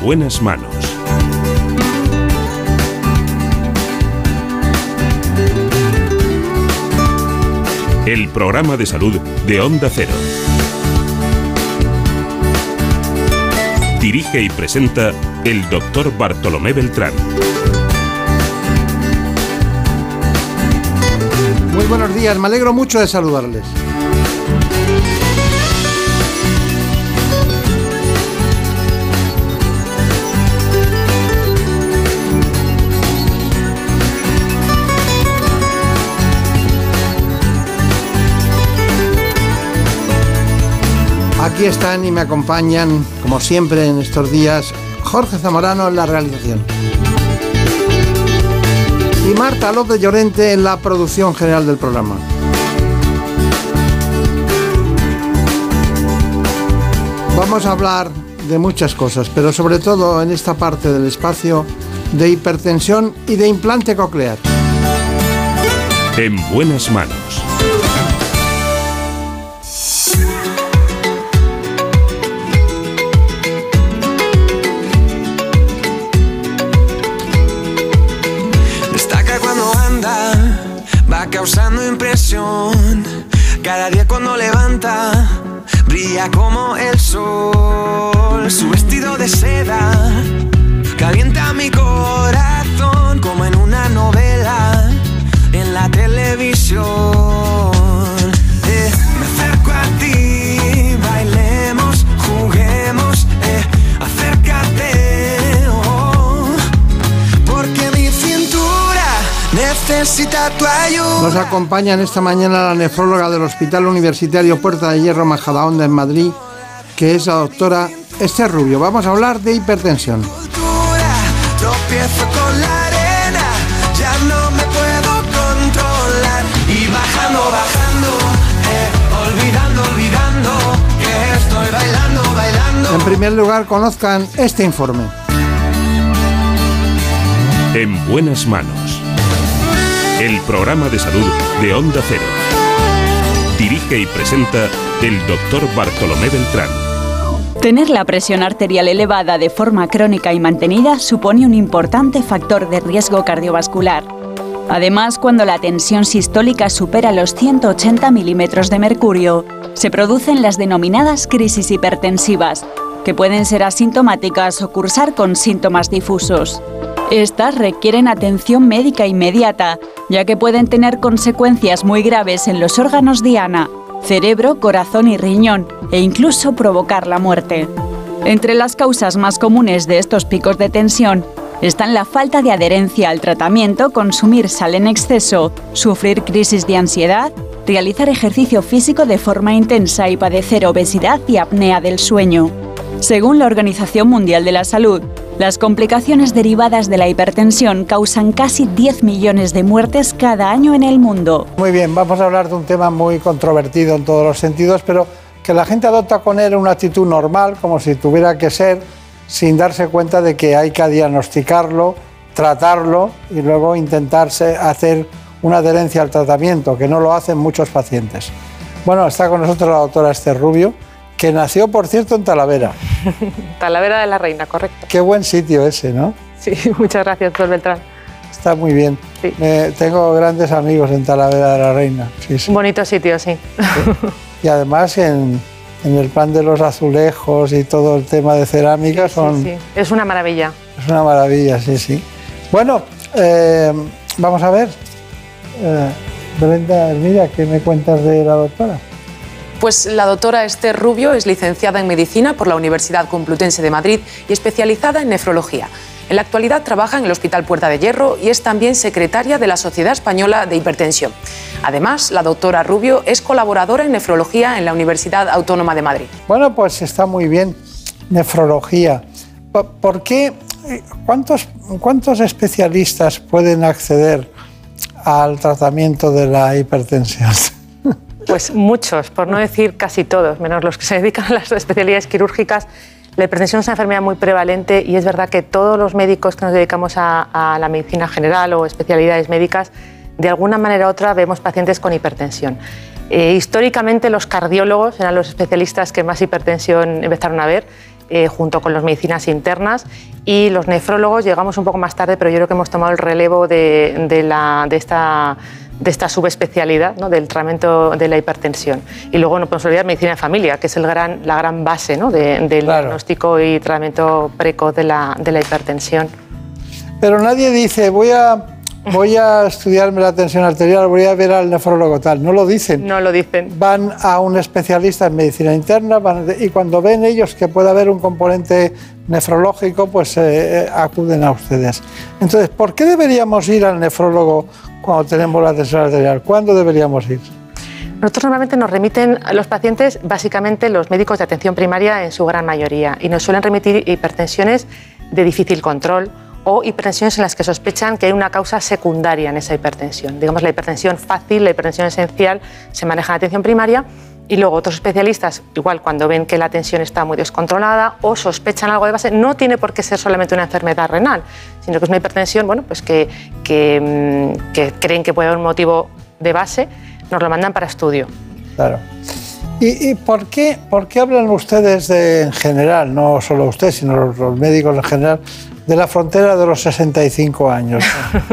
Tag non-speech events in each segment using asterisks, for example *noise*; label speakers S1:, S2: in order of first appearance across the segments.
S1: En buenas manos. El programa de salud de Onda Cero. Dirige y presenta el doctor Bartolomé Beltrán.
S2: Muy buenos días, me alegro mucho de saludarles. Aquí están y me acompañan, como siempre en estos días, Jorge Zamorano en la realización. Y Marta López Llorente en la producción general del programa. Vamos a hablar de muchas cosas, pero sobre todo en esta parte del espacio de hipertensión y de implante coclear.
S1: En buenas manos.
S3: Cada día cuando levanta, brilla como el sol. Su vestido de seda
S2: Nos acompaña en esta mañana la nefróloga del Hospital Universitario Puerta de Hierro Majadahonda en Madrid, que es la doctora Esther Rubio. Vamos a hablar de hipertensión. En primer lugar, conozcan este informe.
S1: En buenas manos. El programa de salud de Onda Cero. Dirige y presenta el doctor Bartolomé Beltrán.
S4: Tener la presión arterial elevada de forma crónica y mantenida supone un importante factor de riesgo cardiovascular. Además, cuando la tensión sistólica supera los 180 milímetros de mercurio, se producen las denominadas crisis hipertensivas, que pueden ser asintomáticas o cursar con síntomas difusos. Estas requieren atención médica inmediata, ya que pueden tener consecuencias muy graves en los órganos diana, cerebro, corazón y riñón, e incluso provocar la muerte. Entre las causas más comunes de estos picos de tensión están la falta de adherencia al tratamiento, consumir sal en exceso, sufrir crisis de ansiedad, realizar ejercicio físico de forma intensa y padecer obesidad y apnea del sueño. Según la Organización Mundial de la Salud, las complicaciones derivadas de la hipertensión causan casi 10 millones de muertes cada año en el mundo.
S2: Muy bien, vamos a hablar de un tema muy controvertido en todos los sentidos, pero que la gente adopta con él una actitud normal, como si tuviera que ser, sin darse cuenta de que hay que diagnosticarlo, tratarlo y luego intentarse hacer una adherencia al tratamiento, que no lo hacen muchos pacientes. Bueno, está con nosotros la doctora Esther Rubio, que nació, por cierto, en Talavera. *laughs*
S5: Talavera de la Reina, correcto.
S2: Qué buen sitio ese, ¿no?
S5: Sí, *laughs* muchas gracias, doctor Beltrán.
S2: Está muy bien.
S5: Sí.
S2: Tengo grandes amigos en Talavera de la Reina. Sí, sí.
S5: Un bonito sitio, sí.
S2: Y además en, en el plan de los azulejos y todo el tema de cerámica son,
S5: Sí, es una maravilla.
S2: es una maravilla, sí, sí. Bueno, eh, vamos a ver. Eh, Brenda, mira, ¿qué me cuentas de la doctora?
S6: Pues la doctora Esther Rubio es licenciada en Medicina por la Universidad Complutense de Madrid y especializada en nefrología. En la actualidad trabaja en el Hospital Puerta de Hierro y es también secretaria de la Sociedad Española de Hipertensión. Además, la doctora Rubio es colaboradora en nefrología en la Universidad Autónoma de Madrid.
S2: Bueno, pues está muy bien. Nefrología. Po- ¿Por qué? eh, ¿Cuántos, cuántos especialistas pueden acceder al tratamiento de la hipertensión? *laughs*
S5: Pues muchos, por no decir casi todos, menos los que se *laughs* dedican a las especialidades quirúrgicas. La hipertensión es una enfermedad muy prevalente y es verdad que todos los médicos que nos dedicamos a, la medicina general o especialidades médicas, de alguna manera u otra vemos pacientes con hipertensión. Eh, históricamente los cardiólogos eran los especialistas que más hipertensión empezaron a ver, eh, junto con las medicinas internas y los nefrólogos llegamos un poco más tarde, pero yo creo que hemos tomado el relevo de esta de esta subespecialidad ¿no? del tratamiento de la hipertensión. Y luego no podemos olvidar medicina de familia, que es el gran, la gran base ¿no? del diagnóstico y tratamiento precoz de la, de la hipertensión.
S2: Pero nadie dice, voy a voy a estudiarme la tensión arterial, voy a ver al nefrólogo tal. No lo dicen.
S5: No lo dicen.
S2: Van a un especialista en medicina interna y cuando ven ellos que puede haber un componente nefrológico, pues eh, eh, acuden a ustedes. Entonces, ¿por qué deberíamos ir al nefrólogo cuando tenemos la tensión arterial? ¿Cuándo deberíamos ir?
S5: Nosotros normalmente nos remiten a los pacientes, básicamente los médicos de atención primaria en su gran mayoría, y nos suelen remitir hipertensiones de difícil control o hipertensiones en las que sospechan que hay una causa secundaria en esa hipertensión. Digamos, la hipertensión fácil, la hipertensión esencial, se maneja en atención primaria y luego otros especialistas, igual cuando ven que la tensión está muy descontrolada o sospechan algo de base, no tiene por qué ser solamente una enfermedad renal, sino que es una hipertensión bueno, pues que, que, mm, creen que puede haber un motivo de base, nos lo mandan para estudio.
S2: Claro. ¿Y, por, qué, por qué hablan ustedes de, en general, no solo usted, sino los médicos en general, de la frontera de los 65 años.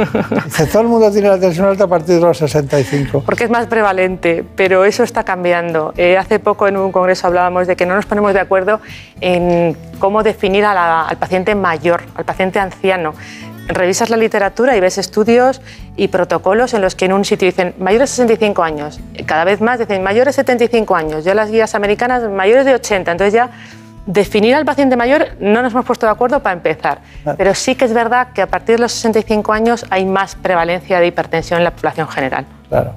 S2: *laughs* Dice, todo el mundo tiene la tensión alta a partir de los 65.
S5: Porque es más prevalente, pero eso está cambiando. Eh, hace poco en un congreso hablábamos de que no nos ponemos de acuerdo en cómo definir al paciente mayor, al paciente anciano. Revisas la literatura y ves estudios y protocolos en los que en un sitio dicen mayores de 65 años, cada vez más dicen mayores de 75 años, ya las guías americanas mayores de 80, entonces ya Definir al paciente mayor no nos hemos puesto de acuerdo para empezar, pero sí que es verdad que a partir de los 65 años hay más prevalencia de hipertensión en la población general.
S2: Claro.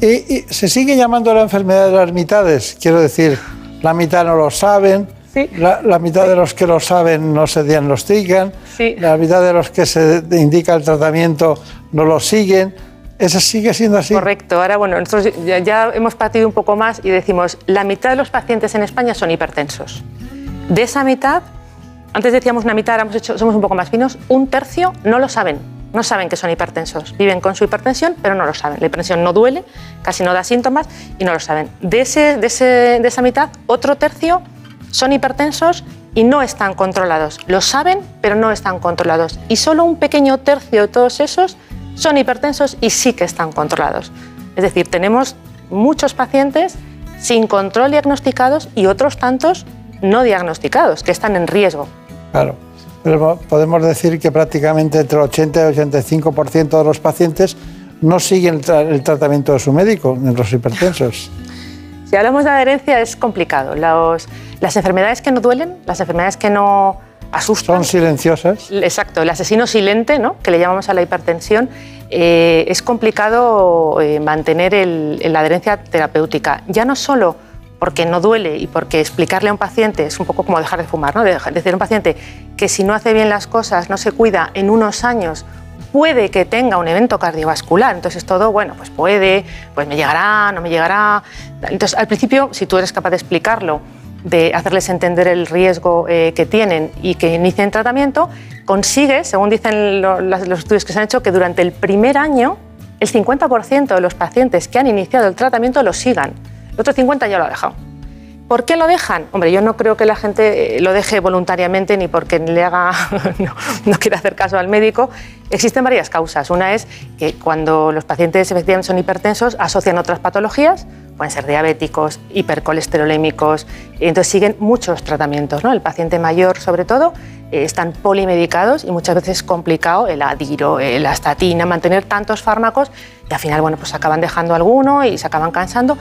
S2: ¿Y, se sigue llamando la enfermedad de las mitades? Quiero decir, la mitad no lo saben, sí. la, mitad de los que lo saben no se diagnostican, sí. la mitad de los que se indica el tratamiento no lo siguen. ¿Eso sigue siendo así?
S5: Correcto. Ahora, bueno, nosotros ya, ya hemos partido un poco más y decimos, la mitad de los pacientes en España son hipertensos. De esa mitad, antes decíamos una mitad, hemos hecho, somos un poco más finos, un tercio no lo saben. No saben que son hipertensos. Viven con su hipertensión, pero no lo saben. La hipertensión no duele, casi no da síntomas y no lo saben. De, ese, de, esa mitad, otro tercio son hipertensos y no están controlados. Lo saben, pero no están controlados. Y solo un pequeño tercio de todos esos son hipertensos y sí que están controlados. Es decir, tenemos muchos pacientes sin control diagnosticados y otros tantos no diagnosticados, que están en riesgo.
S2: Claro, pero podemos decir que prácticamente entre 80 y 85% de los pacientes no siguen el, tratamiento de su médico en los hipertensos.
S5: Si hablamos de adherencia es complicado. las enfermedades que no duelen, las enfermedades que no asustan...
S2: Son silenciosas.
S5: Exacto, el asesino silente, ¿no? que le llamamos a la hipertensión, eh, es complicado eh, mantener la adherencia terapéutica. Ya no solo porque no duele y porque explicarle a un paciente es un poco como dejar de fumar, ¿no? decir a un paciente que si no hace bien las cosas, no se cuida, en unos años puede que tenga un evento cardiovascular. Entonces todo, bueno, pues puede, pues me llegará, no me llegará. Entonces al principio, si tú eres capaz de explicarlo, de hacerles entender el riesgo eh, que tienen y que inicien tratamiento, consigue, según dicen los estudios que se han hecho, que durante el primer año el 50% de los pacientes que han iniciado el tratamiento lo sigan. El otro 50 ya lo ha dejado. ¿Por qué lo dejan? Hombre, yo no creo que la gente eh, lo deje voluntariamente ni porque le haga, *laughs* no, quiera hacer caso al médico. Existen varias causas. Una es que cuando los pacientes efectivamente son hipertensos asocian otras patologías, pueden ser diabéticos, hipercolesterolémicos, entonces siguen muchos tratamientos. ¿no? El paciente mayor, sobre todo, eh, están polimedicados y muchas veces es complicado el adiro, la estatina, mantener tantos fármacos y al final, bueno, pues acaban dejando alguno y se acaban cansando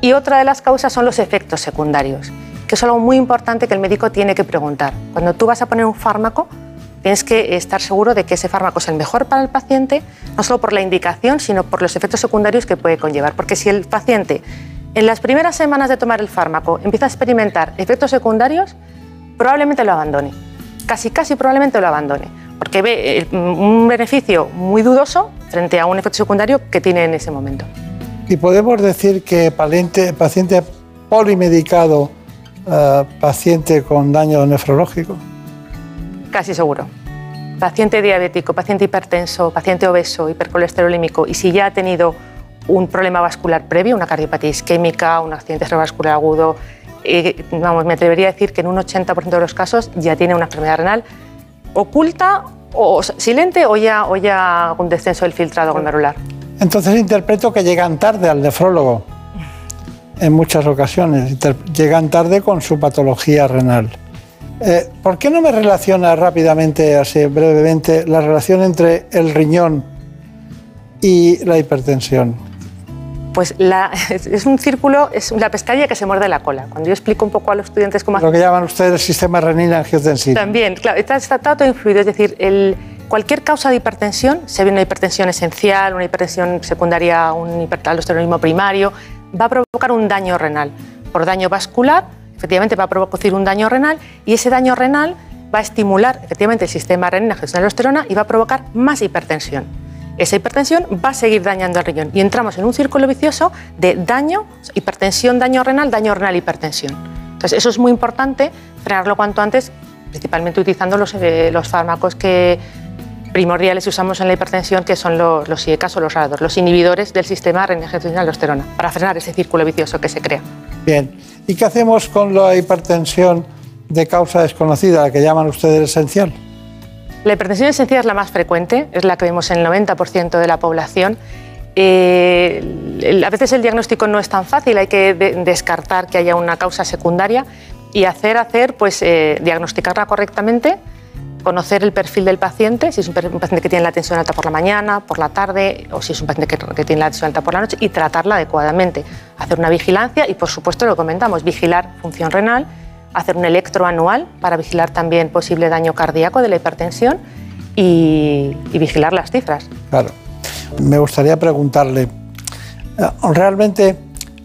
S5: y otra de las causas son los efectos secundarios, que es algo muy importante que el médico tiene que preguntar. Cuando tú vas a poner un fármaco, tienes que estar seguro de que ese fármaco es el mejor para el paciente, no solo por la indicación, sino por los efectos secundarios que puede conllevar. Porque si el paciente en las primeras semanas de tomar el fármaco empieza a experimentar efectos secundarios, probablemente lo abandone. Casi, casi probablemente lo abandone. Porque ve eh, un beneficio muy dudoso frente a un efecto secundario que tiene en ese momento.
S2: Y podemos decir que paciente, paciente polimedicado, eh, paciente con daño nefrológico.
S5: Casi seguro. Paciente diabético, paciente hipertenso, paciente obeso, hipercolesterolímico y si ya ha tenido un problema vascular previo, una cardiopatía isquémica, un accidente cerebrovascular agudo, eh, vamos, me atrevería a decir que en un 80% de los casos ya tiene una enfermedad renal oculta o silente o ya, o ya un descenso del filtrado glomerular.
S2: Entonces interpreto que llegan tarde al nefrólogo en muchas ocasiones. Llegan tarde con su patología renal. Eh, ¿Por qué no me relaciona rápidamente, así brevemente, la relación entre el riñón y la hipertensión?
S5: Pues *laughs* es un círculo, es la pescadilla que se muerde la cola. Cuando yo explico un poco a los estudiantes cómo...
S2: Lo que llaman ustedes el sistema renina-angiotensina.
S5: También, claro, está, está, todo influido. Es decir, el, cualquier causa de hipertensión, se ve una hipertensión esencial, una hipertensión secundaria, un hipertaldosteronismo primario, va a provocar un daño renal. Por daño vascular, efectivamente va a producir un daño renal y ese daño renal va a estimular efectivamente el sistema renina-angiotensina y va a provocar más hipertensión esa hipertensión va a seguir dañando el riñón y entramos en un círculo vicioso de daño, hipertensión, daño renal, daño renal, hipertensión. Entonces, eso es muy importante, frenarlo cuanto antes, principalmente utilizando los, eh, los fármacos que primordiales que usamos en la hipertensión, que son los, los IECAS o los RADOR, los inhibidores del sistema renina-angiotensina-aldosterona, para frenar ese círculo vicioso que se crea.
S2: Bien, ¿y qué hacemos con la hipertensión de causa desconocida, la que llaman ustedes esencial?
S5: La hipertensión esencial es la más frecuente, es la que vemos en el 90% de la población. Eh, a veces el diagnóstico no es tan fácil, hay que descartar que haya una causa secundaria y hacer, hacer pues, eh, diagnosticarla correctamente, conocer el perfil del paciente, si es un, paciente que tiene la tensión alta por la mañana, por la tarde, o si es un paciente que, tiene la tensión alta por la noche, y tratarla adecuadamente. Hacer una vigilancia y, por supuesto, lo comentamos, vigilar función renal hacer un electro anual para vigilar también posible daño cardíaco de la hipertensión y, vigilar las cifras.
S2: Claro. Me gustaría preguntarle, eh, realmente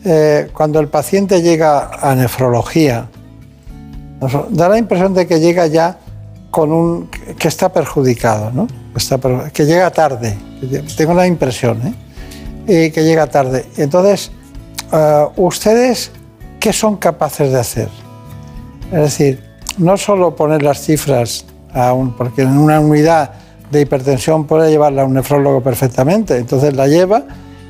S2: eh, cuando el paciente llega a nefrología, da la impresión de que llega ya con un que está perjudicado, ¿no? que llega tarde. Tengo la impresión, ¿eh? Y que llega tarde. Entonces, ¿ustedes qué son capaces de hacer? Es decir, no solo poner las cifras, porque en una unidad de hipertensión puede llevarla a un nefrólogo perfectamente, entonces la lleva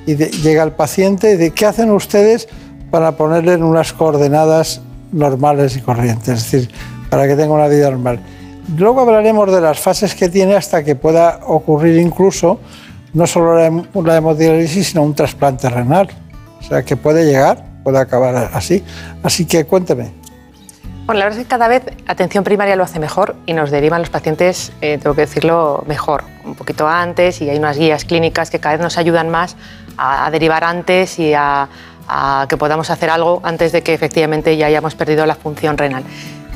S2: y llega el paciente y dice, ¿qué hacen ustedes para ponerle en unas coordenadas normales y corrientes? Es decir, para que tenga una vida normal. Luego hablaremos de las fases que tiene hasta que pueda ocurrir incluso no solo la, hemodiálisis, sino un trasplante renal. O sea, que puede llegar, puede acabar así. Así que cuénteme.
S5: Bueno, la verdad es que cada vez atención primaria lo hace mejor y nos derivan los pacientes, eh, tengo que decirlo, mejor, un poquito antes y hay unas guías clínicas que cada vez nos ayudan más a, derivar antes y a que podamos hacer algo antes de que efectivamente ya hayamos perdido la función renal.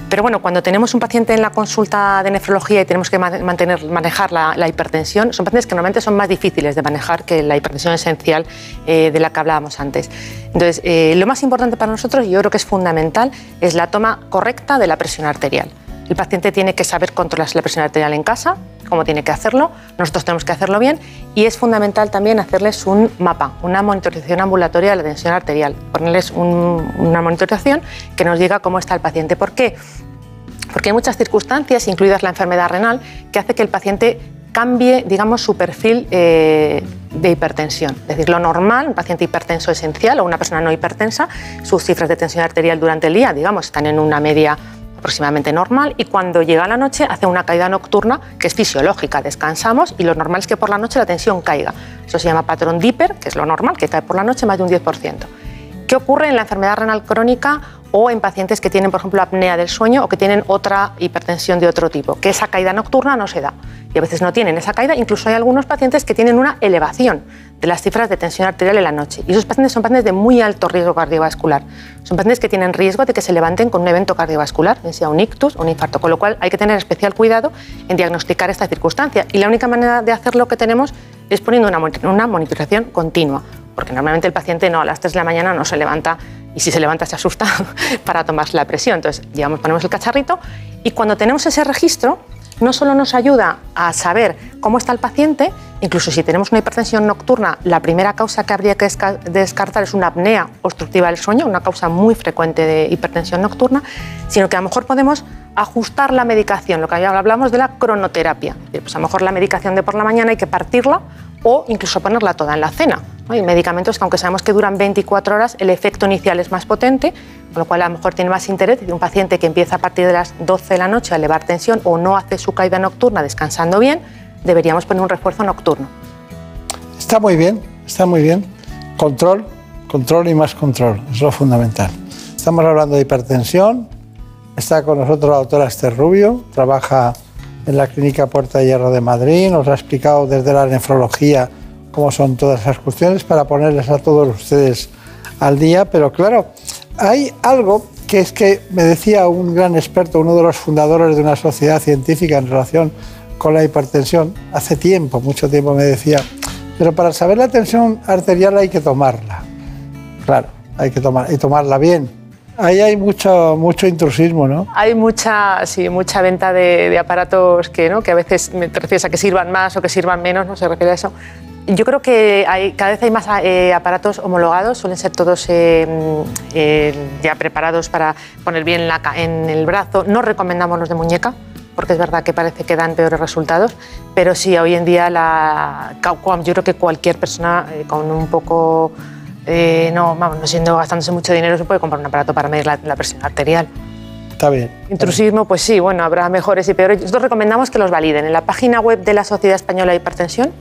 S5: Pero bueno, cuando tenemos un paciente en la consulta de nefrología y tenemos que mantener, manejar la, hipertensión, son pacientes que normalmente son más difíciles de manejar que la hipertensión esencial eh, de la que hablábamos antes. Entonces, eh, lo más importante para nosotros, y yo creo que es fundamental, es la toma correcta de la presión arterial. El paciente tiene que saber controlar la presión arterial en casa, cómo tiene que hacerlo, nosotros tenemos que hacerlo bien y es fundamental también hacerles un mapa, una monitorización ambulatoria de la tensión arterial, ponerles una monitorización que nos diga cómo está el paciente. ¿Por qué? Porque hay muchas circunstancias, incluidas la enfermedad renal, que hace que el paciente cambie, digamos, su perfil eh, de hipertensión. Es decir, lo normal, un paciente hipertenso esencial o una persona no hipertensa, sus cifras de tensión arterial durante el día, digamos, están en una media aproximadamente normal y cuando llega la noche hace una caída nocturna que es fisiológica, descansamos y lo normal es que por la noche la tensión caiga. Eso se llama patrón Dipper, que es lo normal, que cae por la noche más de un 10%. ¿Qué ocurre en la enfermedad renal crónica o en pacientes que tienen, por ejemplo, apnea del sueño o que tienen otra hipertensión de otro tipo? Que esa caída nocturna no se da. Y a veces no tienen esa caída, incluso hay algunos pacientes que tienen una elevación de las cifras de tensión arterial en la noche. Y esos pacientes son pacientes de muy alto riesgo cardiovascular. Son pacientes que tienen riesgo de que se levanten con un evento cardiovascular, sea un ictus o un infarto, con lo cual hay que tener especial cuidado en diagnosticar esta circunstancia. Y la única manera de hacerlo que tenemos es poniendo una, una monitorización continua, porque normalmente el paciente no, a las 3 de la mañana no se levanta y si se levanta se asusta *laughs* para tomarse la presión. Entonces, llevamos, ponemos el cacharrito y cuando tenemos ese registro, no solo nos ayuda a saber cómo está el paciente, incluso si tenemos una hipertensión nocturna, la primera causa que habría que descartar es una apnea obstructiva del sueño, una causa muy frecuente de hipertensión nocturna, sino que a lo mejor podemos ajustar la medicación, lo que hablamos de la cronoterapia. Pues a lo mejor la medicación de por la mañana hay que partirla o incluso ponerla toda en la cena. Hay medicamentos que aunque sabemos que duran 24 horas, el efecto inicial es más potente, con lo cual a lo mejor tiene más interés de un paciente que empieza a partir de las 12 de la noche a elevar tensión o no hace su caída nocturna descansando bien, deberíamos poner un refuerzo nocturno.
S2: Está muy bien, está muy bien. Control, control y más control, es lo fundamental. Estamos hablando de hipertensión. Está con nosotros la doctora Esther Rubio, trabaja en la Clínica Puerta de Hierro de Madrid, nos ha explicado desde la nefrología cómo son todas esas cuestiones para ponerles a todos ustedes al día, pero claro, hay algo que es que me decía un gran experto, uno de los fundadores de una sociedad científica en relación con la hipertensión, hace tiempo, mucho tiempo me decía, pero para saber la tensión arterial hay que tomarla. Claro, hay que tomar, y tomarla bien. Ahí hay mucho, mucho intrusismo, ¿no?
S5: Hay mucha, sí, mucha venta de, aparatos que, ¿no? que a veces me refieres a que sirvan más o que sirvan menos, no se refiere a eso. Yo creo que hay, cada vez hay más eh, aparatos homologados, suelen ser todos eh, eh, ya preparados para poner bien en el brazo. No recomendamos los de muñeca, porque es verdad que parece que dan peores resultados, pero sí, hoy en día la, yo creo que cualquier persona con un poco, no, vamos, no siendo gastándose mucho dinero, se puede comprar un aparato para medir la, la presión arterial.
S2: Está bien.
S5: Intrusismo, pues sí, bueno, habrá mejores y peores. Nosotros recomendamos que los validen. En la página web de la Sociedad Española de Hipertensión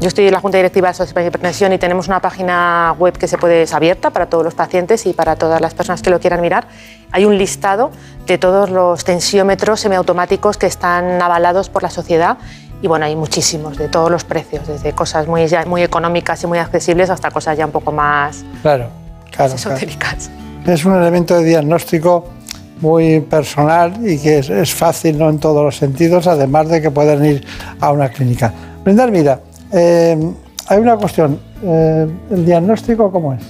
S5: yo estoy en la Junta Directiva de Sociedad de Hipertensión y tenemos una página web que se puede, es abierta para todos los pacientes y para todas las personas que lo quieran mirar. Hay un listado de todos los tensiómetros semiautomáticos que están avalados por la sociedad y bueno, hay muchísimos, de todos los precios, desde cosas muy, muy económicas y muy accesibles hasta cosas ya un poco más
S2: claro, claro,
S5: esotéricas.
S2: Es un elemento de diagnóstico muy personal y que es, fácil ¿no? en todos los sentidos, además de que pueden ir a una clínica. Brenda, mira, eh, hay una cuestión, eh, ¿el diagnóstico cómo es?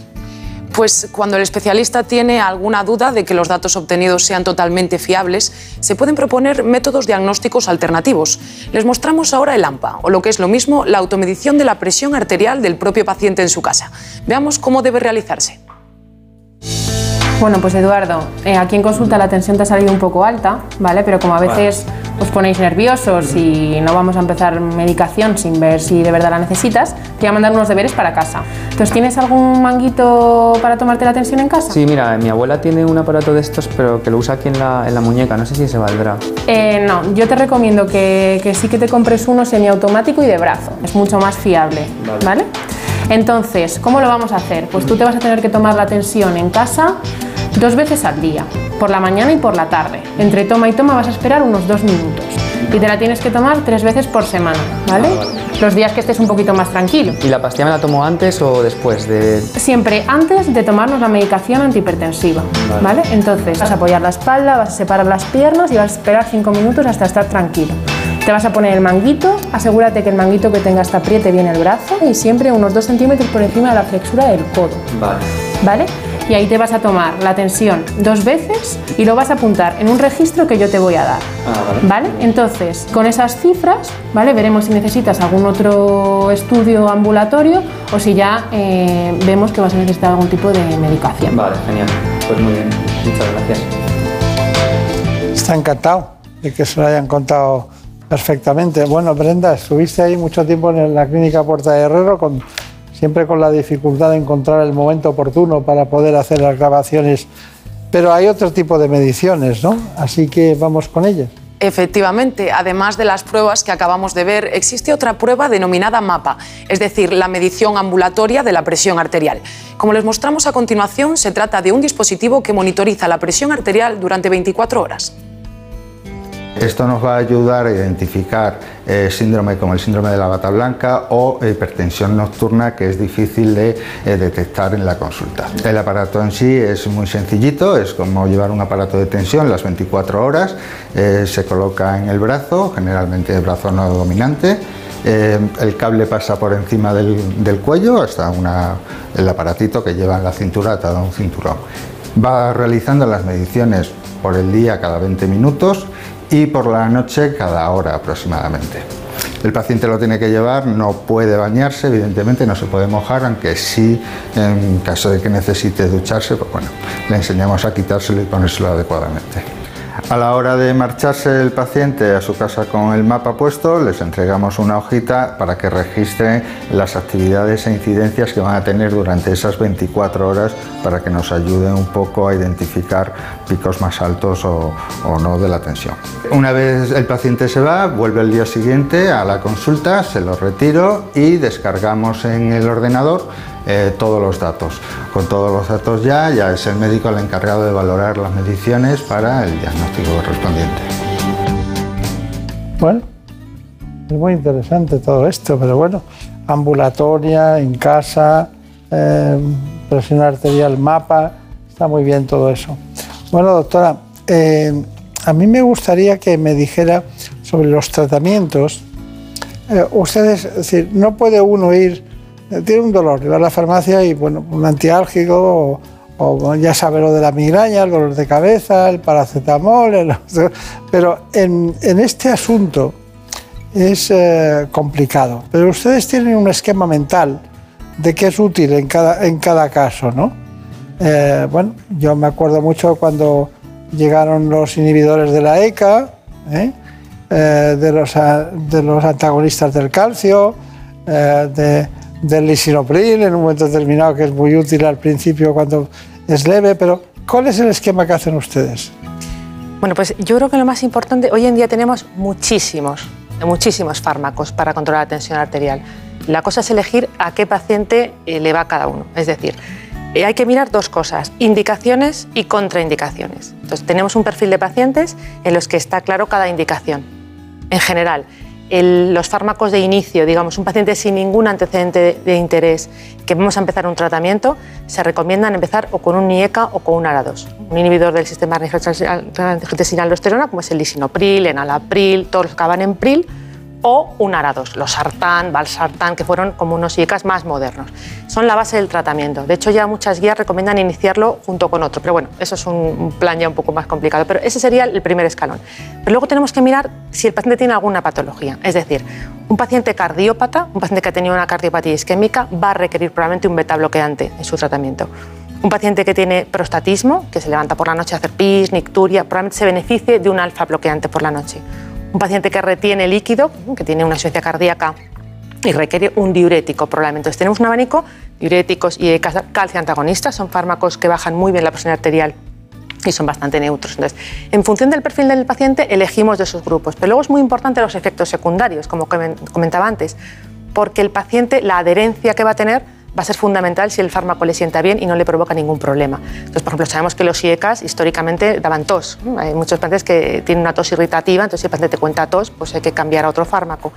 S6: Pues cuando el especialista tiene alguna duda de que los datos obtenidos sean totalmente fiables, se pueden proponer métodos diagnósticos alternativos. Les mostramos ahora el AMPA, o lo que es lo mismo, la automedición de la presión arterial del propio paciente en su casa. Veamos cómo debe realizarse.
S7: Bueno, pues Eduardo, eh, aquí en consulta la tensión te ha salido un poco alta, ¿vale? Pero como a veces os ponéis nerviosos y no vamos a empezar medicación sin ver si de verdad la necesitas, te voy a mandar unos deberes para casa. Entonces, ¿tienes algún manguito para tomarte la tensión en casa?
S8: Sí, mira, mi abuela tiene un aparato de estos, pero que lo usa aquí en la, en la muñeca. No sé si se valdrá.
S7: Eh, no, yo te recomiendo que, que, sí que te compres uno semiautomático y de brazo. Es mucho más fiable, ¿vale? Entonces, ¿cómo lo vamos a hacer? Pues tú te vas a tener que tomar la tensión en casa dos veces al día, por la mañana y por la tarde. Entre toma y toma vas a esperar unos dos minutos y te la tienes que tomar tres veces por semana, ¿vale? Los días que estés un poquito más tranquilo.
S8: ¿Y la pastilla me la tomo antes o después de...?
S7: Siempre antes de tomarnos la medicación antihipertensiva, ¿vale? Entonces vas a apoyar la espalda, vas a separar las piernas y vas a esperar cinco minutos hasta estar tranquilo. Te vas a poner el manguito, asegúrate que el manguito que tengas te apriete bien el brazo y siempre unos dos centímetros por encima de la flexura del codo.
S8: Vale.
S7: ¿Vale? Y ahí te vas a tomar la tensión dos veces y lo vas a apuntar en un registro que yo te voy a dar.
S8: Ah,
S7: vale. Entonces, con esas cifras, ¿vale? Veremos si necesitas algún otro estudio ambulatorio o si ya eh, vemos que vas a necesitar algún tipo de medicación.
S8: Vale, genial. Pues muy bien. Muchas gracias.
S2: Está encantado de que se lo hayan contado perfectamente. Bueno, Brenda, estuviste ahí mucho tiempo en la clínica Puerta de Herrero con siempre con la dificultad de encontrar el momento oportuno para poder hacer las grabaciones. Pero hay otro tipo de mediciones, ¿no? Así que vamos con ellas.
S6: Efectivamente, además de las pruebas que acabamos de ver, existe otra prueba denominada MAPA, es decir, la medición ambulatoria de la presión arterial. Como les mostramos a continuación, se trata de un dispositivo que monitoriza la presión arterial durante 24 horas.
S9: Esto nos va a ayudar a identificar eh, síndrome como el síndrome de la bata blanca o hipertensión nocturna que es difícil de eh, detectar en la consulta. El aparato en sí es muy sencillito, es como llevar un aparato de tensión las 24 horas, eh, se coloca en el brazo, generalmente el brazo no dominante, el cable pasa por encima del, cuello hasta el aparatito que lleva en la cintura atado a un cinturón. Va realizando las mediciones por el día cada 20 minutos y por la noche cada hora aproximadamente. El paciente lo tiene que llevar, no puede bañarse, evidentemente no se puede mojar, aunque sí, en caso de que necesite ducharse, pues bueno, le enseñamos a quitárselo y ponérselo adecuadamente. A la hora de marcharse el paciente a su casa con el mapa puesto, les entregamos una hojita para que registren las actividades e incidencias que van a tener durante esas 24 horas para que nos ayuden un poco a identificar picos más altos o, o no de la tensión. Una vez el paciente se va, vuelve el día siguiente a la consulta, se lo retiro y descargamos en el ordenador eh, todos los datos. Con todos los datos ya, ya es el médico el encargado de valorar las mediciones para el diagnóstico correspondiente.
S2: Bueno, es muy interesante todo esto, pero bueno, ambulatoria, en casa, eh, presión arterial, mapa, está muy bien todo eso. Bueno, doctora, eh, a mí me gustaría que me dijera sobre los tratamientos. Ustedes, es decir, no puede uno ir, tiene un dolor, va a la farmacia y bueno, un antiálgico o, o ya sabe lo de la migraña, el dolor de cabeza, el paracetamol, el- *laughs* pero en, en este asunto es eh, complicado. Pero ustedes tienen un esquema mental de qué es útil en cada, en cada caso, ¿no? Eh, bueno, yo me acuerdo mucho cuando llegaron los inhibidores de la ECA, ¿eh? Eh, de, los, de los antagonistas del calcio, eh, de- del lisinopril en un momento determinado, que es muy útil al principio cuando es leve, pero ¿cuál es el esquema que hacen ustedes?
S5: Bueno, pues yo creo que lo más importante, hoy en día tenemos muchísimos, muchísimos fármacos para controlar la tensión arterial. La cosa es elegir a qué paciente eh, le va cada uno. Es decir, eh, hay que mirar dos cosas, indicaciones y contraindicaciones. Entonces, tenemos un perfil de pacientes en los que está claro cada indicación. En general, los fármacos de inicio, digamos, un paciente sin ningún antecedente de, interés, que vamos a empezar un tratamiento, se recomiendan empezar o con un IECA o con un ARA2, un inhibidor del sistema de angiotensina-aldosterona, como es el lisinopril, enalapril, todos los que acaban en pril, o un ARA2, los sartán, valsartán, que fueron como unos IECAs más modernos. Son la base del tratamiento. De hecho, ya muchas guías recomiendan iniciarlo junto con otro, pero bueno, eso es un plan ya un poco más complicado, pero ese sería el primer escalón. Pero luego tenemos que mirar si el paciente tiene alguna patología, es decir, un paciente cardiópata, un paciente que ha tenido una cardiopatía isquémica, va a requerir probablemente un beta bloqueante en su tratamiento. Un paciente que tiene prostatismo, que se levanta por la noche a hacer pis, nicturia, probablemente se beneficie de un alfa bloqueante por la noche. Un paciente que retiene líquido, que tiene una insuficiencia cardíaca y requiere un diurético probablemente. Entonces tenemos un abanico, diuréticos y cal- calcio antagonistas, son fármacos que bajan muy bien la presión arterial y son bastante neutros. Entonces, en función del perfil del paciente, elegimos de esos grupos. Pero luego es muy importante los efectos secundarios, como comen- comentaba antes, porque el paciente, la adherencia que va a tener, va a ser fundamental si el fármaco le sienta bien y no le provoca ningún problema. Entonces, por ejemplo, sabemos que los IECAS históricamente daban tos. Hay muchos pacientes que tienen una tos irritativa, entonces si el paciente te cuenta tos, pues hay que cambiar a otro fármaco.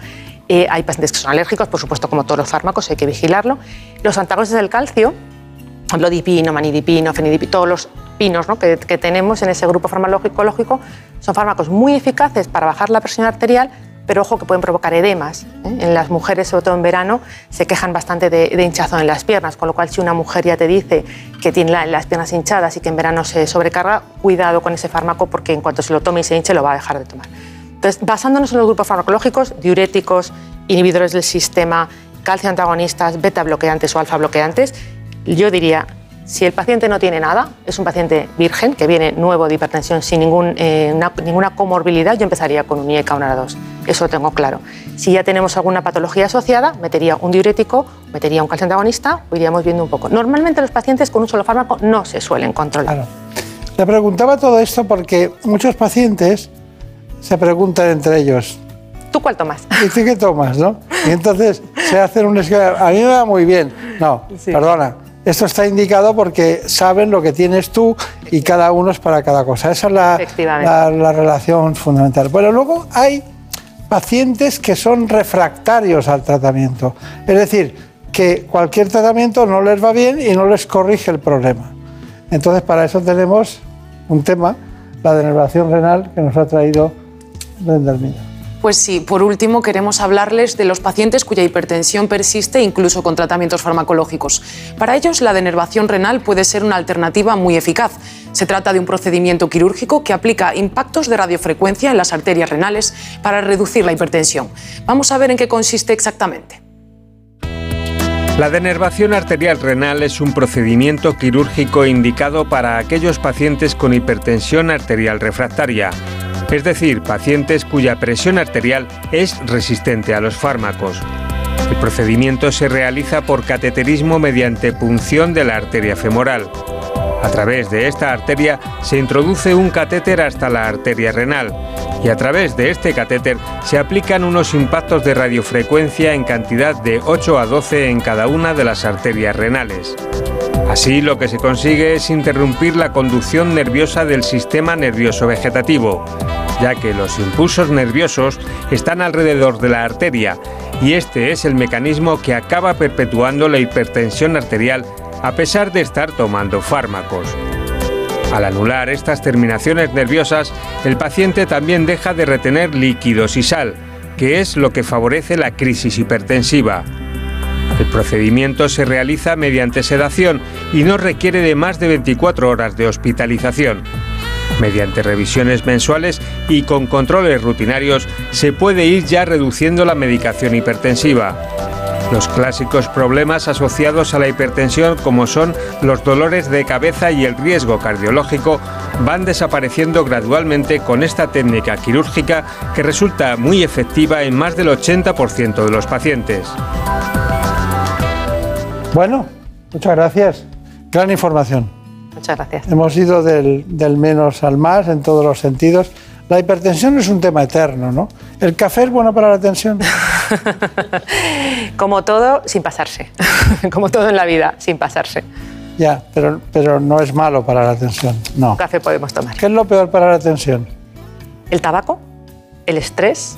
S5: Eh, hay pacientes que son alérgicos, por supuesto, como todos los fármacos, hay que vigilarlo. Los antagonistas del calcio, por ejemplo, dipino, manidipino, fenidipino, todos los pinos ¿no? que, que tenemos en ese grupo farmacológico son fármacos muy eficaces para bajar la presión arterial, pero ojo que pueden provocar edemas. ¿eh? En las mujeres, sobre todo en verano, se quejan bastante de, hinchazón en las piernas, con lo cual si una mujer ya te dice que tiene la- las piernas hinchadas y que en verano se sobrecarga, cuidado con ese fármaco porque en cuanto se lo tome y se hinche lo va a dejar de tomar. Entonces, basándonos en los grupos farmacológicos, diuréticos, inhibidores del sistema, calcio antagonistas, beta bloqueantes o alfa bloqueantes, yo diría, si el paciente no tiene nada, es un paciente virgen que viene nuevo de hipertensión sin ningún, eh, una- ninguna comorbilidad, yo empezaría con un IECA o un ARA2. Eso lo tengo claro. Si ya tenemos alguna patología asociada, metería un diurético, metería un calcio antagonista o iríamos viendo un poco. Normalmente los pacientes con un solo fármaco no se suelen controlar.
S2: Claro. Le preguntaba todo esto porque muchos pacientes se preguntan entre ellos,
S5: ¿Tú cuál tomas?
S2: ¿y tú qué tomas? ¿no? Y entonces se hacen un esquema, a mí me va muy bien. No,
S5: Sí.
S2: perdona, esto está indicado porque saben lo que tienes tú y cada uno es para cada cosa. Esa es la,
S5: Efectivamente.
S2: la, la relación fundamental. Bueno, luego hay pacientes que son refractarios al tratamiento. Es decir, que cualquier tratamiento no les va bien y no les corrige el problema. Entonces, para eso tenemos un tema, la denervación renal, que nos ha traído Brenda Hermida.
S6: Pues sí, por último queremos hablarles de los pacientes cuya hipertensión persiste incluso con tratamientos farmacológicos. Para ellos la denervación renal puede ser una alternativa muy eficaz. Se trata de un procedimiento quirúrgico que aplica impactos de radiofrecuencia en las arterias renales para reducir la hipertensión. Vamos a ver en qué consiste exactamente.
S10: La denervación arterial renal es un procedimiento quirúrgico indicado para aquellos pacientes con hipertensión arterial refractaria, es decir, pacientes cuya presión arterial es resistente a los fármacos. El procedimiento se realiza por cateterismo mediante punción de la arteria femoral. A través de esta arteria se introduce un catéter hasta la arteria renal y a través de este catéter se aplican unos impactos de radiofrecuencia en cantidad de 8 a 12 en cada una de las arterias renales. Así lo que se consigue es interrumpir la conducción nerviosa del sistema nervioso vegetativo, ya que los impulsos nerviosos están alrededor de la arteria y este es el mecanismo que acaba perpetuando la hipertensión arterial a pesar de estar tomando fármacos. Al anular estas terminaciones nerviosas, el paciente también deja de retener líquidos y sal, que es lo que favorece la crisis hipertensiva. El procedimiento se realiza mediante sedación y no requiere de más de 24 horas de hospitalización. Mediante revisiones mensuales y con controles rutinarios se puede ir ya reduciendo la medicación hipertensiva. Los clásicos problemas asociados a la hipertensión como son los dolores de cabeza y el riesgo cardiológico van desapareciendo gradualmente con esta técnica quirúrgica que resulta muy efectiva en más del 80% de los pacientes.
S2: Bueno, muchas gracias. Gran información.
S5: Muchas gracias.
S2: Hemos ido del, del menos al más en todos los sentidos. La hipertensión es un tema eterno, ¿no? ¿El café es bueno para la tensión? *laughs* *laughs*
S5: Como todo, sin pasarse. *laughs* Como todo en la vida, sin pasarse.
S2: Ya, pero, pero no es malo para la tensión, no.
S5: Café podemos tomar.
S2: ¿Qué es lo peor para la tensión?
S5: El tabaco, el estrés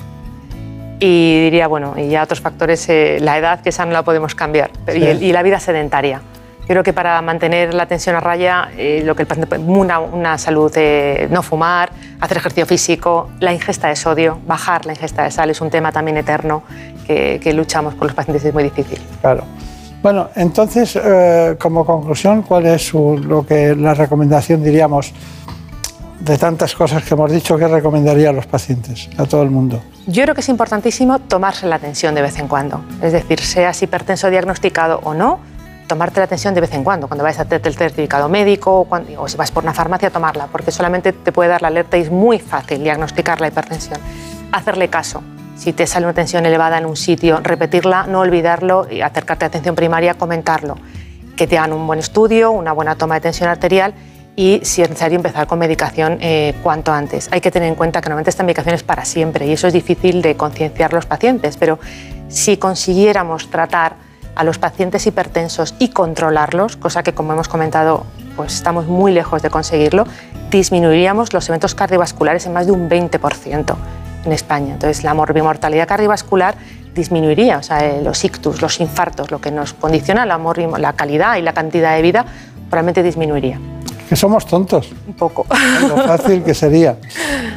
S5: y diría, bueno, y ya otros factores, eh, la edad, que esa no la podemos cambiar, pero- y,
S2: Sí.
S5: el- y la vida sedentaria. Yo creo que para mantener la tensión a raya, eh, lo que el paciente una, una salud, eh, no fumar, hacer ejercicio físico, la ingesta de sodio, bajar la ingesta de sal es un tema también eterno que, que luchamos con los pacientes y es muy difícil.
S2: Claro. Bueno, entonces, eh, como conclusión, ¿cuál es su- lo que la recomendación, diríamos, de tantas cosas que hemos dicho, qué recomendaría a los pacientes, a todo el mundo?
S5: Yo creo que es importantísimo tomarse la tensión de vez en cuando. Es decir, seas hipertenso diagnosticado o no, tomarte la tensión de vez en cuando. Cuando vais a hacerte el certificado médico o si vas por una farmacia, tomarla, porque solamente te puede dar la alerta y es muy fácil diagnosticar la hipertensión. Hacerle caso. Si te sale una tensión elevada en un sitio, repetirla, no olvidarlo y acercarte a atención primaria, comentarlo. Que te hagan un buen estudio, una buena toma de tensión arterial y, si es necesario, empezar con medicación eh, cuanto antes. Hay que tener en cuenta que normalmente esta medicación es para siempre y eso es difícil de concienciar a los pacientes, pero si consiguiéramos tratar a los pacientes hipertensos y controlarlos, cosa que, como hemos comentado, pues estamos muy lejos de conseguirlo, disminuiríamos los eventos cardiovasculares en más de un 20% en España. Entonces, la morbimortalidad cardiovascular disminuiría, o sea, eh, los ictus, los infartos, lo que nos condiciona la, la calidad y la cantidad de vida, probablemente disminuiría.
S2: Que somos tontos.
S5: Un poco.
S2: Lo fácil que sería. *laughs*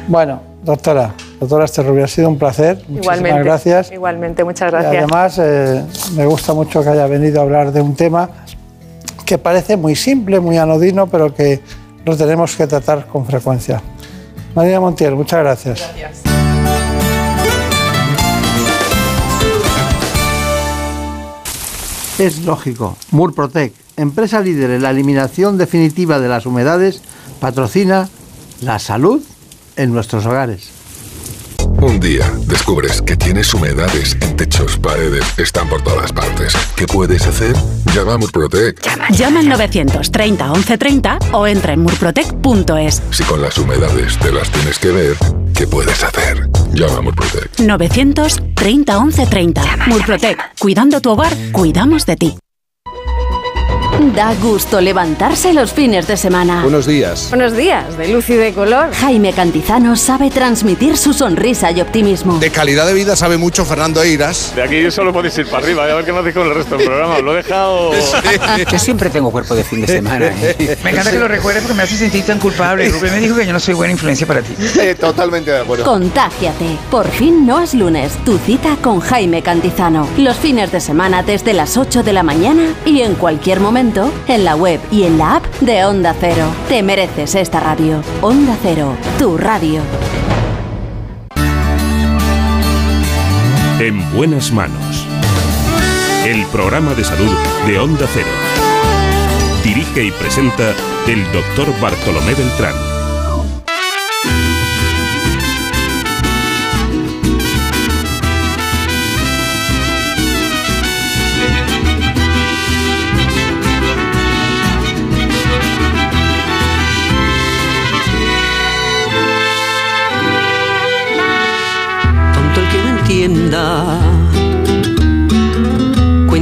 S2: Bueno, doctora, doctora Esterrubia, ha sido un placer. Muchísimas
S5: Igualmente.
S2: gracias.
S5: Igualmente, muchas
S2: Y
S5: gracias.
S2: además, eh, me gusta mucho que haya venido a hablar de un tema que parece muy simple, muy anodino, pero que lo tenemos que tratar con frecuencia. María Montiel, muchas gracias. Es lógico. Murprotec, empresa líder en la eliminación definitiva de las humedades, patrocina la salud en nuestros hogares.
S11: Un día descubres que tienes humedades en techos, paredes, están por todas partes. ¿Qué puedes hacer? Llama a Murprotec.
S12: Llama al 930 1130 o entra en murprotec.es.
S11: Si con las humedades te las tienes que ver, ¿qué puedes hacer? Llama a Murprotec.
S12: 930 1130. Murprotec. Cuidando tu hogar, cuidamos de ti.
S13: Da gusto levantarse los fines de semana.
S14: Buenos días.
S13: Buenos días, de luz y de color. Jaime Cantizano sabe transmitir su sonrisa y optimismo.
S14: De calidad de vida sabe mucho Fernando Eiras.
S15: De aquí solo podéis ir para arriba, a ver qué me hacéis con el resto del programa. Os lo he dejado.
S16: Yo siempre tengo cuerpo de fin de semana. ¿eh?
S17: Me encanta que lo recuerdes porque me hace sentir tan culpable. Rubén me dijo que yo no soy buena influencia para ti.
S14: totalmente de acuerdo.
S13: Contágiate. Por fin no es lunes. Tu cita con Jaime Cantizano. Los fines de semana desde las 8 de la mañana y en cualquier momento en la web y en la app de Onda Cero. Te mereces esta radio. Onda Cero, tu radio.
S1: En buenas manos. el programa de salud de Onda Cero. Dirige y presenta el doctor Bartolomé Beltrán.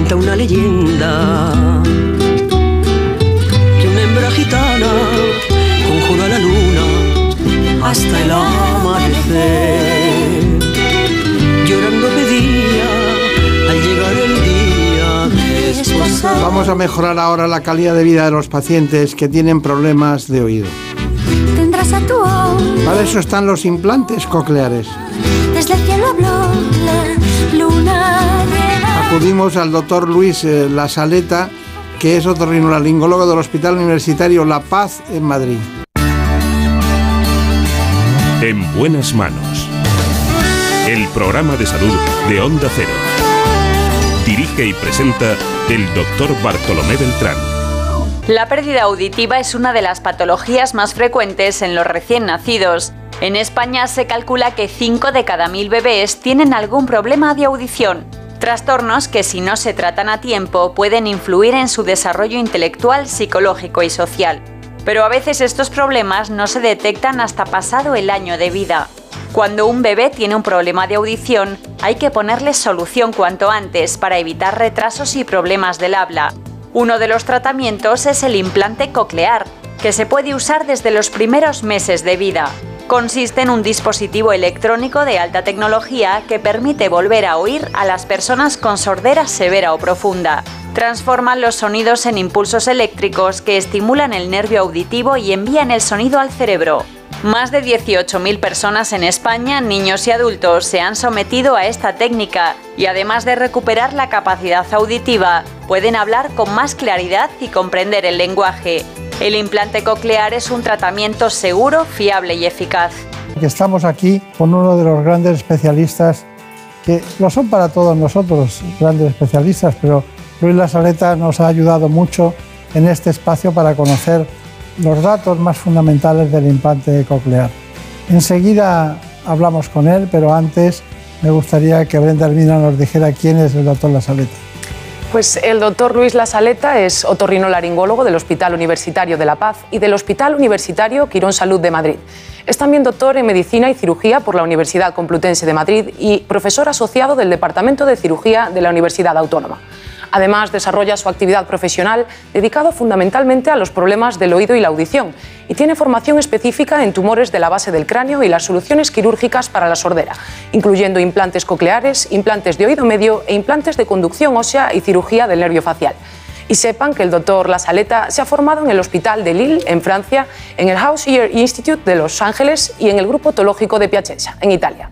S18: Cuenta una leyenda que una hembra gitana conjuró a la luna hasta el amanecer. Llorando pedía al llegar el día desposar.
S2: Vamos a mejorar ahora la calidad de vida de los pacientes que tienen problemas de oído.
S19: Tendrás a tu.
S2: Para eso están los implantes cocleares.
S19: Desde el cielo habló.
S2: Acudimos al doctor Luis eh, La Saleta, que es otorrinolaringólogo del Hospital Universitario La Paz en Madrid.
S1: En buenas manos. El programa de salud de Onda Cero. Dirige y presenta el doctor Bartolomé Beltrán.
S4: La pérdida auditiva es una de las patologías más frecuentes en los recién nacidos. En España se calcula que 5 de cada 1000 bebés tienen algún problema de audición. Trastornos que si no se tratan a tiempo pueden influir en su desarrollo intelectual, psicológico y social. Pero a veces estos problemas no se detectan hasta pasado el año de vida. Cuando un bebé tiene un problema de audición, hay que ponerle solución cuanto antes para evitar retrasos y problemas del habla. Uno de los tratamientos es el implante coclear, que se puede usar desde los primeros meses de vida. Consiste en un dispositivo electrónico de alta tecnología que permite volver a oír a las personas con sordera severa o profunda. Transforman los sonidos en impulsos eléctricos que estimulan el nervio auditivo y envían el sonido al cerebro. Más de 18.000 personas en España, niños y adultos, se han sometido a esta técnica y además de recuperar la capacidad auditiva, pueden hablar con más claridad y comprender el lenguaje. El implante coclear es un tratamiento seguro, fiable y eficaz.
S2: Estamos aquí con uno de los grandes especialistas, que lo son para todos nosotros, grandes especialistas, pero Luis La Saleta nos ha ayudado mucho en este espacio para conocer los datos más fundamentales del implante coclear. Enseguida hablamos con él, pero antes me gustaría que Brenda Almina nos dijera quién es el doctor La Saleta.
S6: Pues el doctor Luis La Saleta es otorrinolaringólogo del Hospital Universitario de La Paz y del Hospital Universitario Quirón Salud de Madrid. Es también doctor en Medicina y Cirugía por la Universidad Complutense de Madrid y profesor asociado del Departamento de Cirugía de la Universidad Autónoma. Además, desarrolla su actividad profesional dedicado fundamentalmente a los problemas del oído y la audición y tiene formación específica en tumores de la base del cráneo y las soluciones quirúrgicas para la sordera, incluyendo implantes cocleares, implantes de oído medio e implantes de conducción ósea y cirugía del nervio facial. Y sepan que el doctor La Saleta se ha formado en el Hospital de Lille, en Francia, en el House Ear Institute de Los Ángeles y en el Grupo Otológico de Piacenza, en Italia.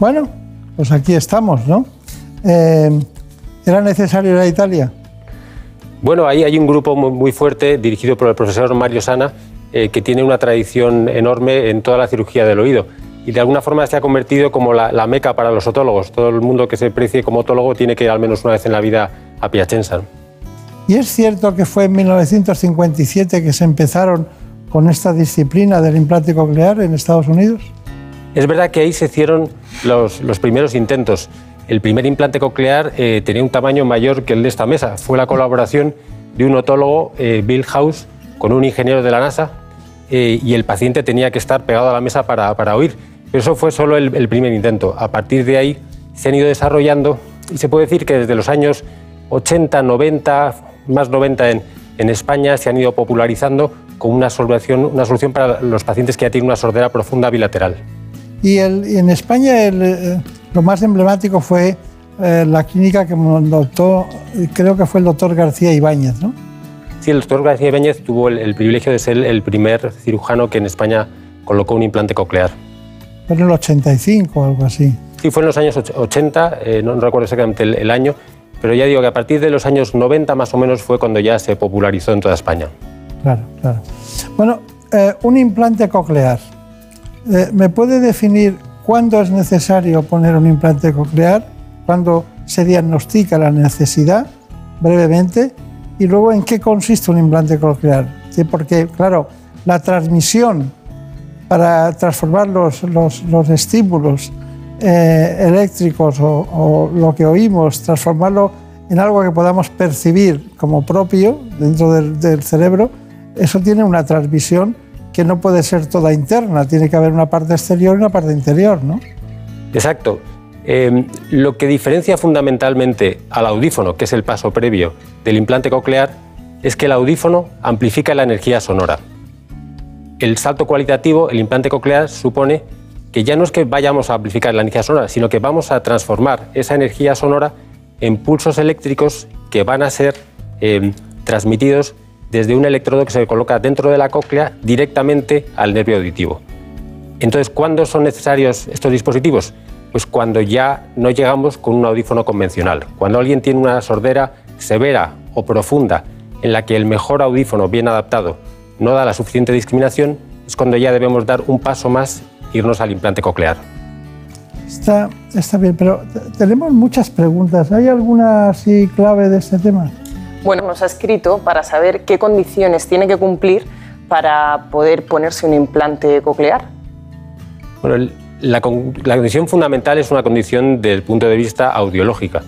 S2: Bueno, pues aquí estamos, ¿no? Eh, ¿Era necesario ir a Italia?
S20: Bueno, ahí hay un grupo muy, fuerte dirigido por el profesor Mario Sana eh, que tiene una tradición enorme en toda la cirugía del oído y de alguna forma se ha convertido como la, la meca para los otólogos. Todo el mundo que se precie como otólogo tiene que ir al menos una vez en la vida a Piacenza.
S2: ¿Y es cierto que fue en 1957 que se empezaron con esta disciplina del implante coclear en Estados Unidos?
S20: Es verdad que ahí se hicieron los, los primeros intentos. El primer implante coclear eh, tenía un tamaño mayor que el de esta mesa. Fue la colaboración de un otólogo, eh, Bill House, con un ingeniero de la NASA eh, y el paciente tenía que estar pegado a la mesa para, para oír. Pero eso fue solo el, primer intento. A partir de ahí se han ido desarrollando y se puede decir que desde los años 80, 90, más 90 en, en España se han ido popularizando con una solución, una solución para los pacientes que ya tienen una sordera profunda bilateral.
S2: Y, el, en España el, eh, lo más emblemático fue eh, la clínica que montó, creo que fue el doctor García Ibáñez, ¿no?
S20: Sí, el doctor García Ibáñez tuvo el, el privilegio de ser el primer cirujano que en España colocó un implante coclear.
S2: Fue en el 85 o algo así.
S20: Sí, fue en los años och- 80, eh, no recuerdo exactamente el, el año, pero ya digo que a partir de los años 90 más o menos fue cuando ya se popularizó en toda España.
S2: Claro, claro. Bueno, eh, un implante coclear. Eh, ¿Me puede definir cuándo es necesario poner un implante coclear? ¿Cuándo se diagnostica la necesidad brevemente y luego en qué consiste un implante coclear. Sí, Porque, claro, la transmisión para transformar los, los- los estímulos eh, eléctricos o, lo que oímos, transformarlo en algo que podamos percibir como propio dentro del, del cerebro, eso tiene una transmisión que no puede ser toda interna, tiene que haber una parte exterior y una parte interior, ¿no?
S20: Exacto. Eh, lo que diferencia fundamentalmente al audífono, que es el paso previo del implante coclear, es que el audífono amplifica la energía sonora. El salto cualitativo, el implante coclear, supone que ya no es que vayamos a amplificar la energía sonora, sino que vamos a transformar esa energía sonora en pulsos eléctricos que van a ser eh, transmitidos desde un electrodo que se coloca dentro de la cóclea directamente al nervio auditivo. Entonces, ¿cuándo son necesarios estos dispositivos? Pues cuando ya no llegamos con un audífono convencional. Cuando alguien tiene una sordera severa o profunda en la que el mejor audífono bien adaptado no da la suficiente discriminación, es cuando ya debemos dar un paso más e irnos al implante coclear.
S2: Está, está bien, pero tenemos muchas preguntas. ¿Hay alguna así clave de este tema?
S21: Bueno, nos ha escrito para saber qué condiciones tiene que cumplir para poder ponerse un implante coclear.
S20: Bueno, la, la condición fundamental es una condición desde el punto de vista audiológica.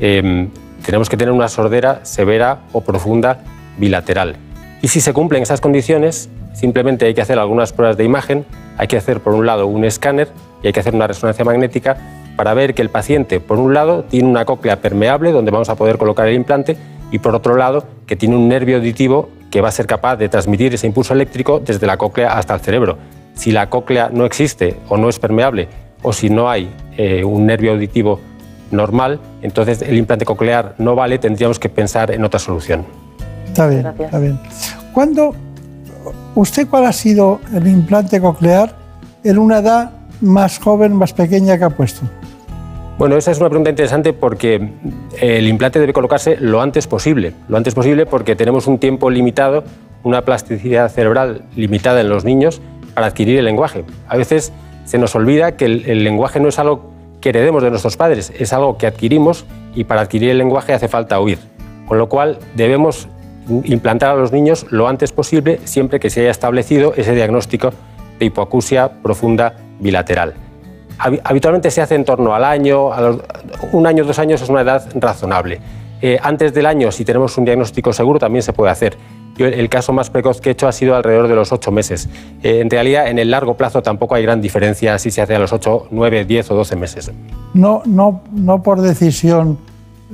S20: Eh, tenemos que tener una sordera severa o profunda bilateral. Y si se cumplen esas condiciones, simplemente hay que hacer algunas pruebas de imagen, hay que hacer por un lado un escáner y hay que hacer una resonancia magnética para ver que el paciente, por un lado, tiene una cóclea permeable donde vamos a poder colocar el implante y por otro lado, que tiene un nervio auditivo que va a ser capaz de transmitir ese impulso eléctrico desde la cóclea hasta el cerebro. Si la cóclea no existe o no es permeable o si no hay eh, un nervio auditivo normal, entonces el implante coclear no vale, tendríamos que pensar en otra solución.
S2: Está bien, está bien. ¿Cuándo, ¿Usted cuál ha sido el implante coclear en una edad más joven, más pequeña que ha puesto?
S20: Bueno, esa es una pregunta interesante porque el implante debe colocarse lo antes posible. Lo antes posible porque tenemos un tiempo limitado, una plasticidad cerebral limitada en los niños para adquirir el lenguaje. A veces se nos olvida que el, el lenguaje no es algo que heredemos de nuestros padres, es algo que adquirimos y para adquirir el lenguaje hace falta oír. Con lo cual debemos implantar a los niños lo antes posible siempre que se haya establecido ese diagnóstico de hipoacusia profunda bilateral. Habi- Habitualmente se hace en torno al año, a los- un año, dos años es una edad razonable. Eh, antes del año, si tenemos un diagnóstico seguro, también se puede hacer. Yo, el caso más precoz que he hecho ha sido alrededor de los ocho meses. Eh, en realidad, en el largo plazo tampoco hay gran diferencia si se hace a los ocho, nueve, diez o doce meses.
S2: No, no, no por decisión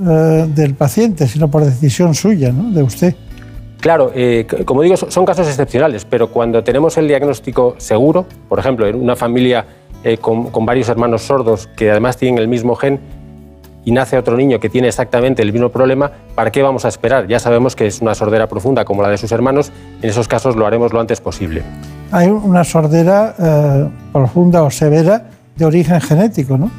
S2: eh, del paciente, sino por decisión suya, ¿no? de usted.
S20: Claro, eh, como digo, so- son casos excepcionales, pero cuando tenemos el diagnóstico seguro, por ejemplo, en una familia eh, con, con varios hermanos sordos que además tienen el mismo gen y nace otro niño que tiene exactamente el mismo problema, ¿para qué vamos a esperar? Ya sabemos que es una sordera profunda como la de sus hermanos, en esos casos lo haremos lo antes posible.
S2: Hay una sordera eh, profunda o severa de origen genético, ¿no?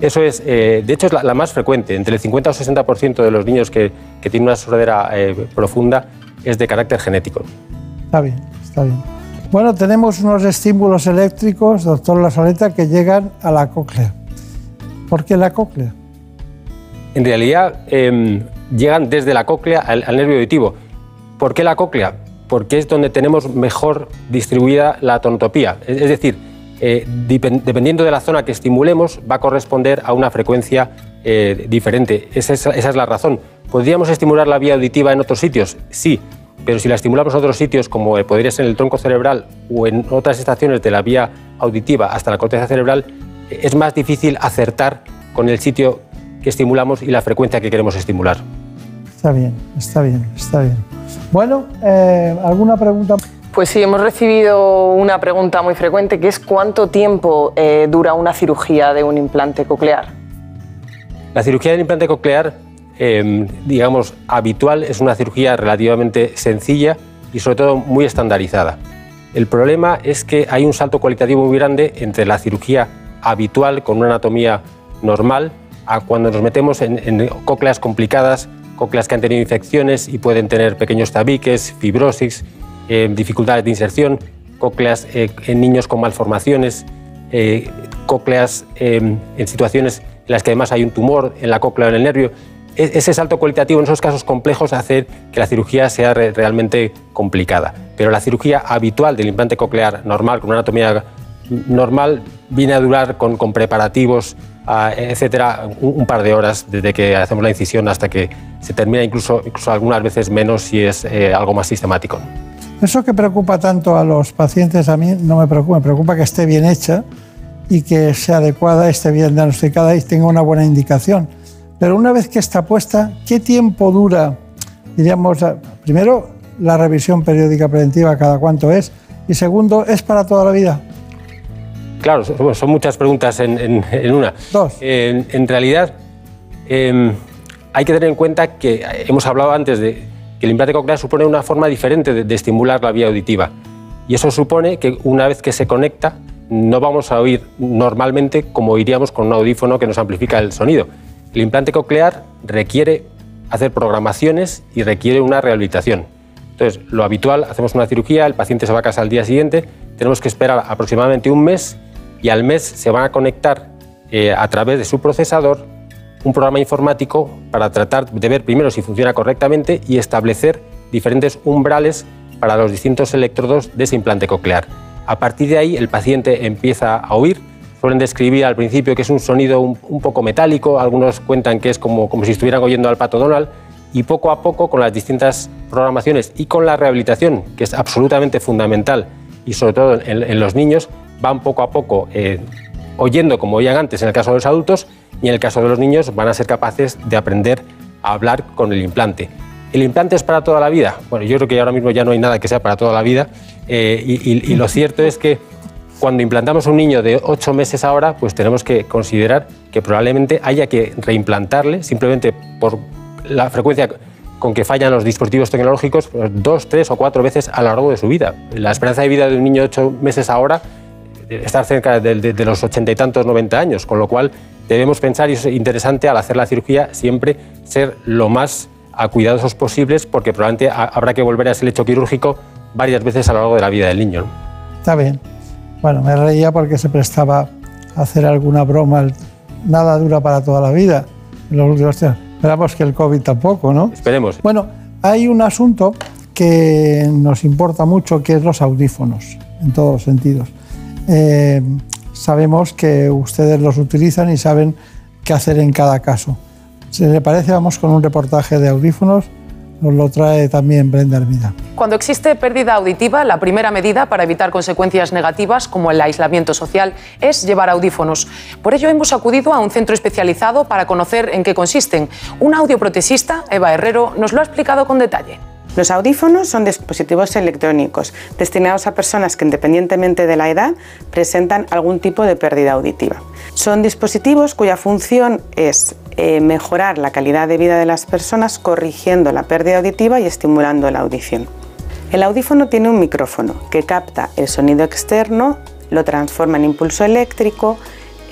S20: Eso es, eh, de hecho, es la, la más frecuente. Entre el 50 o 60% de los niños que, que tienen una sordera profunda es de carácter genético.
S2: Está bien, está bien. Bueno, tenemos unos estímulos eléctricos, doctor La Soleta, que llegan a la cóclea. ¿Por qué la cóclea?
S20: En realidad, eh, llegan desde la cóclea al, nervio auditivo. ¿Por qué la cóclea? Porque es donde tenemos mejor distribuida la tonotopía. Es, decir, eh, dependiendo de la zona que estimulemos, va a corresponder a una frecuencia eh, diferente. Esa es, esa es la razón. ¿Podríamos estimular la vía auditiva en otros sitios? Sí, pero si la estimulamos en otros sitios, como podría ser en el tronco cerebral o en otras estaciones de la vía auditiva hasta la corteza cerebral, es más difícil acertar con el sitio que estimulamos y la frecuencia que queremos estimular.
S2: Está bien, está bien, está bien. Bueno, eh, ¿alguna pregunta?
S21: Pues sí, hemos recibido una pregunta muy frecuente que es ¿cuánto tiempo eh, dura una cirugía de un implante coclear?
S20: La cirugía del implante coclear, eh, digamos, habitual, es una cirugía relativamente sencilla y sobre todo muy estandarizada. El problema es que hay un salto cualitativo muy grande entre la cirugía habitual con una anatomía normal a cuando nos metemos en, en cócleas complicadas, cócleas que han tenido infecciones y pueden tener pequeños tabiques, fibrosis, eh, dificultades de inserción, cócleas eh, en niños con malformaciones, eh, cócleas eh, en situaciones en las que además hay un tumor en la cóclea o en el nervio. E- Ese salto cualitativo en esos casos complejos hace que la cirugía sea re- realmente complicada. Pero la cirugía habitual del implante coclear normal, con una anatomía normal, viene a durar con, preparativos, ah, etcétera, un, par de horas desde que hacemos la incisión hasta que se termina, incluso, incluso algunas veces menos si es eh, algo más sistemático.
S2: Eso que preocupa tanto a los pacientes, a mí no me preocupa, me preocupa que esté bien hecha y que sea adecuada, esté bien diagnosticada y tenga una buena indicación. Pero una vez que está puesta, ¿qué tiempo dura, diríamos, primero, la revisión periódica preventiva, cada cuánto es? Y segundo, ¿es para toda la vida?
S20: Claro, son, muchas preguntas en, en- en una.
S2: Dos.
S20: En, en realidad, em, hay que tener en cuenta que hemos hablado antes de que el implante coclear supone una forma diferente de, de estimular la vía auditiva. Y eso supone que una vez que se conecta, no vamos a oír normalmente como oiríamos con un audífono que nos amplifica el sonido. El implante coclear requiere hacer programaciones y requiere una rehabilitación. Entonces, lo habitual, hacemos una cirugía, el paciente se va a casa al día siguiente, tenemos que esperar aproximadamente un mes y al mes se van a conectar eh, a través de su procesador un programa informático para tratar de ver primero si funciona correctamente y establecer diferentes umbrales para los distintos electrodos de ese implante coclear. A partir de ahí el paciente empieza a oír, suelen describir al principio que es un sonido un, poco metálico, algunos cuentan que es como, como si estuvieran oyendo al pato Donald y poco a poco con las distintas programaciones y con la rehabilitación, que es absolutamente fundamental y sobre todo en, los niños, van poco a poco eh, oyendo como oían antes en el caso de los adultos y en el caso de los niños van a ser capaces de aprender a hablar con el implante. ¿El implante es para toda la vida? Bueno, yo creo que ahora mismo ya no hay nada que sea para toda la vida eh, y lo cierto es que cuando implantamos a un niño de 8 meses ahora, pues tenemos que considerar que probablemente haya que reimplantarle simplemente por la frecuencia con que fallan los dispositivos tecnológicos pues, dos, tres o cuatro veces a lo largo de su vida. La esperanza de vida de un niño de 8 meses ahora estar cerca de, de- de los ochenta y tantos, 90 años, con lo cual debemos pensar, y es interesante al hacer la cirugía, siempre ser lo más a cuidadosos posibles, porque probablemente ha- habrá que volver a ese lecho quirúrgico varias veces a lo largo de la vida del niño. ¿no?
S2: Está bien. Bueno, me reía porque se prestaba a hacer alguna broma. Nada dura para toda la vida. En los últimos tiempos. Esperamos que el COVID tampoco, ¿no?
S20: Esperemos.
S2: Bueno, hay un asunto que nos importa mucho, que es los audífonos, en todos los sentidos. Eh, sabemos que ustedes los utilizan y saben qué hacer en cada caso. Si le parece, vamos con un reportaje de audífonos. Nos lo trae también Brenda Hermida.
S6: Cuando existe pérdida auditiva, la primera medida para evitar consecuencias negativas como el aislamiento social es llevar audífonos. Por ello hemos acudido a un centro especializado para conocer en qué consisten. Un audioprotesista, Eva Herrero, nos lo ha explicado con detalle.
S22: Los audífonos son dispositivos electrónicos destinados a personas que independientemente de la edad presentan algún tipo de pérdida auditiva. Son dispositivos cuya función es eh, mejorar la calidad de vida de las personas corrigiendo la pérdida auditiva y estimulando la audición. El audífono tiene un micrófono que capta el sonido externo, lo transforma en impulso eléctrico,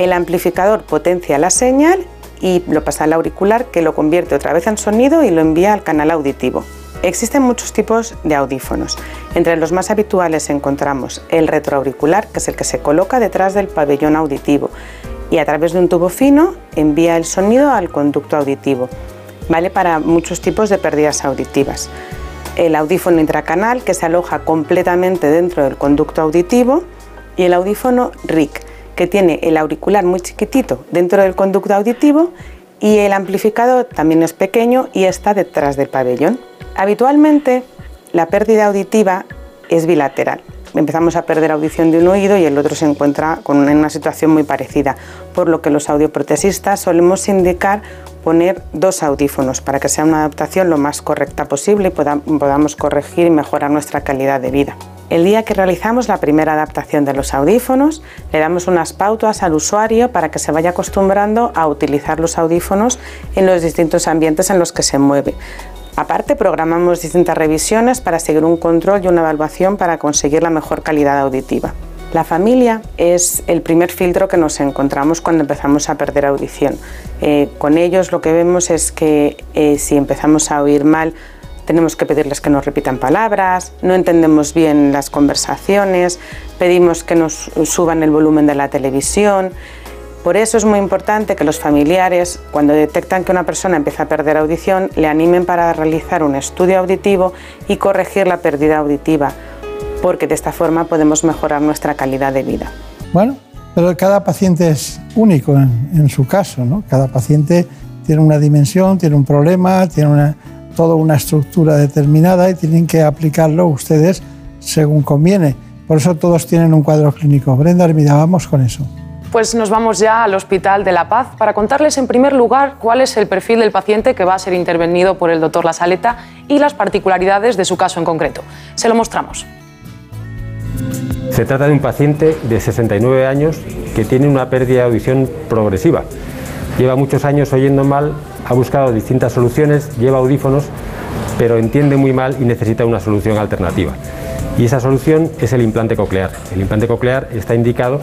S22: el amplificador potencia la señal y lo pasa al auricular que lo convierte otra vez en sonido y lo envía al canal auditivo. Existen muchos tipos de audífonos. Entre los más habituales encontramos el retroauricular, que es el que se coloca detrás del pabellón auditivo y a través de un tubo fino envía el sonido al conducto auditivo. Vale para muchos tipos de pérdidas auditivas. El audífono intracanal, que se aloja completamente dentro del conducto auditivo, y el audífono RIC, que tiene el auricular muy chiquitito dentro del conducto auditivo y el amplificador también es pequeño y está detrás del pabellón. Habitualmente la pérdida auditiva es bilateral. Empezamos a perder audición de un oído y el otro se encuentra en una situación muy parecida, por lo que los audioprotesistas solemos indicar poner dos audífonos para que sea una adaptación lo más correcta posible y poda- podamos corregir y mejorar nuestra calidad de vida. El día que realizamos la primera adaptación de los audífonos, le damos unas pautas al usuario para que se vaya acostumbrando a utilizar los audífonos en los distintos ambientes en los que se mueve. Aparte, programamos distintas revisiones para seguir un control y una evaluación para conseguir la mejor calidad auditiva. La familia es el primer filtro que nos encontramos cuando empezamos a perder audición. Eh, con ellos lo que vemos es que eh, si empezamos a oír mal, tenemos que pedirles que nos repitan palabras, no entendemos bien las conversaciones, pedimos que nos suban el volumen de la televisión, Por eso es muy importante que los familiares, cuando detectan que una persona empieza a perder audición, le animen para realizar un estudio auditivo y corregir la pérdida auditiva, porque de esta forma podemos mejorar nuestra calidad de vida.
S2: Bueno, pero cada paciente es único en, su caso, ¿no? Cada paciente tiene una dimensión, tiene un problema, tiene una, toda una estructura determinada y tienen que aplicarlo ustedes según conviene. Por eso todos tienen un cuadro clínico. Brenda Hermida, vamos con eso.
S6: Pues nos vamos ya al Hospital de la Paz para contarles en primer lugar cuál es el perfil del paciente que va a ser intervenido por el doctor La Saleta y las particularidades de su caso en concreto. Se lo mostramos.
S20: Se trata de un paciente de 69 años que tiene una pérdida de audición progresiva. Lleva muchos años oyendo mal, ha buscado distintas soluciones, lleva audífonos, pero entiende muy mal y necesita una solución alternativa. Y esa solución es el implante coclear. El implante coclear está indicado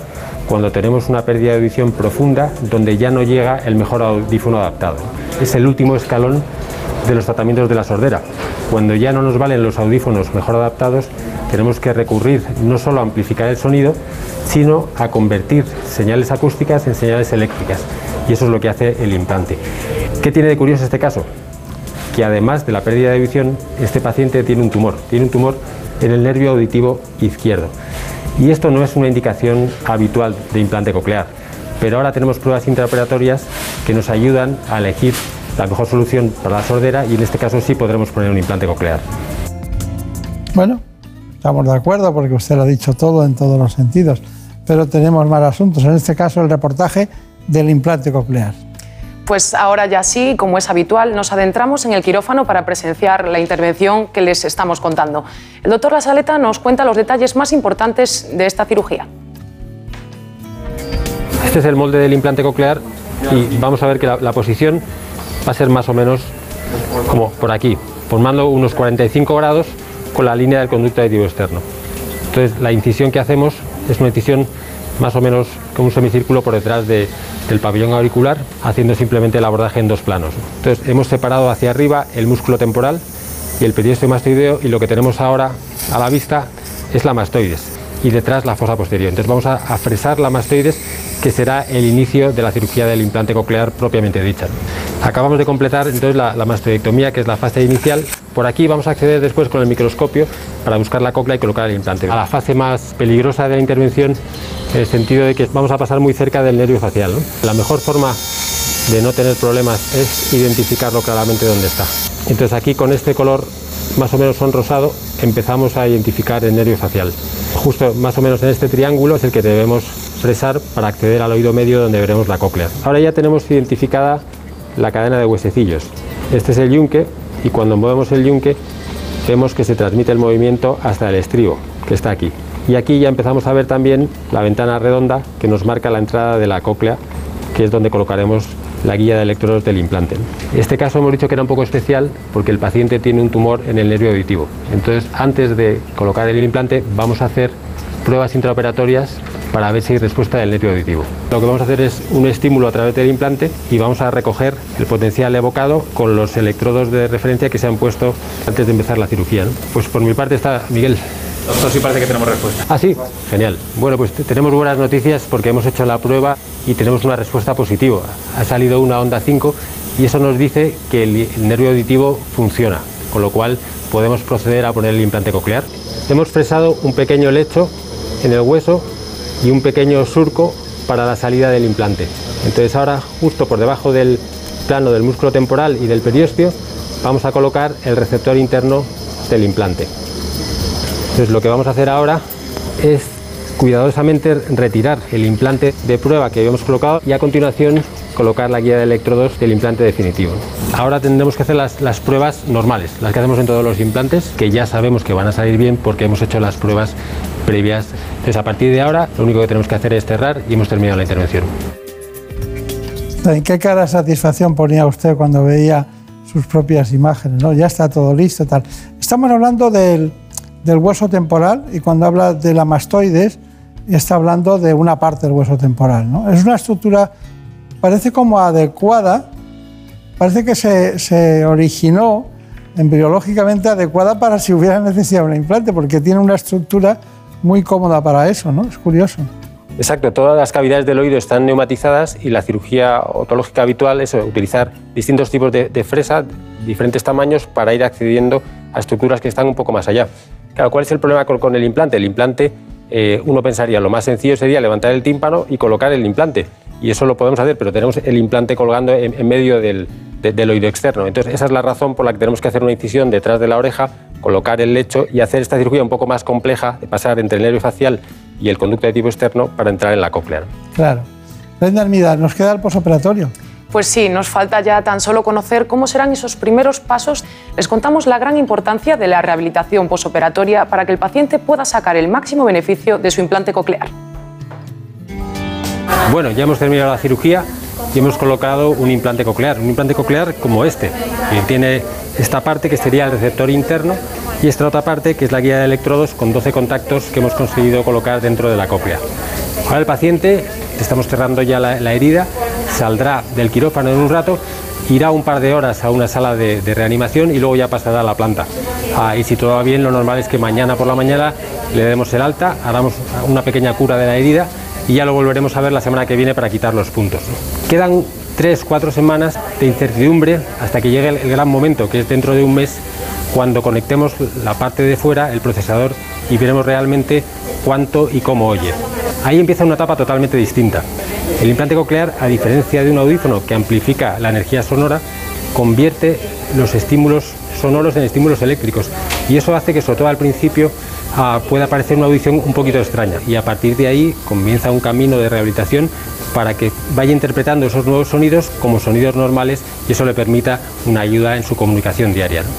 S20: cuando tenemos una pérdida de audición profunda donde ya no llega el mejor audífono adaptado. Es el último escalón de los tratamientos de la sordera. Cuando ya no nos valen los audífonos mejor adaptados, tenemos que recurrir no solo a amplificar el sonido, sino a convertir señales acústicas en señales eléctricas. Y eso es lo que hace el implante. ¿Qué tiene de curioso este caso? Que además de la pérdida de audición, este paciente tiene un tumor. Tiene un tumor en el nervio auditivo izquierdo. Y esto no es una indicación habitual de implante coclear, pero ahora tenemos pruebas intraoperatorias que nos ayudan a elegir la mejor solución para la sordera y en este caso sí podremos poner un implante coclear.
S2: Bueno, estamos de acuerdo porque usted lo ha dicho todo en todos los sentidos, pero tenemos más asuntos. En este caso, el reportaje del implante coclear.
S6: Pues ahora ya sí, como es habitual, nos adentramos en el quirófano para presenciar la intervención que les estamos contando. El doctor La Saleta nos cuenta los detalles más importantes de esta cirugía.
S20: Este es el molde del implante coclear y vamos a ver que la, la posición va a ser más o menos como por aquí, formando unos 45 grados con la línea del conducto auditivo externo. Entonces la incisión que hacemos es una incisión más o menos como un semicírculo por detrás de- del pabellón auricular, haciendo simplemente el abordaje en dos planos. Entonces hemos separado hacia arriba el músculo temporal y el periósteo mastoideo y lo que tenemos ahora a la vista es la mastoides y detrás la fosa posterior. Entonces vamos a, a fresar la mastoides que será el inicio de la cirugía del implante coclear propiamente dicha. Acabamos de completar entonces la, la mastoidectomía, que es la fase inicial. Por aquí vamos a acceder después con el microscopio para buscar la cóclea y colocar el implante. A la fase más peligrosa de la intervención, en el sentido de que vamos a pasar muy cerca del nervio facial. ¿no? La mejor forma de no tener problemas es identificarlo claramente dónde está. Entonces aquí con este color más o menos son rosado empezamos a identificar el nervio facial. Justo más o menos en este triángulo es el que debemos fresar para acceder al oído medio donde veremos la cóclea. Ahora ya tenemos identificada la cadena de huesecillos. Este es el yunque y cuando movemos el yunque vemos que se transmite el movimiento hasta el estribo, que está aquí. Y aquí ya empezamos a ver también la ventana redonda que nos marca la entrada de la cóclea, que es donde colocaremos la guía de electrodos del implante. Este caso hemos dicho que era un poco especial porque el paciente tiene un tumor en el nervio auditivo. Entonces, antes de colocar el implante, vamos a hacer pruebas intraoperatorias para ver si hay respuesta del nervio auditivo. Lo que vamos a hacer es un estímulo a través del implante y vamos a recoger el potencial evocado con los electrodos de referencia que se han puesto antes de empezar la cirugía. Pues por mi parte está Miguel.
S16: Doctor, sí parece que tenemos respuesta.
S20: Ah, sí, genial. Bueno, pues te- tenemos buenas noticias porque hemos hecho la prueba y tenemos una respuesta positiva. Ha salido una onda 5 y eso nos dice que el, el nervio auditivo funciona, con lo cual podemos proceder a poner el implante coclear. Hemos fresado un pequeño lecho en el hueso y un pequeño surco para la salida del implante. Entonces ahora, justo por debajo del plano del músculo temporal y del periósteo, vamos a colocar el receptor interno del implante. Entonces lo que vamos a hacer ahora es cuidadosamente retirar el implante de prueba que habíamos colocado y a continuación colocar la guía de electrodos del implante definitivo. Ahora tendremos que hacer las, pruebas normales, las que hacemos en todos los implantes, que ya sabemos que van a salir bien porque hemos hecho las pruebas previas. Entonces a partir de ahora lo único que tenemos que hacer es cerrar y hemos terminado la intervención.
S2: ¿En qué cara de satisfacción ponía usted cuando veía sus propias imágenes? ¿no? Ya está todo listo. Tal. Estamos hablando del, del hueso temporal y cuando habla de la mastoides está hablando de una parte del hueso temporal. ¿no? Es una estructura, parece como adecuada, parece que se, se originó embriológicamente adecuada para si hubiera necesidad de un implante, porque tiene una estructura muy cómoda para eso, ¿no? Es curioso.
S20: Exacto, todas las cavidades del oído están neumatizadas y la cirugía otológica habitual es utilizar distintos tipos de, de fresa, diferentes tamaños, para ir accediendo a estructuras que están un poco más allá. Claro, ¿cuál es el problema con, el implante? El implante, eh, uno pensaría, lo más sencillo sería levantar el tímpano y colocar el implante. Y eso lo podemos hacer, pero tenemos el implante colgando en, medio del, de- del oído externo. Entonces, esa es la razón por la que tenemos que hacer una incisión detrás de la oreja, colocar el lecho y hacer esta cirugía un poco más compleja, de pasar entre el nervio facial y el conducto de tipo externo para entrar en la cóclea.
S2: Claro. Brenda Armida, nos queda el posoperatorio.
S6: Pues sí, nos falta ya tan solo conocer cómo serán esos primeros pasos. Les contamos la gran importancia de la rehabilitación posoperatoria para que el paciente pueda sacar el máximo beneficio de su implante coclear.
S20: Bueno, ya hemos terminado la cirugía y hemos colocado un implante coclear, un implante coclear como este, que tiene esta parte que sería el receptor interno y esta otra parte que es la guía de electrodos con 12 contactos que hemos conseguido colocar dentro de la cóclea. Ahora el paciente, estamos cerrando ya la, la herida, saldrá del quirófano en un rato, irá un par de horas a una sala de, reanimación y luego ya pasará a la planta. Ah, y si todo va bien, lo normal es que mañana por la mañana le demos el alta, haremos una pequeña cura de la herida y ya lo volveremos a ver la semana que viene para quitar los puntos. Quedan tres, cuatro semanas de incertidumbre hasta que llegue el, el gran momento, que es dentro de un mes, cuando conectemos la parte de fuera, el procesador, y veremos realmente cuánto y cómo oye. Ahí empieza una etapa totalmente distinta. El implante coclear, a diferencia de un audífono que amplifica la energía sonora, convierte los estímulos sonoros en estímulos eléctricos y eso hace que sobre todo al principio ah, pueda parecer una audición un poquito extraña y a partir de ahí comienza un camino de rehabilitación para que vaya interpretando esos nuevos sonidos como sonidos normales y eso le permita una ayuda en su comunicación diaria. ¿no?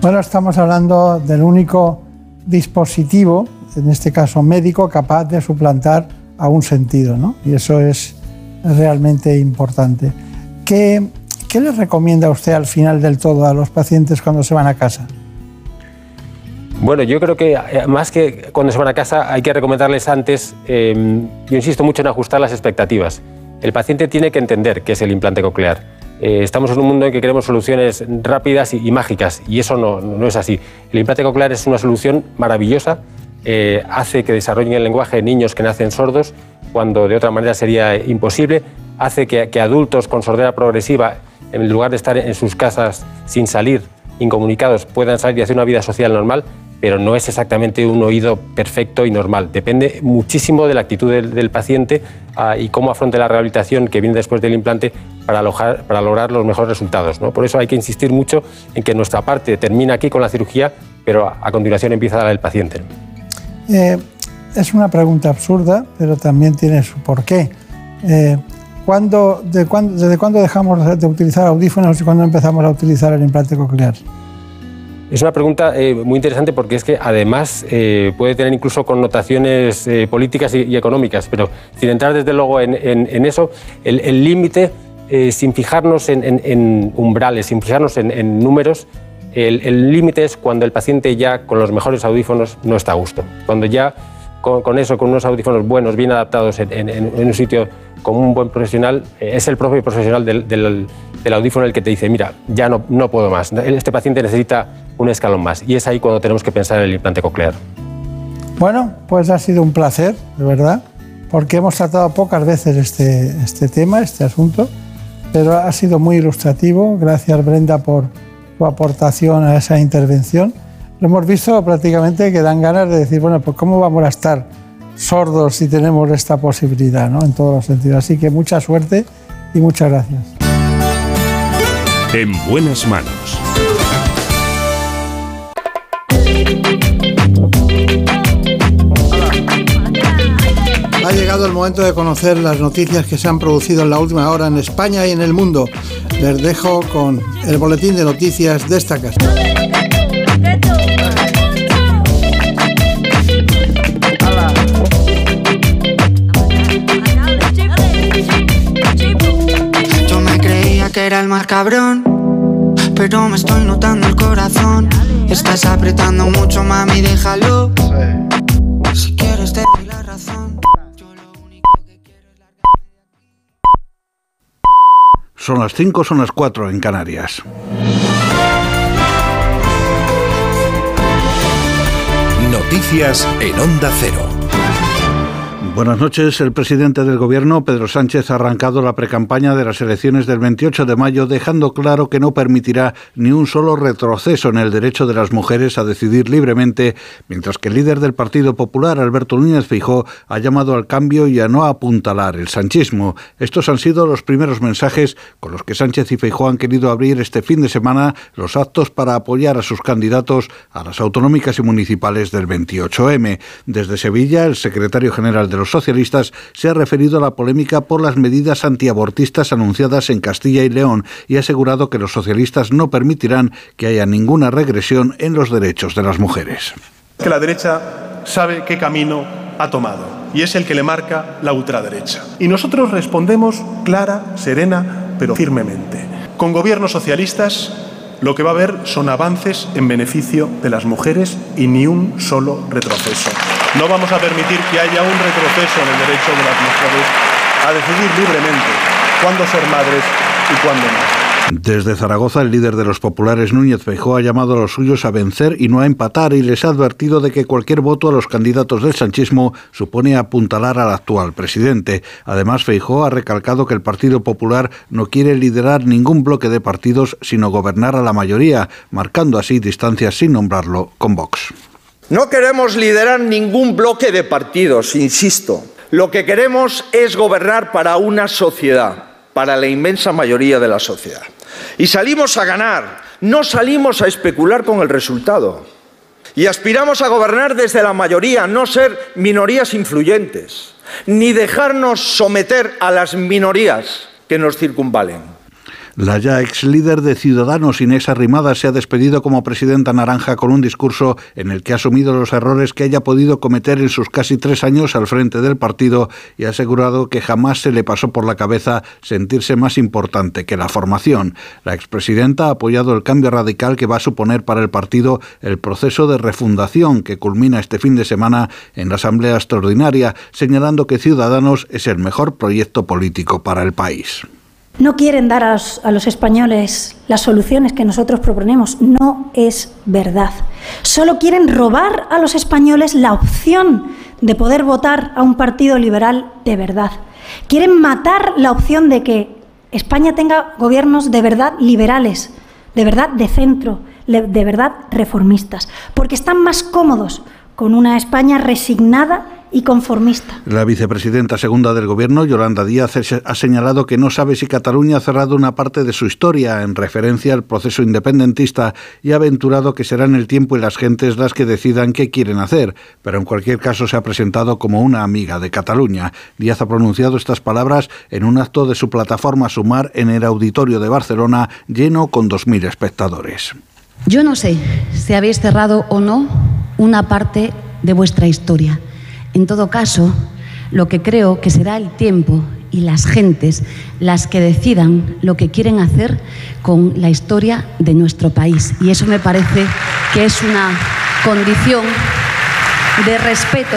S2: Bueno, estamos hablando del único dispositivo, en este caso médico, capaz de suplantar a un sentido, ¿no? Y eso es realmente importante. ¿Qué, qué les recomienda usted al final del todo a los pacientes cuando se van a casa?
S20: Bueno, yo creo que eh, más que cuando se van a casa hay que recomendarles antes, eh, yo insisto mucho en ajustar las expectativas. El paciente tiene que entender qué es el implante coclear. Eh, estamos en un mundo en que queremos soluciones rápidas y, y mágicas y eso no, no es así. El implante coclear es una solución maravillosa, eh, hace que desarrollen el lenguaje niños que nacen sordos cuando de otra manera sería imposible, hace que, adultos con sordera progresiva, en lugar de estar en sus casas sin salir, incomunicados, puedan salir y hacer una vida social normal, pero no es exactamente un oído perfecto y normal. Depende muchísimo de la actitud del, paciente ah, y cómo afronte la rehabilitación que viene después del implante para lograr los mejores resultados. ¿no? Por eso hay que insistir mucho en que nuestra parte termina aquí con la cirugía, pero a, a continuación empieza la del paciente.
S2: Eh, es una pregunta absurda, pero también tiene su porqué. Eh, ¿cuándo- de cuándo- ¿Desde cuándo dejamos de utilizar audífonos y cuándo empezamos a utilizar el implante coclear?
S20: Es una pregunta eh, muy interesante porque es que además puede tener incluso connotaciones políticas y, económicas, pero sin entrar desde luego en, eso, el límite, sin fijarnos en, umbrales, sin fijarnos en números, el límite es cuando el paciente ya con los mejores audífonos no está a gusto. Cuando ya con, con eso, con unos audífonos buenos, bien adaptados en, en- en un sitio con un buen profesional, eh, es el propio profesional del, del- del audífono el que te dice, mira, ya no, no puedo más, este paciente necesita un escalón más. Y es ahí cuando tenemos que pensar en el implante coclear.
S2: Bueno, pues ha sido un placer, de verdad, porque hemos tratado pocas veces este, este tema, este asunto, pero ha sido muy ilustrativo. Gracias, Brenda, por tu aportación a esa intervención. Lo hemos visto prácticamente que dan ganas de decir, bueno, pues cómo vamos a estar sordos si tenemos esta posibilidad, ¿no? En todos los sentidos. Así que mucha suerte y muchas gracias.
S1: En buenas manos.
S2: Ha llegado el momento de conocer las noticias que se han producido en la última hora en España y en el mundo. Les dejo con el boletín de noticias de esta casa.
S23: Yo me creía que era el más cabrón, pero me estoy notando el corazón. Estás apretando mucho, mami, déjalo. Si quieres te doy
S24: Son las 5, son las 4 en Canarias.
S1: Noticias en Onda Cero.
S24: Buenas noches. El presidente del Gobierno, Pedro Sánchez, ha arrancado la precampaña de las elecciones del 28 de mayo, dejando claro que no permitirá ni un solo retroceso en el derecho de las mujeres a decidir libremente, mientras que el líder del Partido Popular, Alberto Núñez Fijó, ha llamado al cambio y a no apuntalar el sanchismo. Estos han sido los primeros mensajes con los que Sánchez y Feijó han querido abrir este fin de semana los actos para apoyar a sus candidatos a las autonómicas y municipales del 28M. Desde Sevilla, el secretario general de los socialistas se ha referido a la polémica por las medidas antiabortistas anunciadas en Castilla y León y ha asegurado que los socialistas no permitirán que haya ninguna regresión en los derechos de las mujeres.
S25: Que la derecha sabe qué camino ha tomado y es el que le marca la ultraderecha. Y nosotros respondemos clara, serena, pero firmemente. Con gobiernos socialistas lo que va a haber son avances en beneficio de las mujeres y ni un solo retroceso. No vamos a permitir que haya un retroceso en el derecho de las mujeres a decidir libremente cuándo ser madres y cuándo no.
S24: Desde Zaragoza, el líder de los populares, Núñez Feijóo, ha llamado a los suyos a vencer y no a empatar y les ha advertido de que cualquier voto a los candidatos del sanchismo supone apuntalar al actual presidente. Además, Feijóo ha recalcado que el Partido Popular no quiere liderar ningún bloque de partidos, sino gobernar a la mayoría, marcando así distancias sin nombrarlo con Vox.
S26: No queremos liderar ningún bloque de partidos, insisto. Lo que queremos es gobernar para una sociedad, para la inmensa mayoría de la sociedad. Y salimos a ganar, no salimos a especular con el resultado. Y aspiramos a gobernar desde la mayoría, no ser minorías influyentes, ni dejarnos someter a las minorías que nos circunvalen.
S24: La ya ex líder de Ciudadanos, Inés Arrimada, se ha despedido como presidenta naranja con un discurso en el que ha asumido los errores que haya podido cometer en sus casi tres años al frente del partido y ha asegurado que jamás se le pasó por la cabeza sentirse más importante que la formación. La expresidenta ha apoyado el cambio radical que va a suponer para el partido el proceso de refundación que culmina este fin de semana en la Asamblea Extraordinaria, señalando que Ciudadanos es el mejor proyecto político para el país.
S27: No quieren dar a los, españoles las soluciones que nosotros proponemos. No es verdad. Solo quieren robar a los españoles la opción de poder votar a un partido liberal de verdad. Quieren matar la opción de que España tenga gobiernos de verdad liberales, de verdad de centro, de verdad reformistas, porque están más cómodos con una España resignada y conformista.
S24: La vicepresidenta segunda del Gobierno, Yolanda Díaz, ha señalado que no sabe si Cataluña ha cerrado una parte de su historia en referencia al proceso independentista y ha aventurado que serán el tiempo y las gentes las que decidan qué quieren hacer, pero en cualquier caso se ha presentado como una amiga de Cataluña. Díaz ha pronunciado estas palabras en un acto de su plataforma Sumar en el auditorio de Barcelona lleno con 2.000 espectadores.
S28: Yo no sé si habéis cerrado o no una parte de vuestra historia en todo caso, lo que creo que será el tiempo y las gentes las que decidan lo que quieren hacer con la historia de nuestro país. Y eso me parece que es una condición de respeto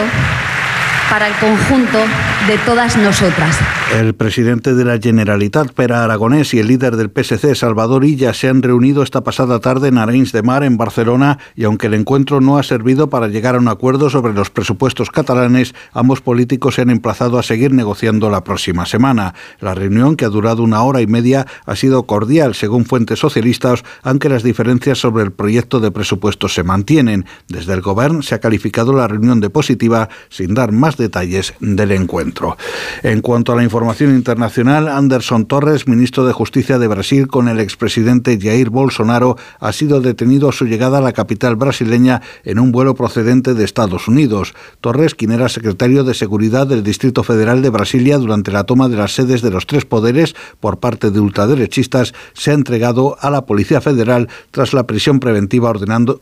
S28: para el conjunto de todas nosotras.
S24: El presidente de la Generalitat, Pera Aragonés, y el líder del PSC, Salvador Illa, se han reunido esta pasada tarde en Arenys de Mar, en Barcelona, y aunque el encuentro no ha servido para llegar a un acuerdo sobre los presupuestos catalanes, ambos políticos se han emplazado a seguir negociando la próxima semana. La reunión, que ha durado una hora y media, ha sido cordial, según fuentes socialistas, aunque las diferencias sobre el proyecto de presupuestos se mantienen. Desde el Gobierno se ha calificado la reunión de positiva, sin dar más detalles del encuentro. En cuanto a la información internacional, Anderson Torres, ministro de Justicia de Brasil, con el expresidente Jair Bolsonaro, ha sido detenido a su llegada a la capital brasileña en un vuelo procedente de Estados Unidos. Torres, quien era secretario de Seguridad del Distrito Federal de Brasilia durante la toma de las sedes de los tres poderes por parte de ultraderechistas, se ha entregado a la Policía Federal tras la prisión preventiva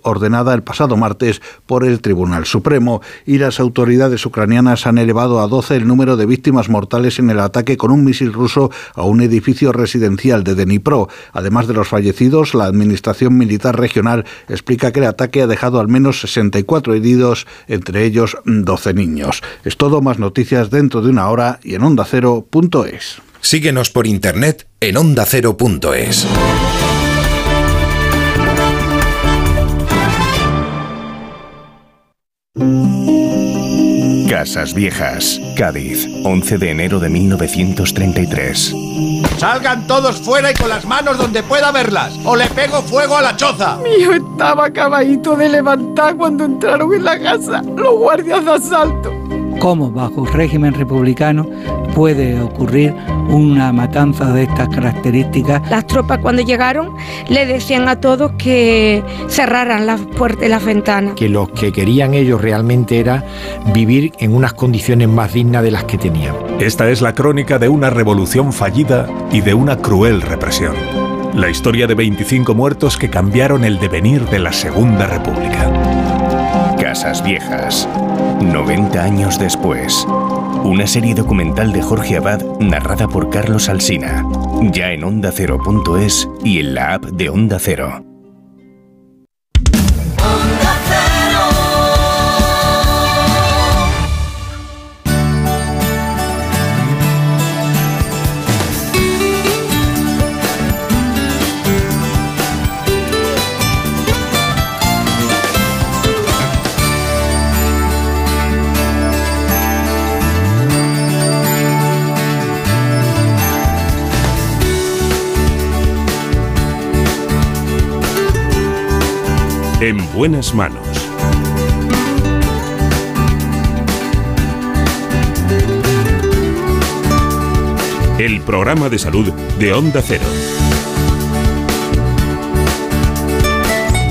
S24: ordenada el pasado martes por el Tribunal Supremo y las autoridades ucranianas han elevado a 12 el número de víctimas mortales en el ataque con un misil ruso a un edificio residencial de Dnipro. Además de los fallecidos, la Administración Militar Regional explica que el ataque ha dejado al menos 64 heridos, entre ellos 12 niños. Es todo, más noticias dentro de una hora y en ondacero.es.
S29: Síguenos por internet en ondacero.es.
S30: Casas Viejas, Cádiz, 11 de enero de 1933.
S31: Salgan todos fuera y con las manos donde pueda verlas, o le pego fuego a la choza.
S32: Hijo estaba acabadito de levantar cuando entraron en la casa los guardias de asalto.
S33: ¿Cómo bajo régimen republicano puede ocurrir una matanza de estas características?
S34: Las tropas cuando llegaron le decían a todos que cerraran las puertas y las ventanas.
S35: Que lo que querían ellos realmente era vivir en unas condiciones más dignas de las que tenían.
S1: Esta es la crónica de una revolución fallida y de una cruel represión. La historia de 25 muertos que cambiaron el devenir de la Segunda República.
S30: Casas Viejas, 90 años después. Una serie documental de Jorge Abad narrada por Carlos Alsina. Ya en ondacero.es y en la app de Onda Cero.
S1: Buenas manos. El programa de salud de Onda Cero.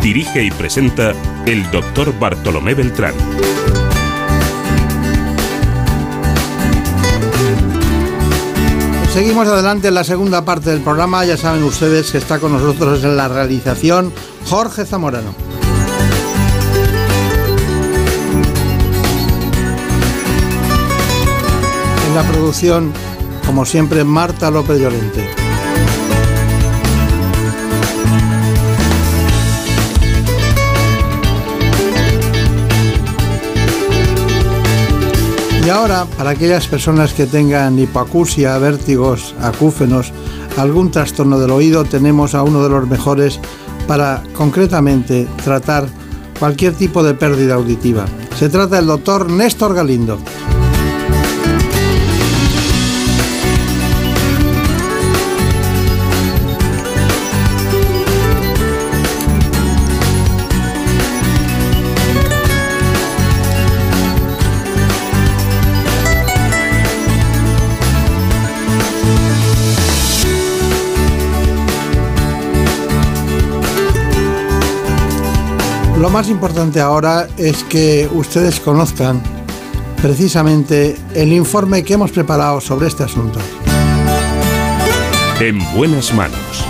S1: Dirige y presenta el doctor Bartolomé Beltrán.
S2: Seguimos adelante en la segunda parte del programa. Ya saben ustedes que está con nosotros en la realización Jorge Zamorano. La producción, como siempre, Marta López Llorente. Y ahora, para aquellas personas que tengan hipoacusia, vértigos, acúfenos, algún trastorno del oído, tenemos a uno de los mejores para concretamente tratar cualquier tipo de pérdida auditiva. Se trata del doctor Néstor Galindo. Lo más importante ahora es que ustedes conozcan precisamente el informe que hemos preparado sobre este asunto.
S1: En buenas manos.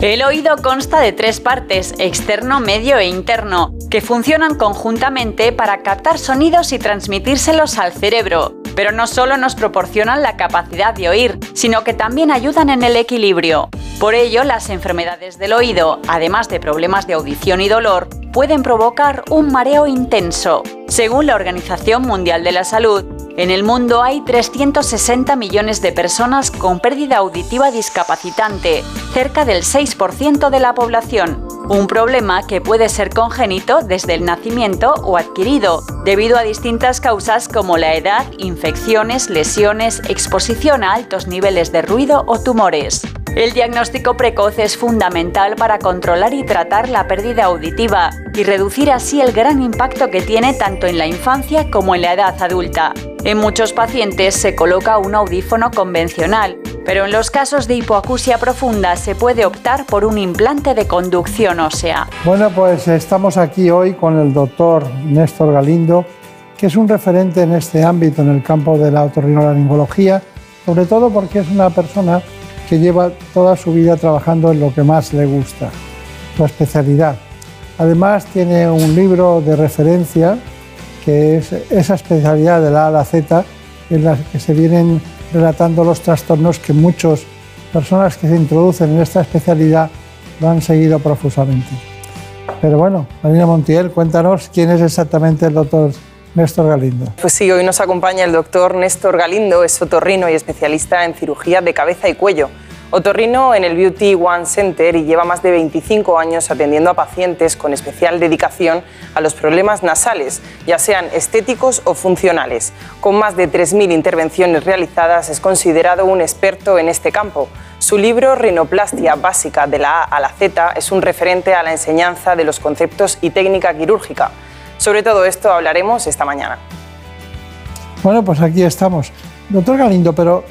S4: El oído consta de tres partes, externo, medio e interno, que funcionan conjuntamente para captar sonidos y transmitírselos al cerebro. Pero no solo nos proporcionan la capacidad de oír, sino que también ayudan en el equilibrio. Por ello, las enfermedades del oído, además de problemas de audición y dolor, pueden provocar un mareo intenso. Según la Organización Mundial de la Salud, en el mundo hay 360 millones de personas con pérdida auditiva discapacitante, cerca del 6% de la población. Un problema que puede ser congénito desde el nacimiento o adquirido, debido a distintas causas como la edad, infecciones, lesiones, exposición a altos niveles de ruido o tumores. El diagnóstico precoz es fundamental para controlar y tratar la pérdida auditiva y reducir así el gran impacto que tiene tanto en la infancia como en la edad adulta. En muchos pacientes se coloca un audífono convencional, pero en los casos de hipoacusia profunda se puede optar por un implante de conducción
S2: Bueno, pues estamos aquí hoy con el doctor Néstor Galindo, que es un referente en este ámbito, en el campo de la otorrinolaringología, sobre todo porque es una persona que lleva toda su vida trabajando en lo que más le gusta, su especialidad. Además tiene un libro de referencia que es esa especialidad de la A a la Z en la que se vienen relatando los trastornos que muchas personas que se introducen en esta especialidad lo han seguido profusamente. Pero bueno, Marina Montiel, cuéntanos quién es exactamente el doctor Néstor Galindo.
S21: Pues sí, hoy nos acompaña el doctor Néstor Galindo, es otorrino y especialista en cirugía de cabeza y cuello. Otorrino en el Beauty One Center y lleva más de 25 años atendiendo a pacientes con especial dedicación a los problemas nasales, ya sean estéticos o funcionales. Con más de 3.000 intervenciones realizadas es considerado un experto en este campo. Su libro Rinoplastia básica de la A a la Z es un referente a la enseñanza de los conceptos y técnica quirúrgica. Sobre todo esto hablaremos esta mañana.
S2: Bueno, pues aquí estamos. Doctor Galindo, pero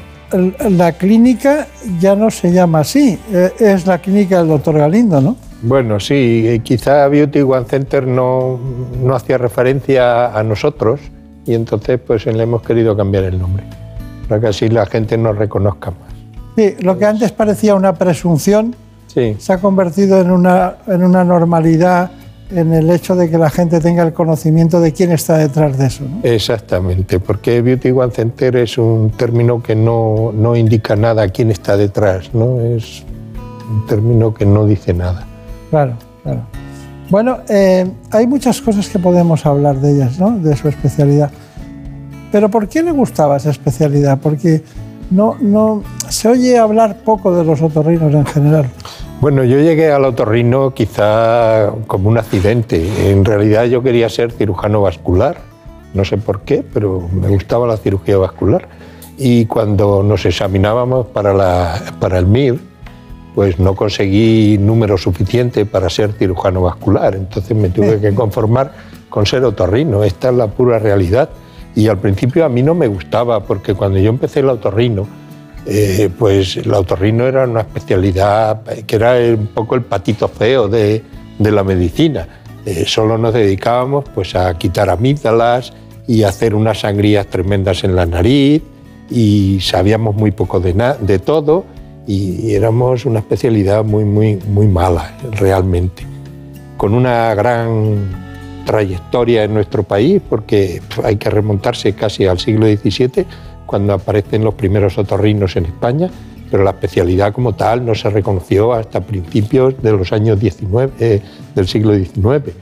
S2: la clínica ya no se llama así, eh, es la clínica del doctor Galindo, ¿no?
S36: Bueno, sí, quizá Beauty One Center no, no hacía referencia a nosotros y entonces pues le hemos querido cambiar el nombre, para que así la gente nos reconozca más.
S2: Sí, lo que antes parecía una presunción
S36: Sí.
S2: se ha convertido en una, en una normalidad en el hecho de que la gente tenga el conocimiento de quién está detrás de eso. ¿no?
S36: Exactamente, porque Beauty One Center es un término que no, no indica nada quién está detrás, ¿no? Es un término que no dice nada.
S2: Claro, claro. Bueno, eh, hay muchas cosas que podemos hablar de ellas, ¿no? De su especialidad. Pero ¿por qué le gustaba esa especialidad? Porque no, no se oye hablar poco de los otorrinos en general.
S36: Bueno, yo llegué al otorrino quizá como un accidente. En realidad yo quería ser cirujano vascular. No sé por qué, pero me gustaba la cirugía vascular. Y cuando nos examinábamos para, la- para el MIR, pues no conseguí número suficiente para ser cirujano vascular. Entonces me tuve que conformar con ser otorrino. Esta es la pura realidad. Y al principio a mí no me gustaba, porque cuando yo empecé el otorrino, eh, pues el otorrino era una especialidad que era un poco el patito feo de, de la medicina. Eh, solo nos dedicábamos pues, a quitar amígdalas y hacer unas sangrías tremendas en la nariz y sabíamos muy poco de, de todo y éramos una especialidad muy, muy, muy mala realmente. Con una gran trayectoria en nuestro país, porque hay que remontarse casi al siglo XVII, cuando aparecen los primeros otorrinos en España, pero la especialidad como tal no se reconoció hasta principios de los años 19, eh, del siglo XIX.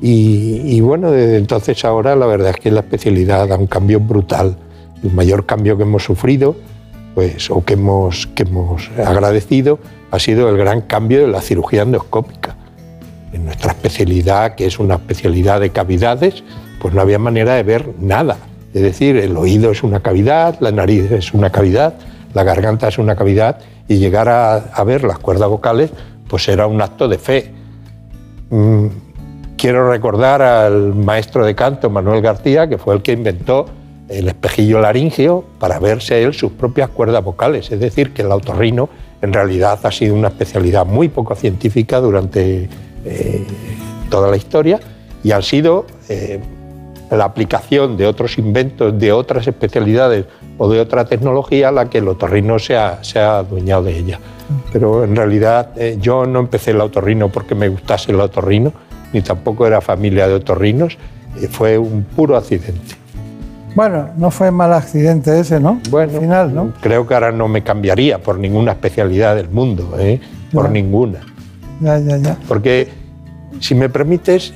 S36: Y, y bueno, desde entonces ahora la verdad es que la especialidad da un cambio brutal. El mayor cambio que hemos sufrido, pues, o que hemos, que hemos agradecido, ha sido el gran cambio de la cirugía endoscópica. En nuestra especialidad, que es una especialidad de cavidades, pues no había manera de ver nada. Es decir, el oído es una cavidad, la nariz es una cavidad, la garganta es una cavidad, y llegar a, ver las cuerdas vocales, pues era un acto de fe. Mm, quiero recordar al maestro de canto, Manuel García, que fue el que inventó el espejillo laringio para verse él sus propias cuerdas vocales. Es decir, que el autorrino en realidad ha sido una especialidad muy poco científica durante eh, toda la historia y han sido eh, la aplicación de otros inventos, de otras especialidades o de otra tecnología la que el otorrino se ha, se ha adueñado de ella. Pero en realidad eh, yo no empecé el otorrino porque me gustase el otorrino, ni tampoco era familia de otorrinos, fue un puro accidente.
S2: Bueno, no fue mal accidente ese, ¿no?
S36: Bueno,
S2: Al final, ¿no?
S36: creo que ahora no me cambiaría por ninguna especialidad del mundo, ¿eh? por ninguna.
S2: Ya, ya.
S36: Porque, si me permites,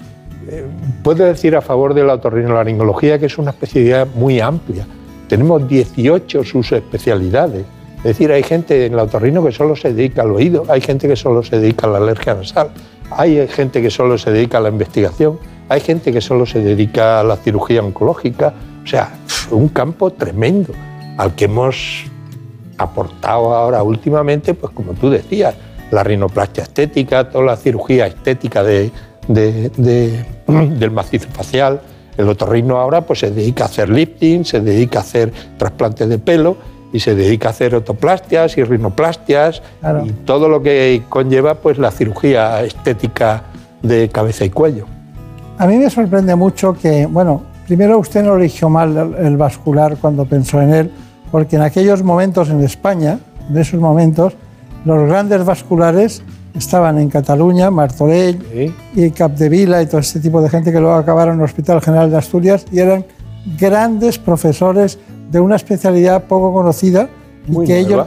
S36: eh, puedo decir a favor de la otorrinolaringología que es una especialidad muy amplia. Tenemos 18 subespecialidades. Es decir, hay gente en la otorrino que solo se dedica al oído, hay gente que solo se dedica a la alergia nasal, hay gente que solo se dedica a la investigación, hay gente que solo se dedica a la cirugía oncológica. O sea, un campo tremendo al que hemos aportado ahora últimamente, pues como tú decías, la rinoplastia estética, toda la cirugía estética de- de- de- *clears throat* del macizo facial. El otorrino ahora pues, se dedica a hacer lifting, se dedica a hacer trasplantes de pelo y se dedica a hacer otoplastias y rinoplastias
S2: Claro.
S36: y todo lo que conlleva pues, la cirugía estética de cabeza y cuello.
S2: A mí me sorprende mucho que, bueno, primero usted no eligió mal el, el vascular cuando pensó en él, porque en aquellos momentos en España, en esos momentos, los grandes vasculares estaban en Cataluña, Martorell y Capdevila y todo ese tipo de gente que luego acabaron en el Hospital General de Asturias y eran grandes profesores de una especialidad poco conocida y que
S36: nueva.
S2: ellos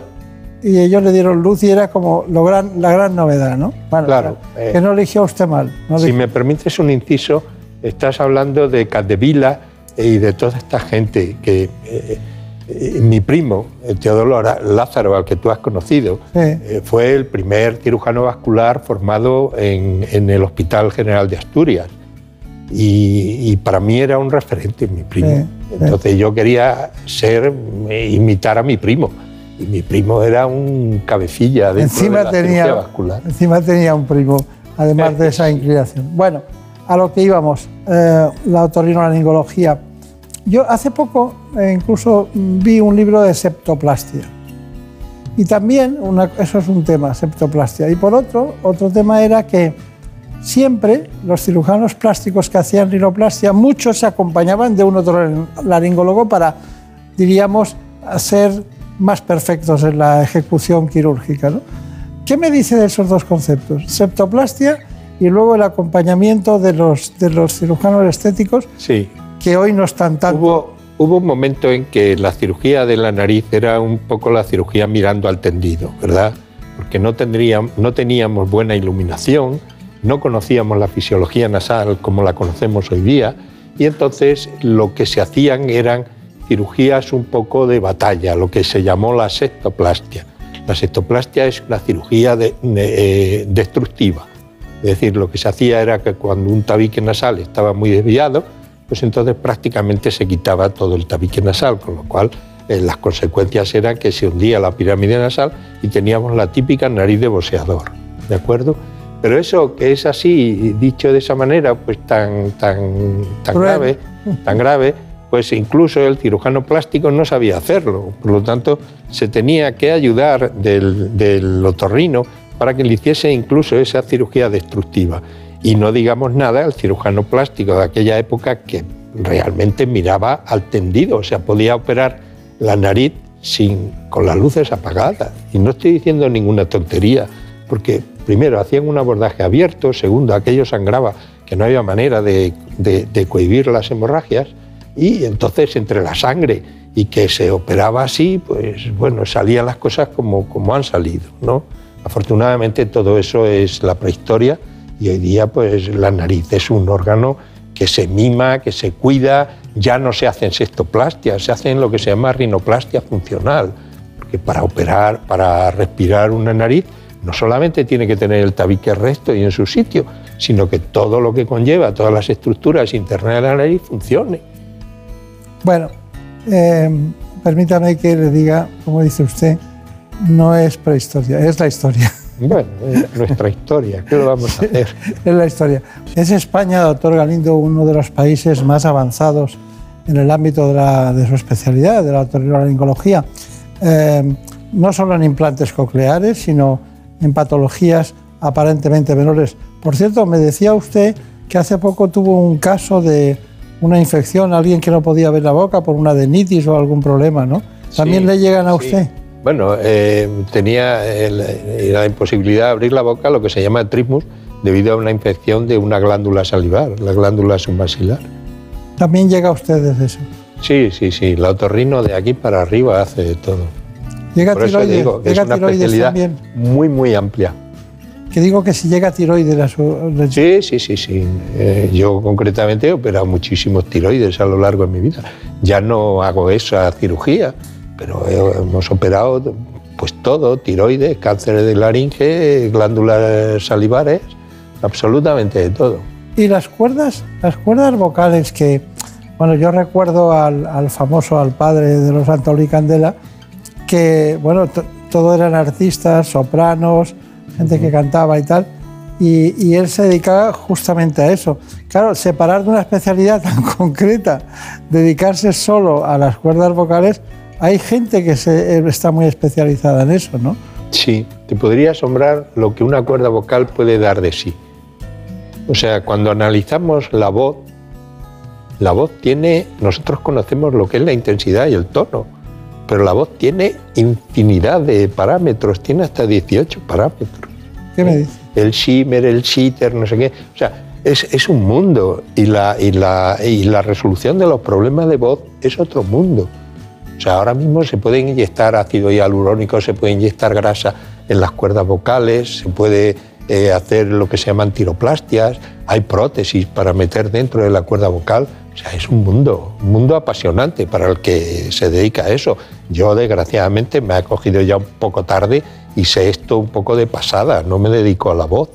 S2: y ellos le dieron luz y era como lo gran, la gran novedad, ¿no? Bueno,
S36: Claro,
S2: que
S36: eh,
S2: no eligió usted mal. no
S36: Si me permites un inciso, estás hablando de Capdevila y de toda esta gente que eh, eh, mi primo, Teodoro Lázaro, al que tú has conocido, eh, fue el primer cirujano vascular formado en, en el Hospital General de Asturias. Y, y, para mí era un referente, mi primo. Entonces yo quería ser, imitar a mi primo. Y mi primo era un cabecilla de
S2: encima
S36: la
S2: tenía,
S36: vascular.
S2: Encima tenía un primo, además de *laughs* esa inclinación. Bueno, a lo que íbamos, eh, la otorrinolaringología. Yo hace poco eh, incluso vi un libro de septoplastia. Y también, eso es un tema, septoplastia. Y por otro, otro tema era que siempre los cirujanos plásticos que hacían rinoplastia, muchos se acompañaban de un otro laringólogo para, diríamos, hacer más perfectos en la ejecución quirúrgica. ¿no? ¿Qué me dice de esos dos conceptos? Septoplastia y luego el acompañamiento de los, de los cirujanos estéticos,
S36: sí.
S2: Que hoy no están tanto.
S36: Hubo, hubo un momento en que la cirugía de la nariz era un poco la cirugía mirando al tendido, ¿verdad? Porque no, tendríamos, no teníamos buena iluminación, no conocíamos la fisiología nasal como la conocemos hoy día, y entonces lo que se hacían eran cirugías un poco de batalla, lo que se llamó la septoplastia. La septoplastia es una cirugía de, eh, destructiva, es decir, lo que se hacía era que cuando un tabique nasal estaba muy desviado, pues entonces prácticamente se quitaba todo el tabique nasal, con lo cual eh, las consecuencias eran que se hundía la pirámide nasal y teníamos la típica nariz de boceador, ¿de acuerdo? Pero eso que es así, dicho de esa manera, pues tan, tan, tan grave, tan grave, pues incluso el cirujano plástico no sabía hacerlo. Por lo tanto, se tenía que ayudar del, del otorrino para que le hiciese incluso esa cirugía destructiva. Y no digamos nada al cirujano plástico de aquella época que realmente miraba al tendido, o sea, podía operar la nariz sin, con las luces apagadas. Y no estoy diciendo ninguna tontería, porque primero hacían un abordaje abierto, segundo aquello sangraba, que no había manera de, de, de cohibir las hemorragias, y entonces entre la sangre y que se operaba así, pues bueno, salían las cosas como, como han salido, ¿no? Afortunadamente todo eso es la prehistoria y hoy día pues la nariz es un órgano que se mima, que se cuida, ya no se hacen sextoplastias, se hacen lo que se llama rinoplastia funcional, porque para operar, para respirar una nariz, no solamente tiene que tener el tabique recto y en su sitio, sino que todo lo que conlleva, todas las estructuras internas de la nariz funcione.
S2: Bueno, eh, permítame que le diga, como dice usted, no es prehistoria, es la historia.
S36: Bueno, es nuestra historia, ¿qué lo vamos a hacer?
S2: es la historia. Es España, doctor Galindo, uno de los países más avanzados en el ámbito de, la, de su especialidad, de la otorrinolaringología, eh, no solo en implantes cocleares, sino en patologías aparentemente menores. Por cierto, me decía usted que hace poco tuvo un caso de una infección, alguien que no podía ver la boca por una adenitis o algún problema, ¿no? ¿También
S36: Sí,
S2: le llegan a
S36: sí. Bueno, eh, tenía el- la imposibilidad de abrir la boca, lo que se llama trismus, debido a una infección de una glándula salivar, la glándula submaxilar.
S2: También llega a ustedes eso.
S36: Sí, sí, sí, la otorrino de aquí para arriba hace de todo.
S2: Llega
S36: Por eso
S2: tiroides,
S36: digo que es
S2: llega
S36: una especialidad
S2: también.
S36: muy, muy amplia.
S2: Que digo que si llega tiroides a su...
S36: Sí, sí, sí, sí. Eh, yo concretamente he operado muchísimos tiroides a lo largo de mi vida. Ya no hago esa cirugía, pero he- hemos operado pues todo, tiroides, cáncer de laringe, glándulas salivares, absolutamente de todo.
S2: Y las cuerdas, las cuerdas vocales que, bueno, yo recuerdo al, al famoso, al padre de los Antolí Candela, que, bueno, to- todo eran artistas, sopranos, gente que cantaba y tal, y, y él se dedicaba justamente a eso. Claro, separar de una especialidad *laughs* tan concreta, dedicarse solo a las cuerdas vocales, hay gente que se, eh, está muy especializada en eso, ¿no?
S36: Sí, te podría asombrar lo que una cuerda vocal puede dar de sí. O sea, cuando analizamos la voz, la voz tiene, nosotros conocemos lo que es la intensidad y el tono, pero la voz tiene infinidad de parámetros, tiene hasta 18 parámetros.
S2: ¿Qué me dice?
S36: El shimmer, el shitter, no sé qué. O sea, es, es un mundo y la, y, la, y la resolución de los problemas de voz es otro mundo. O sea, ahora mismo se puede inyectar ácido hialurónico, se puede inyectar grasa en las cuerdas vocales, se puede eh, hacer lo que se llaman tiroplastias, hay prótesis para meter dentro de la cuerda vocal O sea, es un mundo, un mundo apasionante para el que se dedica a eso. Yo, desgraciadamente, me ha cogido ya un poco tarde y sé esto un poco de pasada, no me dedico a la voz.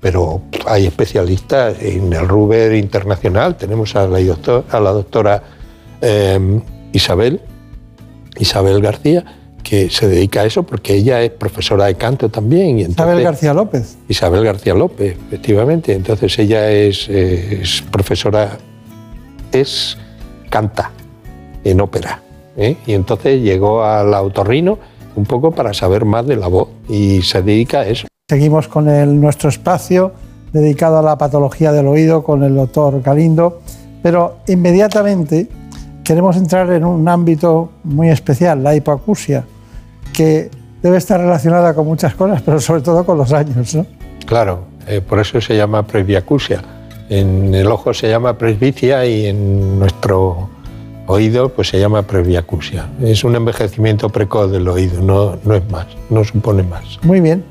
S36: Pero hay especialistas en el Ruber Internacional, tenemos a la, doctora, a la doctora eh, Isabel, Isabel García, que se dedica a eso porque ella es profesora de canto también. Y
S2: Isabel García López.
S36: Isabel García López, efectivamente. Entonces ella es, es profesora, es canta en ópera. ¿eh? Y entonces llegó al autorrino un poco para saber más de la voz y se dedica a eso.
S2: Seguimos con el, nuestro espacio dedicado a la patología del oído con el doctor Galindo, pero inmediatamente queremos entrar en un ámbito muy especial, la hipoacusia, que debe estar relacionada con muchas cosas, pero sobre todo con los años. ¿no?
S36: Claro, eh, por eso se llama presbiacusia. En el ojo se llama presbicia y en nuestro oído pues se llama presbiacusia. Es un envejecimiento precoz del oído, no, no es más, no supone más.
S2: Muy bien.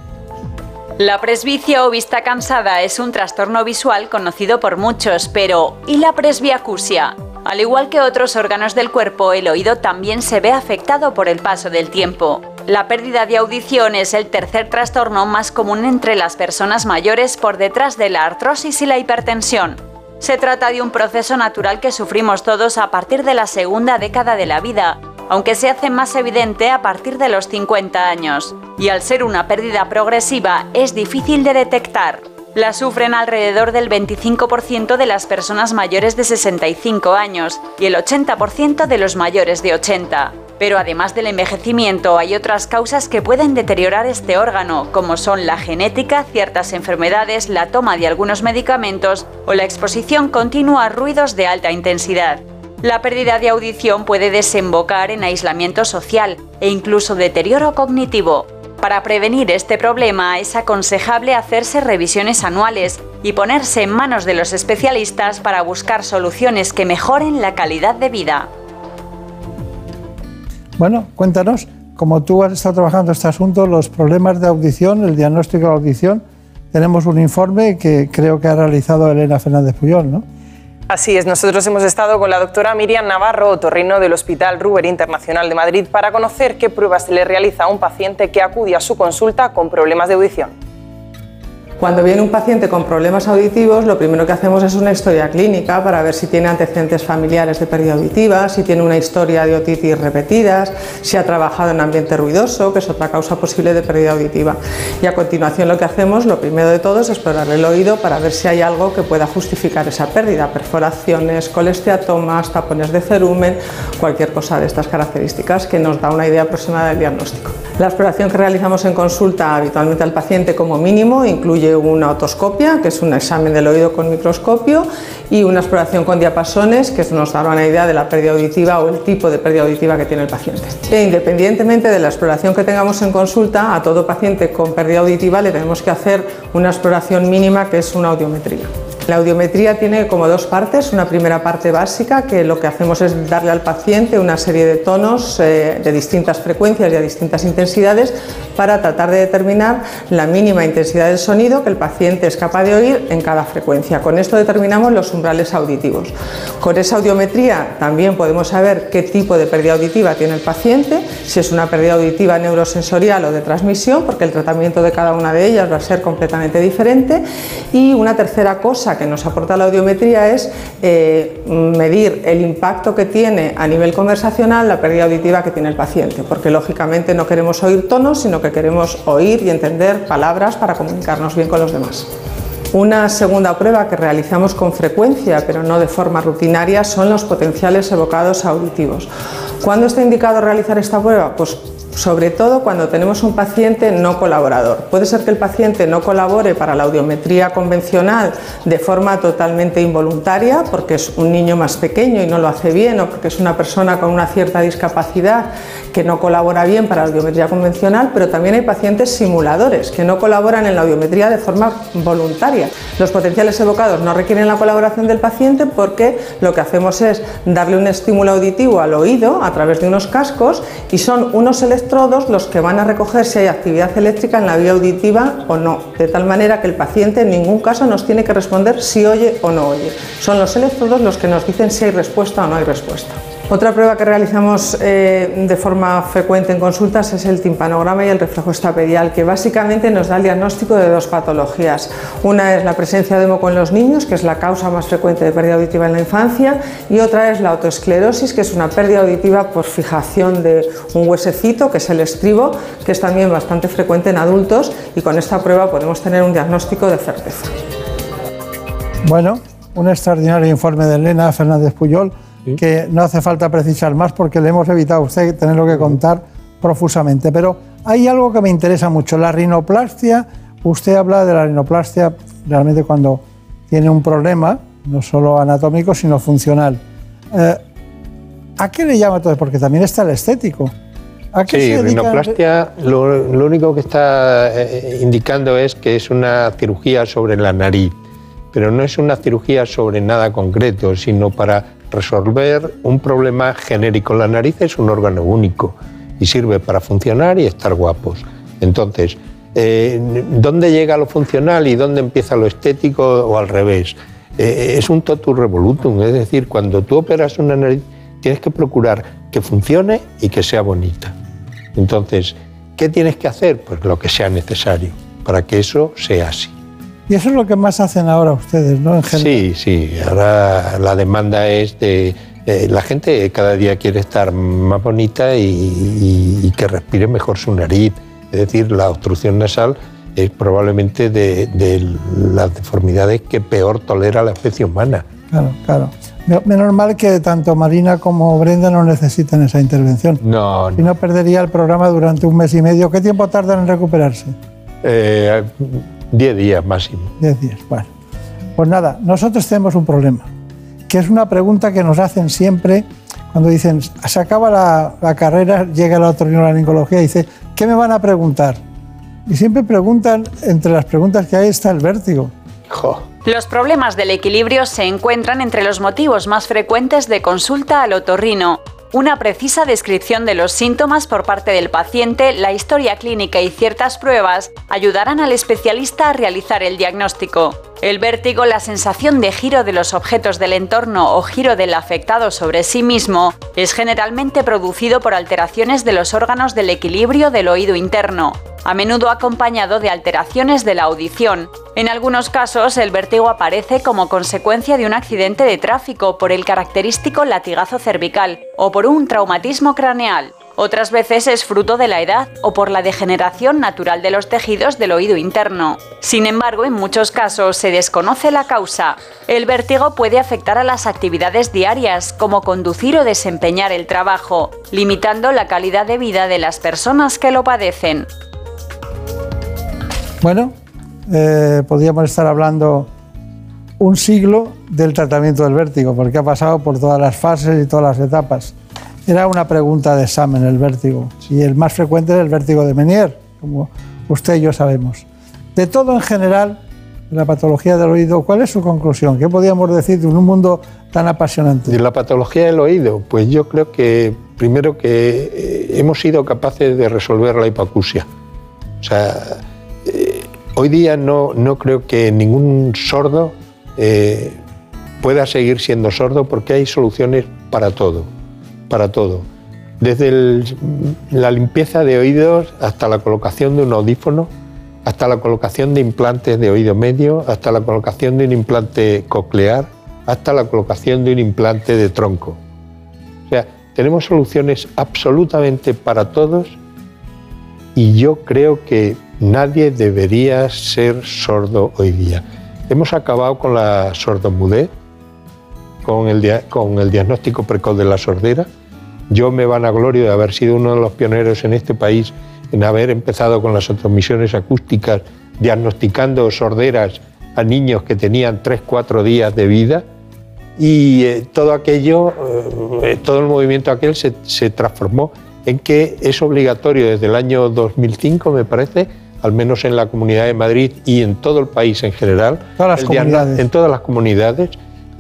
S4: La presbicia o vista cansada es un trastorno visual conocido por muchos, pero ¿y la presbiacusia? Al igual que otros órganos del cuerpo, el oído también se ve afectado por el paso del tiempo. La pérdida de audición es el tercer trastorno más común entre las personas mayores por detrás de la artrosis y la hipertensión. Se trata de un proceso natural que sufrimos todos a partir de la segunda década de la vida, aunque se hace más evidente a partir de los 50 años. Y al ser una pérdida progresiva, es difícil de detectar. La sufren alrededor del 25% de las personas mayores de 65 años y el 80% de los mayores de 80. Pero además del envejecimiento hay otras causas que pueden deteriorar este órgano, como son la genética, ciertas enfermedades, la toma de algunos medicamentos o la exposición continua a ruidos de alta intensidad. La pérdida de audición puede desembocar en aislamiento social e incluso deterioro cognitivo. Para prevenir este problema es aconsejable hacerse revisiones anuales y ponerse en manos de los especialistas para buscar soluciones que mejoren la calidad de vida.
S2: Bueno, cuéntanos, como tú has estado trabajando este asunto, los problemas de audición, el diagnóstico de audición, tenemos un informe que creo que ha realizado Elena Fernández Puyol, ¿no?
S21: Así es, nosotros hemos estado con la doctora Miriam Navarro, otorrino del Hospital Ruber Internacional de Madrid, para conocer qué pruebas se le realiza a un paciente que acude a su consulta con problemas de audición.
S37: Cuando viene un paciente con problemas auditivos, lo primero que hacemos es una historia clínica para ver si tiene antecedentes familiares de pérdida auditiva, si tiene una historia de otitis repetidas, si ha trabajado en ambiente ruidoso, que es otra causa posible de pérdida auditiva. Y a continuación lo que hacemos, lo primero de todo, es explorar el oído para ver si hay algo que pueda justificar esa pérdida, perforaciones, colesteatomas, tapones de cerumen, cualquier cosa de estas características que nos da una idea aproximada del diagnóstico. La exploración que realizamos en consulta habitualmente al paciente como mínimo incluye una otoscopia, que es un examen del oído con microscopio, y una exploración con diapasones, que nos dará una idea de la pérdida auditiva o el tipo de pérdida auditiva que tiene el paciente. E independientemente de la exploración que tengamos en consulta, a todo paciente con pérdida auditiva le tenemos que hacer una exploración mínima, que es una audiometría. La audiometría tiene como dos partes, una primera parte básica que lo que hacemos es darle al paciente una serie de tonos eh, de distintas frecuencias y a distintas intensidades para tratar de determinar la mínima intensidad del sonido que el paciente es capaz de oír en cada frecuencia. Con esto determinamos los umbrales auditivos. Con esa audiometría también podemos saber qué tipo de pérdida auditiva tiene el paciente, si es una pérdida auditiva neurosensorial o de transmisión, porque el tratamiento de cada una de ellas va a ser completamente diferente. Y una tercera cosa que nos aporta la audiometría es eh, medir el impacto que tiene a nivel conversacional la pérdida auditiva que tiene el paciente, porque lógicamente no queremos oír tonos, sino que queremos oír y entender palabras para comunicarnos bien con los demás. Una segunda prueba que realizamos con frecuencia, pero no de forma rutinaria, son los potenciales evocados auditivos. ¿Cuándo está indicado realizar esta prueba? Pues sobre todo cuando tenemos un paciente no colaborador. Puede ser que el paciente no colabore para la audiometría convencional de forma totalmente involuntaria, porque es un niño más pequeño y no lo hace bien, o porque es una persona con una cierta discapacidad que no colabora bien para la audiometría convencional, pero también hay pacientes simuladores que no colaboran en la audiometría de forma voluntaria. Los potenciales evocados no requieren la colaboración del paciente porque lo que hacemos es darle un estímulo auditivo al oído a través de unos cascos y son unos electrodos los que van a recoger si hay actividad eléctrica en la vía auditiva o no, de tal manera que el paciente en ningún caso nos tiene que responder si oye o no oye. Son los electrodos los que nos dicen si hay respuesta o no hay respuesta. Otra prueba que realizamos eh, de forma frecuente en consultas es el timpanograma y el reflejo estapedial, que básicamente nos da el diagnóstico de dos patologías. Una es la presencia de moco en los niños, que es la causa más frecuente de pérdida auditiva en la infancia, y otra es la autoesclerosis, que es una pérdida auditiva por fijación de un huesecito, que es el estribo, que es también bastante frecuente en adultos, y con esta prueba podemos tener un diagnóstico de certeza.
S2: Bueno, un extraordinario informe de Elena Fernández Puyol que no hace falta precisar más porque le hemos evitado a usted tenerlo que contar profusamente. Pero hay algo que me interesa mucho, la rinoplastia. Usted habla de la rinoplastia realmente cuando tiene un problema, no solo anatómico, sino funcional. Eh, ¿A qué le llama todo? Porque también está el estético. ¿A qué
S36: sí,
S2: se
S36: rinoplastia lo, lo único que está eh, indicando es que es una cirugía sobre la nariz, pero no es una cirugía sobre nada concreto, sino para resolver un problema genérico. La nariz es un órgano único y sirve para funcionar y estar guapos. Entonces, eh, ¿dónde llega lo funcional y dónde empieza lo estético o al revés? Eh, es un totus revolutum, es decir, cuando tú operas una nariz tienes que procurar que funcione y que sea bonita. Entonces, ¿qué tienes que hacer? Pues lo que sea necesario para que eso sea así.
S2: Y eso es lo que más hacen ahora ustedes, ¿no? En general.
S36: Sí, sí, ahora la demanda es de... eh, la gente cada día quiere estar más bonita y, y- y que respire mejor su nariz. Es decir, la obstrucción nasal es probablemente de, de las deformidades que peor tolera la especie humana.
S2: Claro, claro. Me- Menos mal que tanto Marina como Brenda no necesitan esa intervención.
S36: No,
S2: Si no, perdería el programa durante un mes y medio. ¿Qué tiempo tardan en recuperarse?
S36: Eh, 10 días máximo.
S2: Diez días. Bueno, pues nada, nosotros tenemos un problema, que es una pregunta que nos hacen siempre cuando dicen, se acaba la, la carrera, llega la otorrinolaringología y dice, ¿qué me van a preguntar? Y siempre preguntan, entre las preguntas que hay está el vértigo.
S4: Los problemas del equilibrio se encuentran entre los motivos más frecuentes de consulta al otorrino. Una precisa descripción de los síntomas por parte del paciente, la historia clínica y ciertas pruebas ayudarán al especialista a realizar el diagnóstico. El vértigo, la sensación de giro de los objetos del entorno o giro del afectado sobre sí mismo, es generalmente producido por alteraciones de los órganos del equilibrio del oído interno, a menudo acompañado de alteraciones de la audición. En algunos casos, el vértigo aparece como consecuencia de un accidente de tráfico por el característico latigazo cervical o por un traumatismo craneal. Otras veces es fruto de la edad o por la degeneración natural de los tejidos del oído interno. Sin embargo, en muchos casos se desconoce la causa. El vértigo puede afectar a las actividades diarias, como conducir o desempeñar el trabajo, limitando la calidad de vida de las personas que lo padecen.
S2: Bueno, eh, podríamos estar hablando un siglo del tratamiento del vértigo, porque ha pasado por todas las fases y todas las etapas. Era una pregunta de examen el vértigo, y el más frecuente es el vértigo de Menier, como usted y yo sabemos. De todo en general, la patología del oído, ¿cuál es su conclusión? ¿Qué podríamos decir de un mundo tan apasionante?
S36: De la patología del oído, pues yo creo que primero que eh, hemos sido capaces de resolver la hipoacusia. O sea, eh, hoy día no, no creo que ningún sordo eh, pueda seguir siendo sordo porque hay soluciones para todo, para todo. Desde la limpieza de oídos hasta la colocación de un audífono, hasta la colocación de implantes de oído medio, hasta la colocación de un implante coclear, hasta la colocación de un implante de tronco. O sea, tenemos soluciones absolutamente para todos y yo creo que nadie debería ser sordo hoy día. Hemos acabado con la sordomudez, el, con el diagnóstico precoz de la sordera. Yo me vanaglorio de haber sido uno de los pioneros en este país en haber empezado con las transmisiones acústicas, diagnosticando sorderas a niños que tenían 3-4 días de vida. Y eh, todo aquello, eh, todo el movimiento aquel se, se transformó en que es obligatorio desde el año 2005, me parece, al menos en la Comunidad de Madrid y en todo el país en general,
S2: Todas las
S36: el diagno-
S2: comunidades.
S36: en todas las comunidades,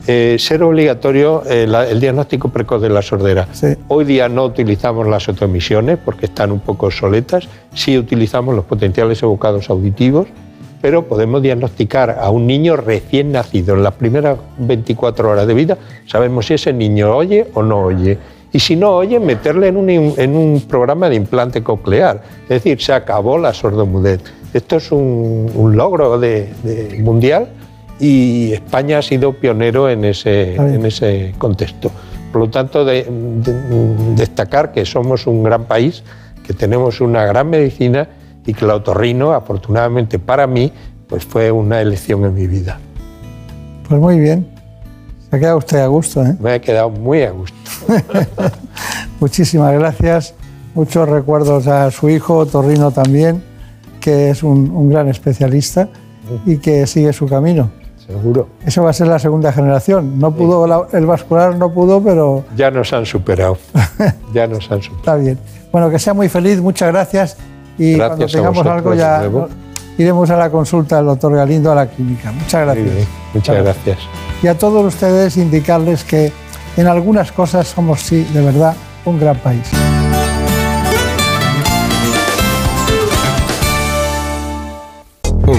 S36: eh, ser obligatorio eh, el diagnóstico precoz de la sordera. Hoy día no utilizamos las otomisiones porque están un poco obsoletas, sí utilizamos los potenciales evocados auditivos, pero podemos diagnosticar a un niño recién nacido en las primeras 24 horas de vida, sabemos si ese niño oye o no oye. Y si no oye, meterle en un, en un programa de implante coclear. Es decir, se acabó la sordomudez. Esto es un, un logro de- de mundial y España ha sido pionero en ese, en ese contexto. Por lo tanto, de- de- destacar que somos un gran país, que tenemos una gran medicina y que el otorrino, afortunadamente para mí, pues fue una elección en mi vida.
S2: Pues muy bien. Se ha quedado usted a gusto, ¿eh?
S36: Me ha quedado muy a gusto. *laughs*
S2: Muchísimas gracias. Muchos recuerdos a su hijo, Torrino también, que es un, un gran especialista y que sigue su camino.
S36: Seguro.
S2: Eso va a ser la segunda generación. No pudo, el vascular no pudo, pero
S36: Ya nos han superado. *laughs* ya nos han superado.
S2: está bien. Bueno, que sea muy feliz, muchas gracias. Y
S36: Gracias
S2: cuando tengamos algo ya iremos a la consulta del doctor Galindo a la clínica. Muchas gracias.
S36: Muchas
S2: Claro.
S36: gracias.
S2: Y a todos ustedes indicarles que en algunas cosas somos, sí, de verdad, un gran país.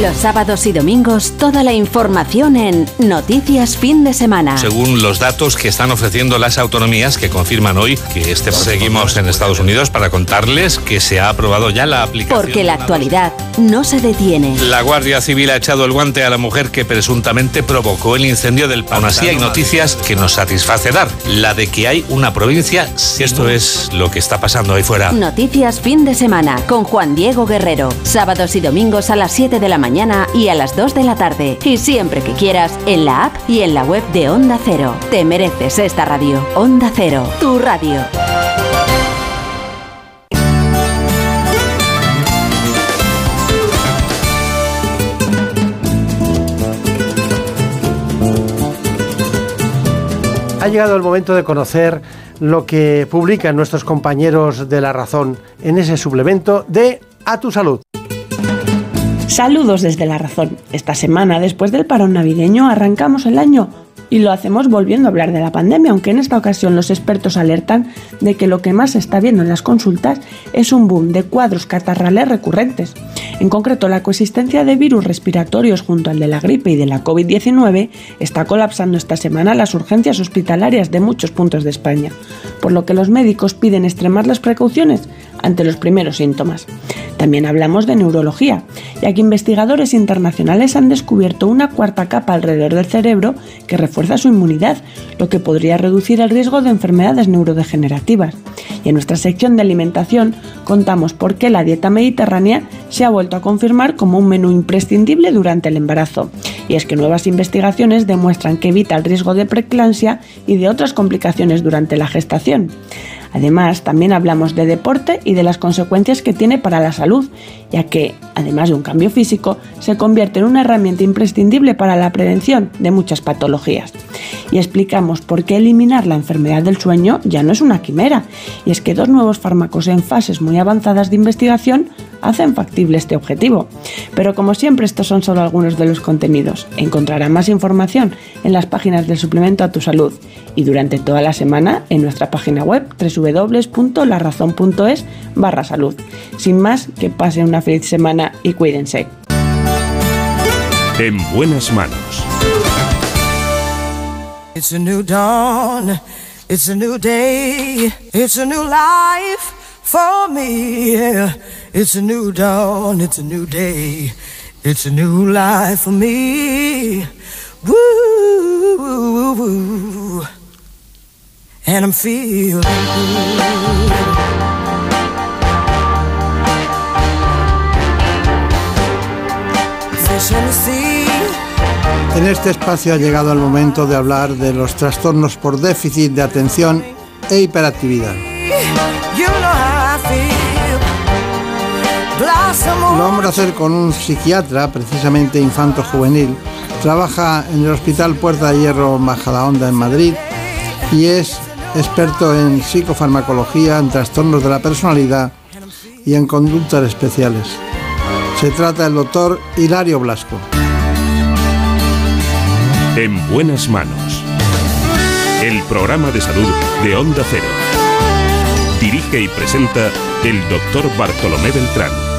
S38: Los sábados y domingos toda la información en Noticias Fin de Semana.
S39: Según los datos que están ofreciendo las autonomías que confirman hoy que este seguimos en Estados Unidos para contarles que se ha aprobado ya la aplicación.
S38: Porque la actualidad no se detiene.
S39: La Guardia Civil ha echado el guante a la mujer que presuntamente provocó el incendio del Aún así hay noticias que nos satisface dar. La de que hay una provincia. Esto es lo que está pasando ahí fuera.
S38: Noticias Fin de Semana con Juan Diego Guerrero. Sábados y domingos a las 7 de la mañana y a las 2 de la tarde. Y siempre que quieras en la app y en la web de Onda Cero. Te mereces esta radio. Onda Cero, tu radio.
S40: Ha llegado el momento de conocer lo que publican nuestros compañeros de La Razón en ese suplemento de A tu Salud.
S41: Saludos desde La Razón. Esta semana, después del parón navideño, arrancamos el año y lo hacemos volviendo a hablar de la pandemia, aunque en esta ocasión los expertos alertan de que lo que más se está viendo en las consultas es un boom de cuadros catarrales recurrentes. En concreto, la coexistencia de virus respiratorios junto al de la gripe y de la COVID-19 está colapsando esta semana las urgencias hospitalarias de muchos puntos de España, por lo que los médicos piden extremar las precauciones ante los primeros síntomas. También hablamos de neurología, ya que investigadores internacionales han descubierto una cuarta capa alrededor del cerebro que refuerza su inmunidad, lo que podría reducir el riesgo de enfermedades neurodegenerativas. Y en nuestra sección de alimentación contamos por qué la dieta mediterránea se ha vuelto a confirmar como un menú imprescindible durante el embarazo. Y es que nuevas investigaciones demuestran que evita el riesgo de preeclampsia y de otras complicaciones durante la gestación. Además, también hablamos de deporte y de las consecuencias que tiene para la salud, ya que, además de un cambio físico, se convierte en una herramienta imprescindible para la prevención de muchas patologías. Y explicamos por qué eliminar la enfermedad del sueño ya no es una quimera, y es que dos nuevos fármacos en fases muy avanzadas de investigación hacen factible este objetivo. Pero como siempre, estos son solo algunos de los contenidos. Encontrará más información en las páginas del suplemento a tu salud y durante toda la semana en nuestra página web www.larazón.es barra salud. Sin más, que pasen una feliz semana y cuídense.
S1: En buenas manos.
S42: It's a new dawn, it's a new day, it's a new life for me. Yeah. It's a new dawn, it's a new day, it's a new life for me. Woo, woo, woo. And I'm feeling good.
S2: En este espacio ha llegado el momento de hablar de los trastornos por déficit de atención e hiperactividad. Lo vamos a hacer con un psiquiatra, precisamente infanto-juvenil. Trabaja en el Hospital Puerta de Hierro Majadahonda en Madrid y es experto en psicofarmacología, en trastornos de la personalidad y en conductas especiales. Se trata del doctor Hilario Blasco.
S1: En buenas manos. El programa de salud de Onda Cero. Dirige y presenta el doctor Bartolomé Beltrán.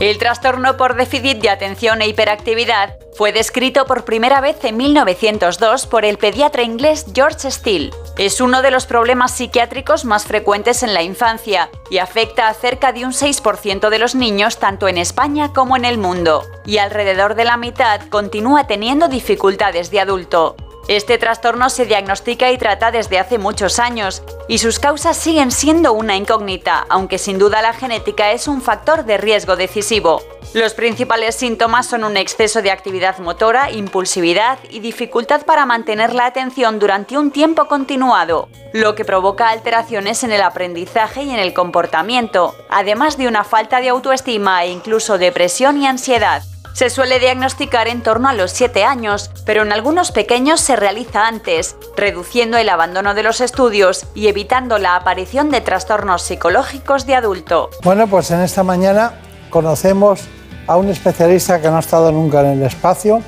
S4: El trastorno por déficit de atención e hiperactividad fue descrito por primera vez en 1902 por el pediatra inglés George Steele. Es uno de los problemas psiquiátricos más frecuentes en la infancia y afecta a cerca de un 6% de los niños tanto en España como en el mundo, y alrededor de la mitad continúa teniendo dificultades de adulto. Este trastorno se diagnostica y trata desde hace muchos años y sus causas siguen siendo una incógnita, aunque sin duda la genética es un factor de riesgo decisivo. Los principales síntomas son un exceso de actividad motora, impulsividad y dificultad para mantener la atención durante un tiempo continuado, lo que provoca alteraciones en el aprendizaje y en el comportamiento, además de una falta de autoestima e incluso depresión y ansiedad. Se suele diagnosticar en torno a los 7 años, pero en algunos pequeños se realiza antes, reduciendo el abandono de los estudios y evitando la aparición de trastornos psicológicos de adulto.
S2: Bueno, pues en esta mañana conocemos a un especialista que no ha estado nunca en el espacio,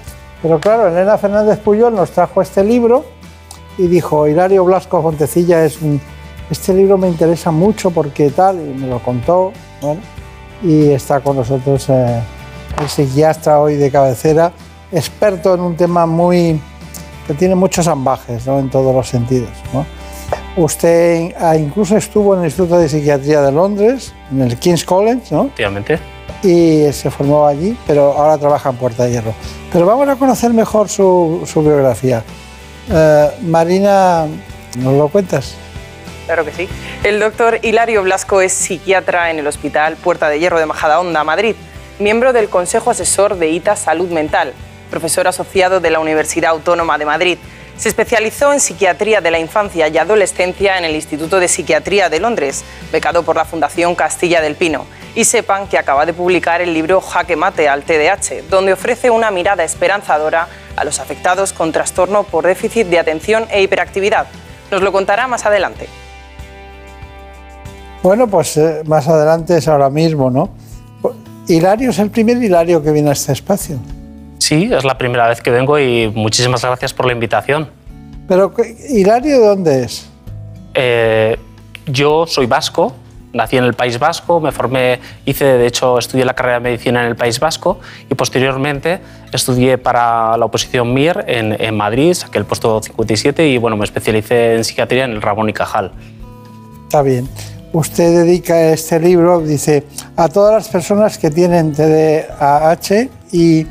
S2: pero claro, Elena Fernández Puyol nos trajo este libro y dijo, Hilario Blasco Fontecilla es un... Este libro me interesa mucho porque tal, y me lo contó, bueno, y está con nosotros eh, el psiquiatra hoy de cabecera, experto en un tema muy que tiene muchos ambajes ¿no? en todos los sentidos. ¿no? Usted ah, incluso estuvo en el Instituto de Psiquiatría de Londres, en el King's College, ¿no?
S43: Efectivamente.
S2: y se formó allí, pero ahora trabaja en Puerta de Hierro. Pero vamos a conocer mejor su, su biografía. Eh, Marina, ¿nos lo cuentas?
S21: Claro que sí. El doctor Hilario Blasco es psiquiatra en el Hospital Puerta de Hierro de Majadahonda, Madrid, miembro del Consejo Asesor de ITA Salud Mental, profesor asociado de la Universidad Autónoma de Madrid. Se especializó en psiquiatría de la infancia y adolescencia en el Instituto de Psiquiatría de Londres, becado por la Fundación Castilla del Pino. Y sepan que acaba de publicar el libro Jaque Mate al TDAH, donde ofrece una mirada esperanzadora a los afectados con trastorno por déficit de atención e hiperactividad. Nos lo contará más adelante.
S2: Bueno, pues eh, más adelante es ahora mismo, ¿no? Hilario es el primer Hilario que viene a este espacio.
S43: Sí, es la primera vez que vengo y muchísimas gracias por la invitación.
S2: Pero, ¿Hilario de dónde es?
S43: Eh, yo soy vasco, nací en el País Vasco, me formé, hice, de hecho, estudié la carrera de medicina en el País Vasco y posteriormente estudié para la oposición MIR en, en Madrid, saqué el puesto 57 y bueno, me especialicé en psiquiatría en el Ramón y Cajal.
S2: Está bien. Usted dedica este libro, dice, a todas las personas que tienen TDAH y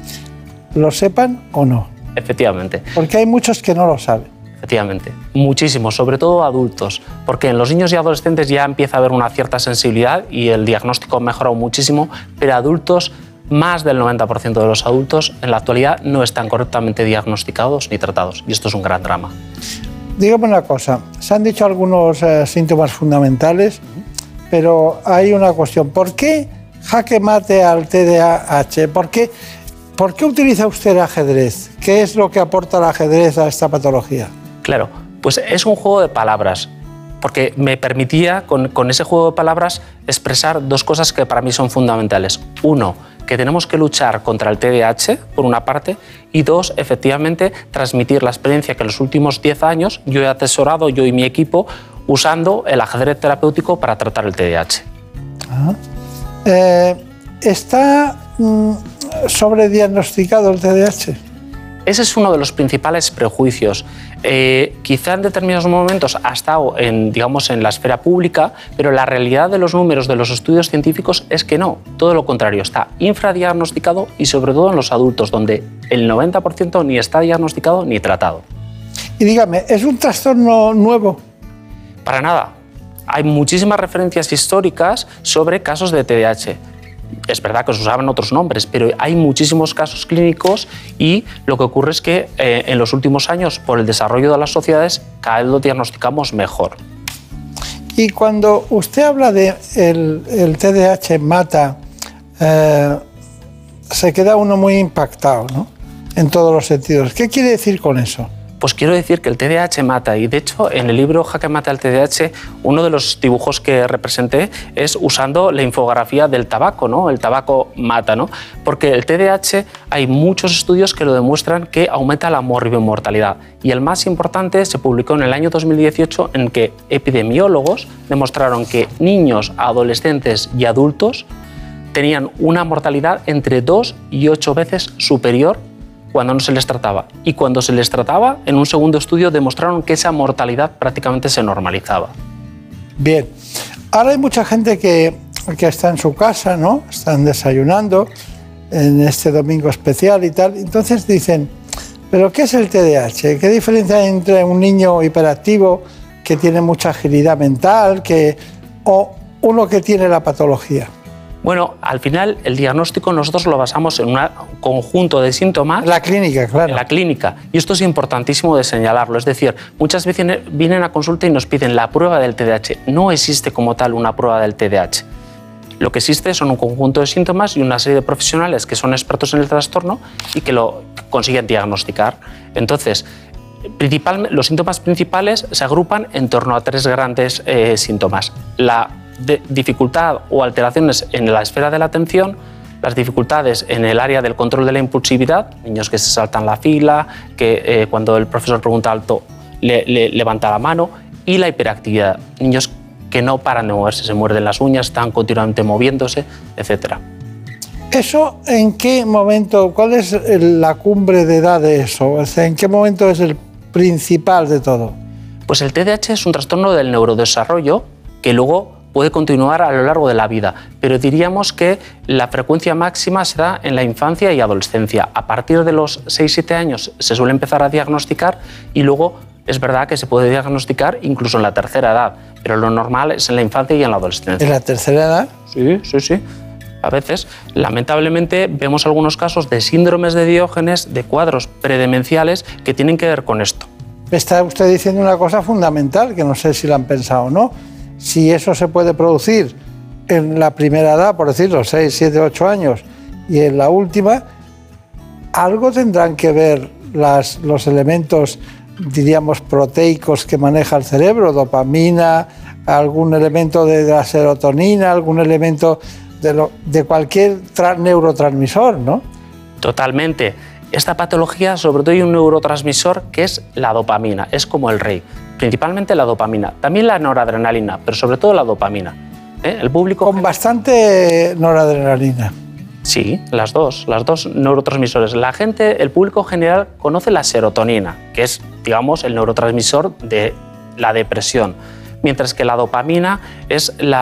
S2: lo sepan o no.
S43: Efectivamente.
S2: Porque hay muchos que no lo saben.
S43: Efectivamente, muchísimos, sobre todo adultos, porque en los niños y adolescentes ya empieza a haber una cierta sensibilidad y el diagnóstico ha mejorado muchísimo, pero adultos, más del 90% de los adultos en la actualidad no están correctamente diagnosticados ni tratados, y esto es un gran drama.
S2: Dígame una cosa, se han dicho algunos eh, síntomas fundamentales, pero hay una cuestión. ¿Por qué jaque mate al TDAH? ¿Por qué, ¿Por qué utiliza usted el ajedrez? ¿Qué es lo que aporta el ajedrez a esta patología?
S43: Claro, pues es un juego de palabras, porque me permitía con, con ese juego de palabras expresar dos cosas que para mí son fundamentales. Uno, que tenemos que luchar contra el TDAH, por una parte, y dos, efectivamente, transmitir la experiencia que en los últimos 10 años yo he atesorado, yo y mi equipo, usando el ajedrez terapéutico para tratar el TDAH.
S2: Ah. Eh, ¿Está mm, sobrediagnosticado el TDAH?
S43: Ese es uno de los principales prejuicios. Eh, quizá en determinados momentos ha estado en, digamos, en la esfera pública, pero la realidad de los números de los estudios científicos es que no, todo lo contrario, está infradiagnosticado y sobre todo en los adultos, donde el 90% ni está diagnosticado ni tratado.
S2: Y dígame, ¿es un trastorno nuevo?
S43: Para nada. Hay muchísimas referencias históricas sobre casos de TDAH es verdad que se usaban otros nombres, pero hay muchísimos casos clínicos y lo que ocurre es que eh, en los últimos años, por el desarrollo de las sociedades, cada vez lo diagnosticamos mejor.
S2: Y cuando usted habla de el, el TDAH mata eh, se queda uno muy impactado, ¿no? En todos los sentidos. ¿Qué quiere decir con eso?
S43: Pues quiero decir que el TDAH mata y de hecho en el libro Jaque mata el TDAH uno de los dibujos que representé es usando la infografía del tabaco, ¿no? El tabaco mata, ¿no? Porque el TDAH hay muchos estudios que lo demuestran que aumenta la mortalidad y el más importante se publicó en el año 2018 en que epidemiólogos demostraron que niños, adolescentes y adultos tenían una mortalidad entre 2 y 8 veces superior cuando no se les trataba. Y cuando se les trataba, en un segundo estudio demostraron que esa mortalidad prácticamente se normalizaba.
S2: Bien, ahora hay mucha gente que, que está en su casa, ¿no? Están desayunando en este domingo especial y tal. Entonces dicen, ¿pero qué es el TDAH? ¿Qué diferencia hay entre un niño hiperactivo que tiene mucha agilidad mental que, o uno que tiene la patología?
S43: Bueno, al final el diagnóstico nosotros lo basamos en un conjunto de síntomas.
S2: La clínica, claro.
S43: En la clínica. Y esto es importantísimo de señalarlo. Es decir, muchas veces vienen a consulta y nos piden la prueba del TDAH. No existe como tal una prueba del TDAH. Lo que existe son un conjunto de síntomas y una serie de profesionales que son expertos en el trastorno y que lo consiguen diagnosticar. Entonces, los síntomas principales se agrupan en torno a tres grandes eh, síntomas. La de dificultad o alteraciones en la esfera de la atención, las dificultades en el área del control de la impulsividad, niños que se saltan la fila, que eh, cuando el profesor pregunta alto le, levanta la mano, y la hiperactividad, niños que no paran de moverse, se muerden las uñas, están continuamente moviéndose, etc.
S2: ¿Eso en qué momento, cuál es la cumbre de edad de eso? ¿En qué momento es el principal de todo?
S43: Pues el TDAH es un trastorno del neurodesarrollo que luego puede continuar a lo largo de la vida, pero diríamos que la frecuencia máxima se da en la infancia y adolescencia. A partir de los 6-7 años se suele empezar a diagnosticar y luego es verdad que se puede diagnosticar incluso en la tercera edad, pero lo normal es en la infancia y en la adolescencia.
S2: ¿En la tercera edad?
S43: Sí, sí, sí. A veces, lamentablemente, vemos algunos casos de síndromes de Diógenes, de cuadros predemenciales que tienen que ver con esto.
S2: está usted diciendo una cosa fundamental, que no sé si la han pensado o no si eso se puede producir en la primera edad, por decirlo, 6, 7, 8 años, y en la última, algo tendrán que ver los elementos, diríamos, proteicos que maneja el cerebro, dopamina, algún elemento de, la serotonina, algún elemento de, de cualquier neurotransmisor, ¿no?
S43: Totalmente. Esta patología, sobre todo, hay un neurotransmisor que es la dopamina, es como el rey principalmente la dopamina, también la noradrenalina, pero sobre todo la dopamina. ¿eh? El público
S2: con bastante noradrenalina.
S43: Sí, las dos, las dos neurotransmisores. La gente, el público general conoce la serotonina, que es, digamos, el neurotransmisor de la depresión, mientras que la dopamina es el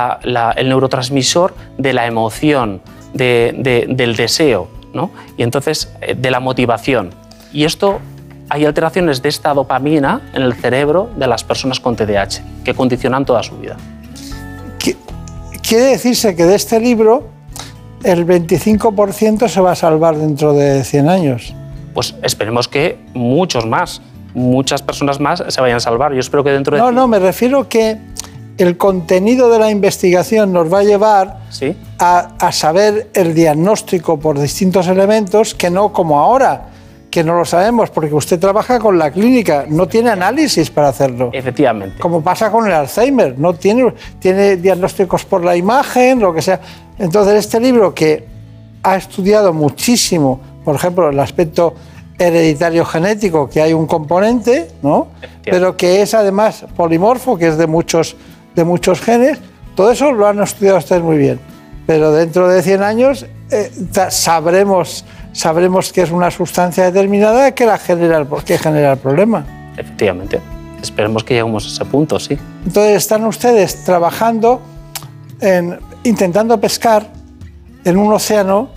S43: neurotransmisor de la emoción, del deseo, ¿no? Y entonces eh, de la motivación. Y esto hay alteraciones de esta dopamina en el cerebro de las personas con TDAH que condicionan toda su vida.
S2: Quiere decirse que de este libro el 25% se va a salvar dentro de 100 años.
S43: Pues esperemos que muchos más, muchas personas más se vayan a salvar. Yo espero que dentro de...
S2: No, no, me refiero que el contenido de la investigación nos va a llevar a, a saber el diagnóstico por distintos elementos que no como ahora que no lo sabemos, porque usted trabaja con la clínica, no tiene análisis para hacerlo.
S43: Efectivamente.
S2: Como pasa con el Alzheimer, no tiene, tiene diagnósticos por la imagen, lo que sea. Entonces, este libro que ha estudiado muchísimo, por ejemplo, el aspecto hereditario genético, que hay un componente, ¿no? Pero que es además polimorfo, que es de muchos, de muchos genes, todo eso lo han estudiado ustedes muy bien. Pero dentro de 100 años eh, sabremos sabremos que es una sustancia determinada que la genera, que genera el problema.
S43: Efectivamente. Esperemos que lleguemos a ese punto, sí.
S2: Entonces están ustedes trabajando, en, intentando pescar en un océano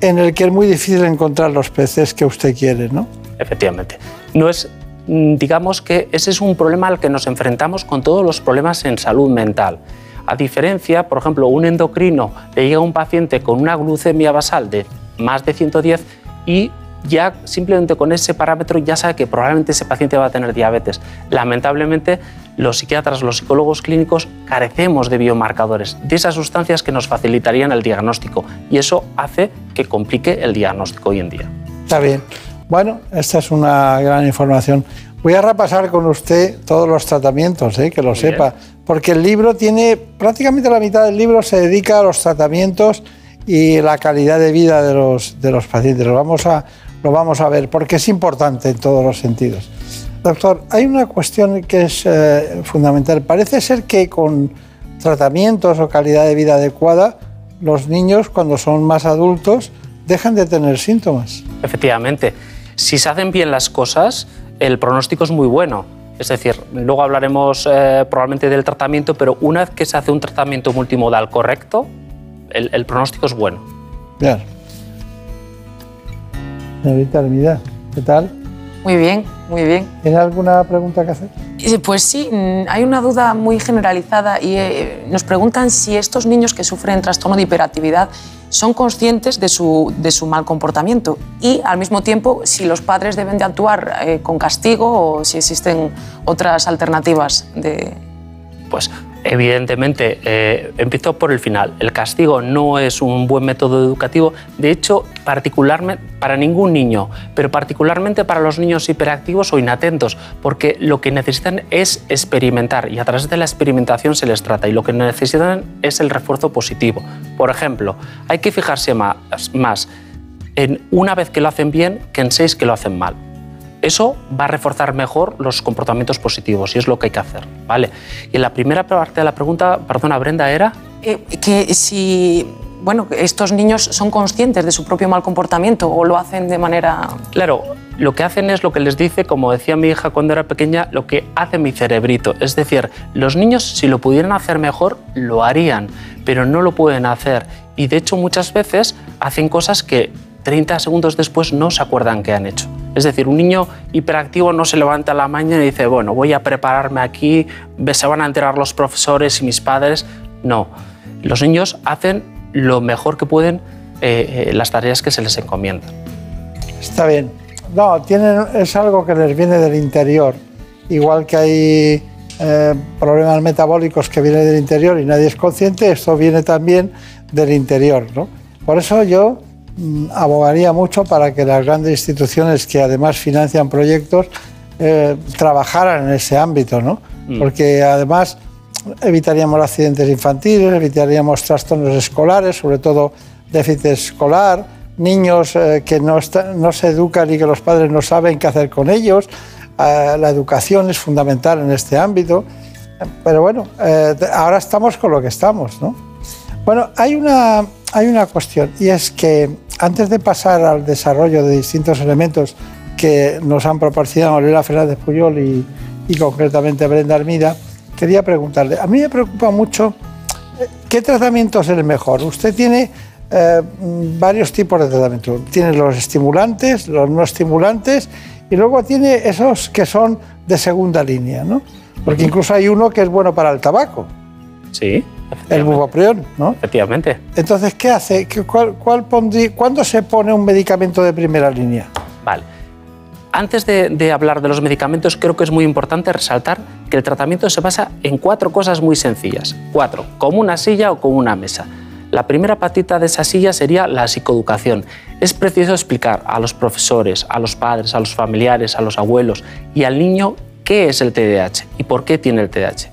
S2: en el que es muy difícil encontrar los peces que usted quiere, ¿no?
S43: Efectivamente. No es, mm, digamos que ese es un problema al que nos enfrentamos con todos los problemas en salud mental. A diferencia, por ejemplo, un endocrino le llega a un paciente con una glucemia basal de más de 110 y ya simplemente con ese parámetro ya sabe que probablemente ese paciente va a tener diabetes. Lamentablemente, los psiquiatras, los psicólogos clínicos carecemos de biomarcadores, de esas sustancias que nos facilitarían el diagnóstico y eso hace que complique el diagnóstico hoy en día.
S2: Está bien. Bueno, esta es una gran información. Voy a repasar con usted todos los tratamientos, ¿eh? que lo sepa, porque el libro tiene prácticamente la mitad del libro se dedica a los tratamientos y la calidad de vida de los, de los pacientes. Lo vamos, a, lo vamos a ver porque es importante en todos los sentidos. Doctor, hay una cuestión que es eh, fundamental. Parece ser que con tratamientos o calidad de vida adecuada, los niños cuando son más adultos dejan de tener síntomas.
S43: Efectivamente, si se hacen bien las cosas, el pronóstico es muy bueno. Es decir, luego hablaremos eh, probablemente del tratamiento, pero una vez que se hace un tratamiento multimodal correcto, el, el pronóstico es bueno.
S2: Bien. Señorita Hermida, ¿qué tal?
S44: Muy bien, muy bien.
S2: ¿Tiene alguna pregunta que hacer?
S44: Eh, Pues sí, mm, hay una duda muy generalizada y eh, nos preguntan si estos niños que sufren trastorno de hiperactividad son conscientes de su, de su mal comportamiento y al mismo tiempo si los padres deben de actuar eh, con castigo o si existen otras alternativas de...
S43: Pues evidentemente, eh, empiezo por el final. El castigo no es un buen método educativo. De hecho, particularmente para ningún niño, pero particularmente para los niños hiperactivos o inatentos, porque lo que necesitan es experimentar y a través de la experimentación se les trata y lo que necesitan es el refuerzo positivo. Por ejemplo, hay que fijarse más, más en una vez que lo hacen bien que en seis que lo hacen mal. Eso va a reforzar mejor los comportamientos positivos y es lo que hay que hacer, ¿vale? Y en la primera parte de la pregunta, perdona Brenda, era
S44: Eh, que si bueno, estos niños son conscientes de su propio mal comportamiento o lo hacen de manera...
S43: Claro, lo que hacen es lo que les dice, como decía mi hija cuando era pequeña, lo que hace mi cerebrito. Es decir, los niños si lo pudieran hacer mejor, lo harían, pero no lo pueden hacer. Y de hecho muchas veces hacen cosas que 30 segundos después no se acuerdan que han hecho. Es decir, un niño hiperactivo no se levanta la mañana y dice, bueno, voy a prepararme aquí, se van a enterar los profesores y mis padres. No, los niños hacen lo mejor que pueden eh, eh, las tareas que se les encomiendan.
S2: Está bien. No, es algo que les viene del interior. Igual que hay eh, problemas metabólicos que vienen del interior y nadie es consciente, esto viene también del interior. ¿no? Por eso yo abogaría mucho para que las grandes instituciones que además financian proyectos eh, trabajaran en ese ámbito, ¿no?
S43: Mm.
S2: Porque además evitaríamos accidentes infantiles, evitaríamos trastornos escolares, sobre todo déficit escolar, niños eh, que no, está- no se educan y que los padres no saben qué hacer con ellos. Eh, la educación es fundamental en este ámbito. Pero bueno, eh, ahora estamos con lo que estamos, ¿no? Bueno, hay una, hay una cuestión y es que antes de pasar al desarrollo de distintos elementos que nos han proporcionado Lola Fernández Puyol y, y concretamente Brenda Armida, quería preguntarle, a mí me preocupa mucho eh, qué tratamiento es el mejor. Usted tiene eh, varios tipos de tratamiento. Tiene los estimulantes, los no estimulantes y luego tiene esos que son de segunda línea, ¿no? Porque incluso hay uno que es bueno para el tabaco,
S43: Sí,
S2: el bupropión, ¿no?
S43: efectivamente.
S2: Entonces, ¿qué hace? ¿Qué- cuál, cuál pondrí- ¿Cuándo se pone un medicamento de primera línea?
S43: Vale. Antes de, de hablar de los medicamentos, creo que es muy importante resaltar que el tratamiento se basa en cuatro cosas muy sencillas. Cuatro, como una silla o como una mesa. La primera patita de esa silla sería la psicoeducación. Es preciso explicar a los profesores, a los padres, a los familiares, a los abuelos y al niño qué es el TDAH y por qué tiene el TDAH.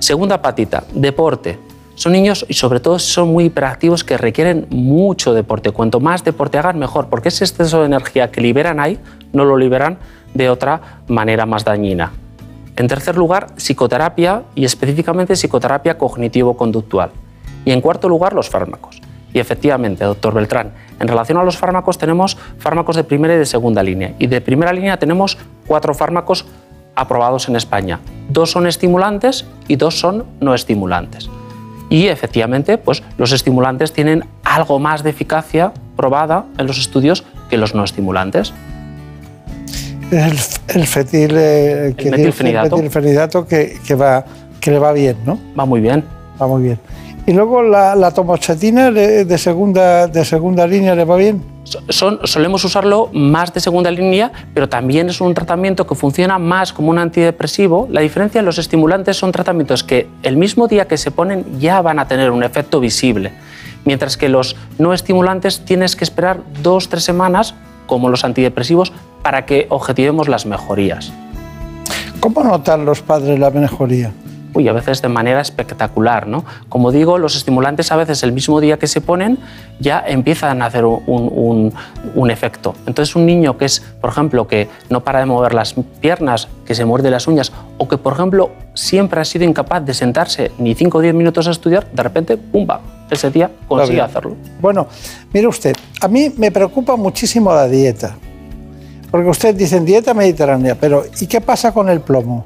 S43: Segunda patita, deporte. Son niños y sobre todo son muy hiperactivos que requieren mucho deporte. Cuanto más deporte hagan, mejor, porque ese exceso de energía que liberan ahí no lo liberan de otra manera más dañina. En tercer lugar, psicoterapia y específicamente psicoterapia cognitivo-conductual. Y en cuarto lugar, los fármacos. Y efectivamente, doctor Beltrán, en relación a los fármacos tenemos fármacos de primera y de segunda línea. Y de primera línea tenemos cuatro fármacos aprobados en España. Dos son estimulantes y dos son no estimulantes. Y efectivamente, pues los estimulantes tienen algo más de eficacia probada en los estudios que los no estimulantes.
S2: Es el, el fetil, eh, que
S43: El metilfenidato.
S2: metilfenidato que, que va, que le va bien, ¿no?
S43: Va muy bien.
S2: Va muy bien. Y luego la, la tomochatina le- de segunda, de segunda línea le va bien.
S43: Solemos usarlo más de segunda línea, pero también es un tratamiento que funciona más como un antidepresivo. La diferencia en los estimulantes son tratamientos que el mismo día que se ponen ya van a tener un efecto visible, mientras que los no estimulantes tienes que esperar dos, tres semanas, como los antidepresivos, para que objetivemos las mejorías.
S2: ¿Cómo notan los padres la mejoría?
S43: Uy, a veces de manera espectacular, ¿no? Como digo, los estimulantes a veces el mismo día que se ponen ya empiezan a hacer un, un, efecto. Entonces un niño que es, por ejemplo, que no para de mover las piernas, que se muerde las uñas, o que, por ejemplo, siempre ha sido incapaz de sentarse ni 5 o 10 minutos a estudiar, de repente, ¡pumba!, ese día consigue hacerlo.
S2: Bueno, mire usted, a mí me preocupa muchísimo la dieta. Porque usted dice dieta mediterránea, pero ¿y qué pasa con el plomo?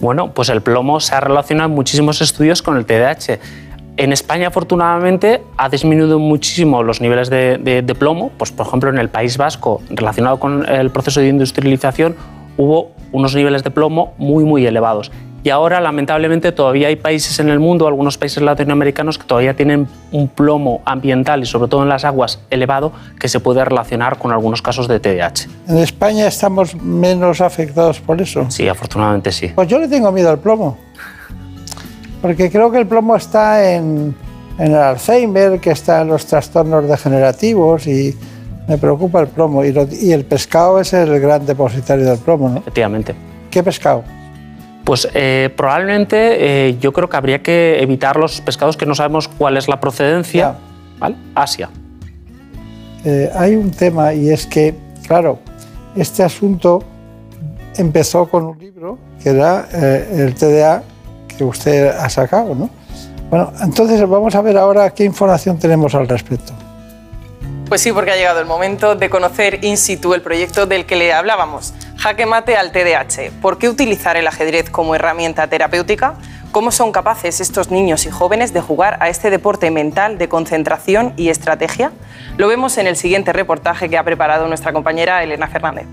S43: Bueno, pues el plomo se ha relacionado en muchísimos estudios con el TDAH. En España, afortunadamente, ha disminuido muchísimo los niveles de, plomo. Pues, por ejemplo, en el País Vasco, relacionado con el proceso de industrialización, hubo unos niveles de plomo muy, muy elevados. Y ahora, lamentablemente, todavía hay países en el mundo, algunos países latinoamericanos, que todavía tienen un plomo ambiental y sobre todo en las aguas elevado que se puede relacionar con algunos casos de TDAH.
S2: ¿En España estamos menos afectados por eso?
S43: Sí, afortunadamente sí.
S2: Pues yo le tengo miedo al plomo. Porque creo que el plomo está en, el Alzheimer, que está en los trastornos degenerativos y me preocupa el plomo. Y, y el pescado es el gran depositario del plomo, ¿no?
S43: Efectivamente.
S2: ¿Qué pescado?
S43: Pues eh, probablemente eh, yo creo que habría que evitar los pescados que no sabemos cuál es la procedencia. ¿vale? Asia.
S2: Eh, hay un tema y es que, claro, este asunto empezó con un libro que era el TDA que usted ha sacado, ¿no? Bueno, entonces vamos a ver ahora qué información tenemos al respecto.
S21: Pues sí, porque ha llegado el momento de conocer in situ el proyecto del que le hablábamos. Jaque mate al TDAH. ¿Por qué utilizar el ajedrez como herramienta terapéutica? ¿Cómo son capaces estos niños y jóvenes de jugar a este deporte mental de concentración y estrategia? Lo vemos en el siguiente reportaje que ha preparado nuestra compañera Elena Fernández.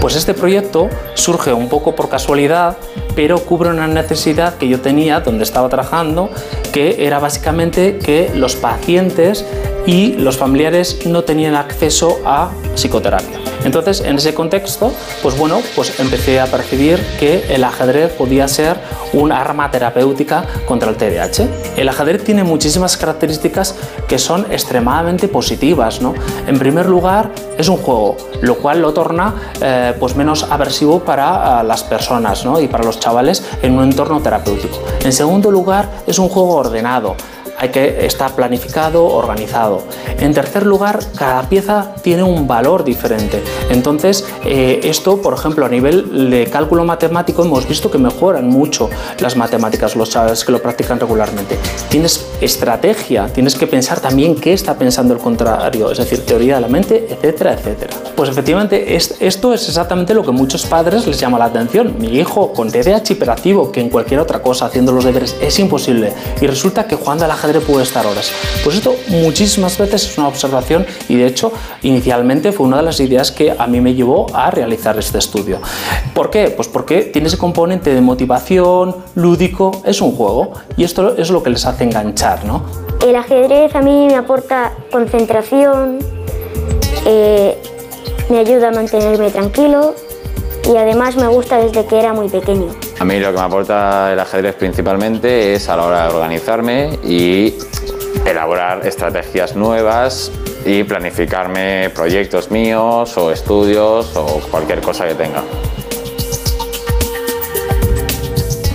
S43: Pues este proyecto surge un poco por casualidad, pero cubre una necesidad que yo tenía donde estaba trabajando, que era básicamente que los pacientes y los familiares no tenían acceso a psicoterapia. Entonces, en ese contexto, pues bueno, pues empecé a percibir que el ajedrez podía ser un arma terapéutica contra el TDAH. El ajedrez tiene muchísimas características que son extremadamente positivas, ¿no? En primer lugar, es un juego, lo cual lo torna eh, pues menos aversivo para eh, las personas ¿no? y para los chavales en un entorno terapéutico. En segundo lugar, es un juego ordenado hay que estar planificado, organizado. En tercer lugar, cada pieza tiene un valor diferente. Entonces, eh, esto, por ejemplo, a nivel de cálculo matemático, hemos visto que mejoran mucho las matemáticas los chavales que lo practican regularmente. Tienes estrategia, tienes que pensar también qué está pensando el contrario, es decir, teoría de la mente, etcétera, etcétera. Pues efectivamente, esto es exactamente lo que muchos padres les llama la atención. Mi hijo con TDAH hiperactivo, que en cualquier otra cosa, haciendo los deberes, es imposible. Y resulta que jugando al ajedrez puede estar horas. Pues esto muchísimas veces es una observación y de hecho inicialmente fue una de las ideas que a mí me llevó a realizar este estudio. ¿Por qué? Pues porque tiene ese componente de motivación, lúdico, es un juego y esto es lo que les hace enganchar, ¿no?
S45: El ajedrez a mí me aporta concentración, eh, me ayuda a mantenerme tranquilo y además me gusta desde que era muy pequeño.
S46: A mí lo que me aporta el ajedrez principalmente es a la hora de organizarme y elaborar estrategias nuevas y planificarme proyectos míos o estudios o cualquier cosa que tenga.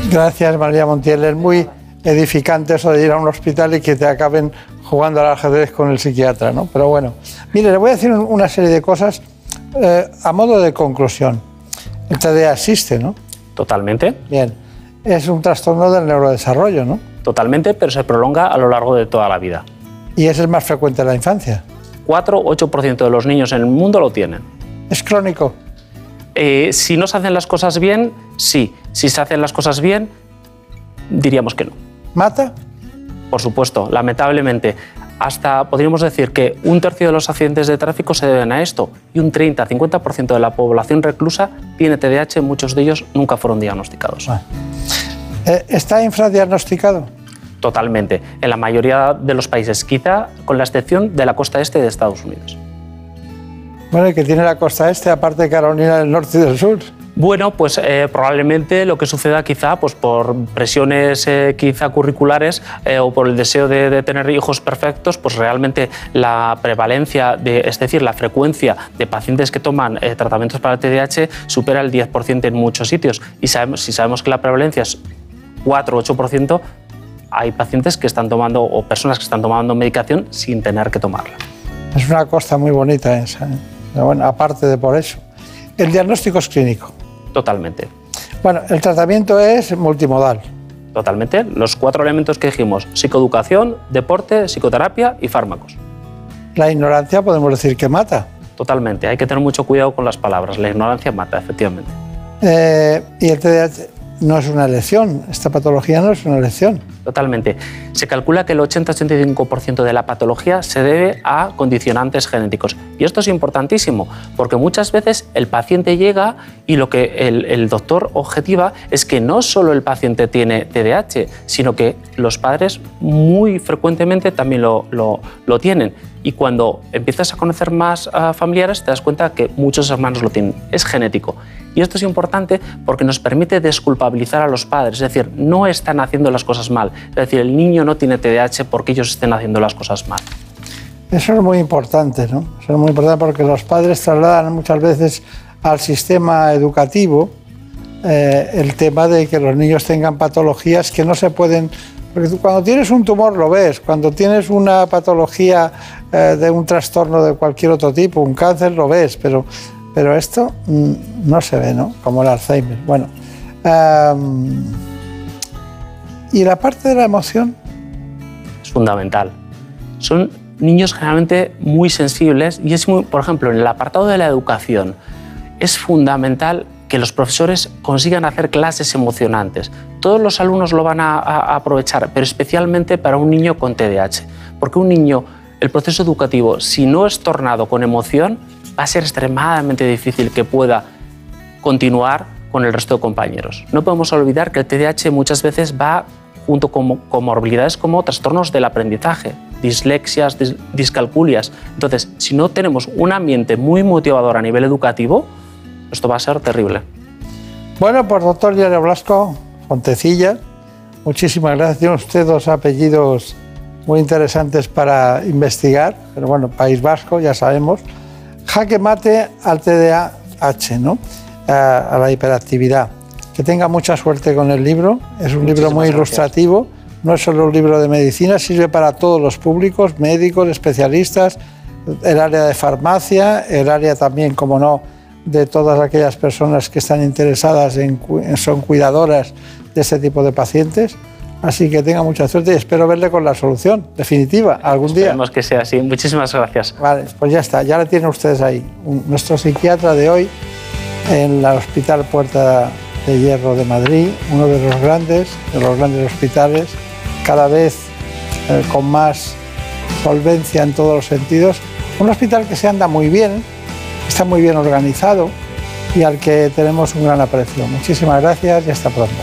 S2: Gracias María Montiel, es muy edificante eso de ir a un hospital y que te acaben jugando al ajedrez con el psiquiatra, ¿no? Pero bueno, mire, le voy a decir una serie de cosas eh, a modo de conclusión. El TDA existe, ¿no?
S43: Totalmente.
S2: Bien. Es un trastorno del neurodesarrollo, ¿no?
S43: Totalmente, pero se prolonga a lo largo de toda la vida.
S2: ¿Y es el más frecuente en la infancia?
S43: 4-8% de los niños en el mundo lo tienen.
S2: ¿Es crónico?
S43: Eh, si no se hacen las cosas bien, sí. Si se hacen las cosas bien, diríamos que no.
S2: ¿Mata?
S43: Por supuesto, lamentablemente hasta podríamos decir que un tercio de los accidentes de tráfico se deben a esto y un 30-50% de la población reclusa tiene TDAH, muchos de ellos nunca fueron diagnosticados.
S2: Eh, ¿Está infradiagnosticado?
S43: Totalmente, en la mayoría de los países, quizá con la excepción de la costa este de Estados Unidos.
S2: Bueno, ¿y qué tiene la costa este, aparte de Carolina del Norte y del Sur?
S43: Bueno, pues eh, probablemente lo que suceda quizá pues por presiones eh, quizá curriculares eh, o por el deseo de, tener hijos perfectos, pues realmente la prevalencia, de, es decir, la frecuencia de pacientes que toman eh, tratamientos para el TDAH supera el 10% en muchos sitios. Y sabemos, si sabemos que la prevalencia es 4 o 8%, hay pacientes que están tomando o personas que están tomando medicación sin tener que tomarla.
S2: Es una costa muy bonita esa. ¿eh? Bueno, aparte de por eso. El diagnóstico es clínico.
S43: Totalmente.
S2: Bueno, el tratamiento es multimodal.
S43: Totalmente. Los cuatro elementos que dijimos, psicoeducación, deporte, psicoterapia y fármacos.
S2: La ignorancia podemos decir que mata.
S43: Totalmente. Hay que tener mucho cuidado con las palabras. La ignorancia mata, efectivamente.
S2: Eh, y el TDAH no es una elección. Esta patología no es una elección.
S43: Totalmente. Se calcula que el 80-85% de la patología se debe a condicionantes genéticos. Y esto es importantísimo, porque muchas veces el paciente llega y lo que el, doctor objetiva es que no solo el paciente tiene TDAH, sino que los padres muy frecuentemente también lo, lo- tienen. Y cuando empiezas a conocer más a familiares, te das cuenta que muchos hermanos lo tienen. Es genético. Y esto es importante porque nos permite desculpabilizar a los padres. Es decir, no están haciendo las cosas mal. Es decir, el niño no tiene TDAH porque ellos estén haciendo las cosas mal.
S2: Eso es muy importante, ¿no? Eso es muy importante porque los padres trasladan muchas veces al sistema educativo eh, el tema de que los niños tengan patologías que no se pueden... Porque tú cuando tienes un tumor lo ves, cuando tienes una patología eh, de un trastorno de cualquier otro tipo, un cáncer, lo ves, pero, pero esto mm, no se ve, ¿no? Como el Alzheimer. Bueno, am, ¿y la parte de la emoción?
S43: es fundamental. Son niños generalmente muy sensibles y es muy, por ejemplo, en el apartado de la educación, es fundamental que los profesores consigan hacer clases emocionantes. Todos los alumnos lo van a, a- aprovechar, pero especialmente para un niño con TDAH, porque un niño, el proceso educativo, si no es tornado con emoción, va a ser extremadamente difícil que pueda continuar con el resto de compañeros. No podemos olvidar que el TDAH muchas veces va junto con comorbilidades como trastornos del aprendizaje, dislexias, dis- discalculias. Entonces, si no tenemos un ambiente muy motivador a nivel educativo, esto va a ser terrible.
S2: Bueno, pues doctor Diario Blasco, Fontecilla, muchísimas gracias. Tiene usted dos apellidos muy interesantes para investigar, pero bueno, País Vasco, ya sabemos. Jaque mate al TDAH, ¿no? A, la hiperactividad. Que tenga mucha suerte con el libro. Es un libro muy
S43: gracias.
S2: ilustrativo. No es solo un libro de medicina, sirve para todos los públicos, médicos, especialistas, el área de farmacia, el área también, como no, de todas aquellas personas que están interesadas en, son cuidadoras de este tipo de pacientes. Así que tenga mucha suerte y espero verle con la solución definitiva algún día.
S43: Esperemos que sea así. Muchísimas gracias.
S2: Vale, pues ya está, ya lo tienen ustedes ahí. Nuestro psiquiatra de hoy en el Hospital Puerta de Hierro de Madrid, uno de los grandes, de los grandes hospitales, cada vez eh, con más solvencia en todos los sentidos. Un hospital que se anda muy bien, está muy bien organizado y al que tenemos un gran aprecio. Muchísimas gracias y hasta pronto.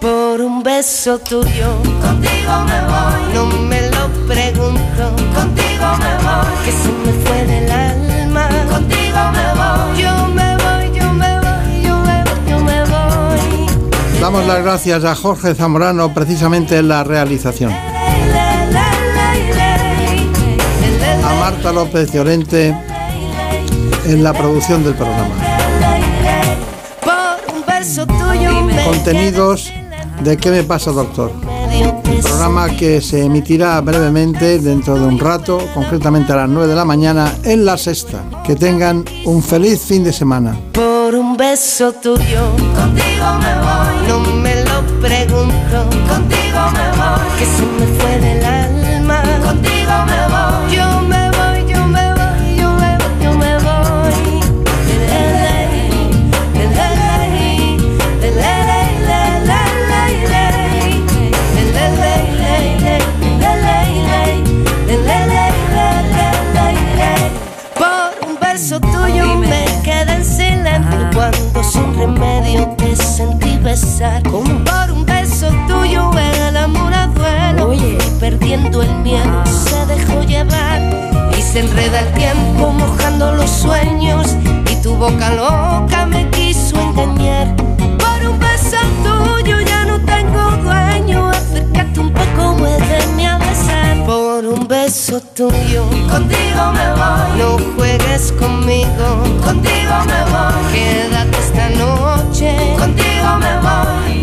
S42: Por un beso tuyo, contigo me voy. No me lo pregunto, contigo me voy. Que se me fue del alma,
S2: Damos las gracias a Jorge Zamorano precisamente en la realización. A Marta López Llorente en la producción del programa.
S42: Por un beso tuyo me
S2: Contenidos de ¿Qué me pasa, doctor? Programa que se emitirá brevemente dentro de un rato, concretamente a las 9 de la mañana, en la sexta. Que tengan un feliz fin de semana.
S42: Por un beso tuyo, contigo me voy. No me lo pregunto, contigo me voy. Que se me fue del alma, contigo me voy. Yo besar. Por un beso tuyo el amor duelo. Oye, perdiendo el miedo ah. se dejó llevar y se enreda el tiempo mojando los sueños y tu boca loca me quiso engañar. beso tuyo. Contigo me voy. No juegues conmigo. Contigo me voy. Quédate esta noche. Contigo me voy.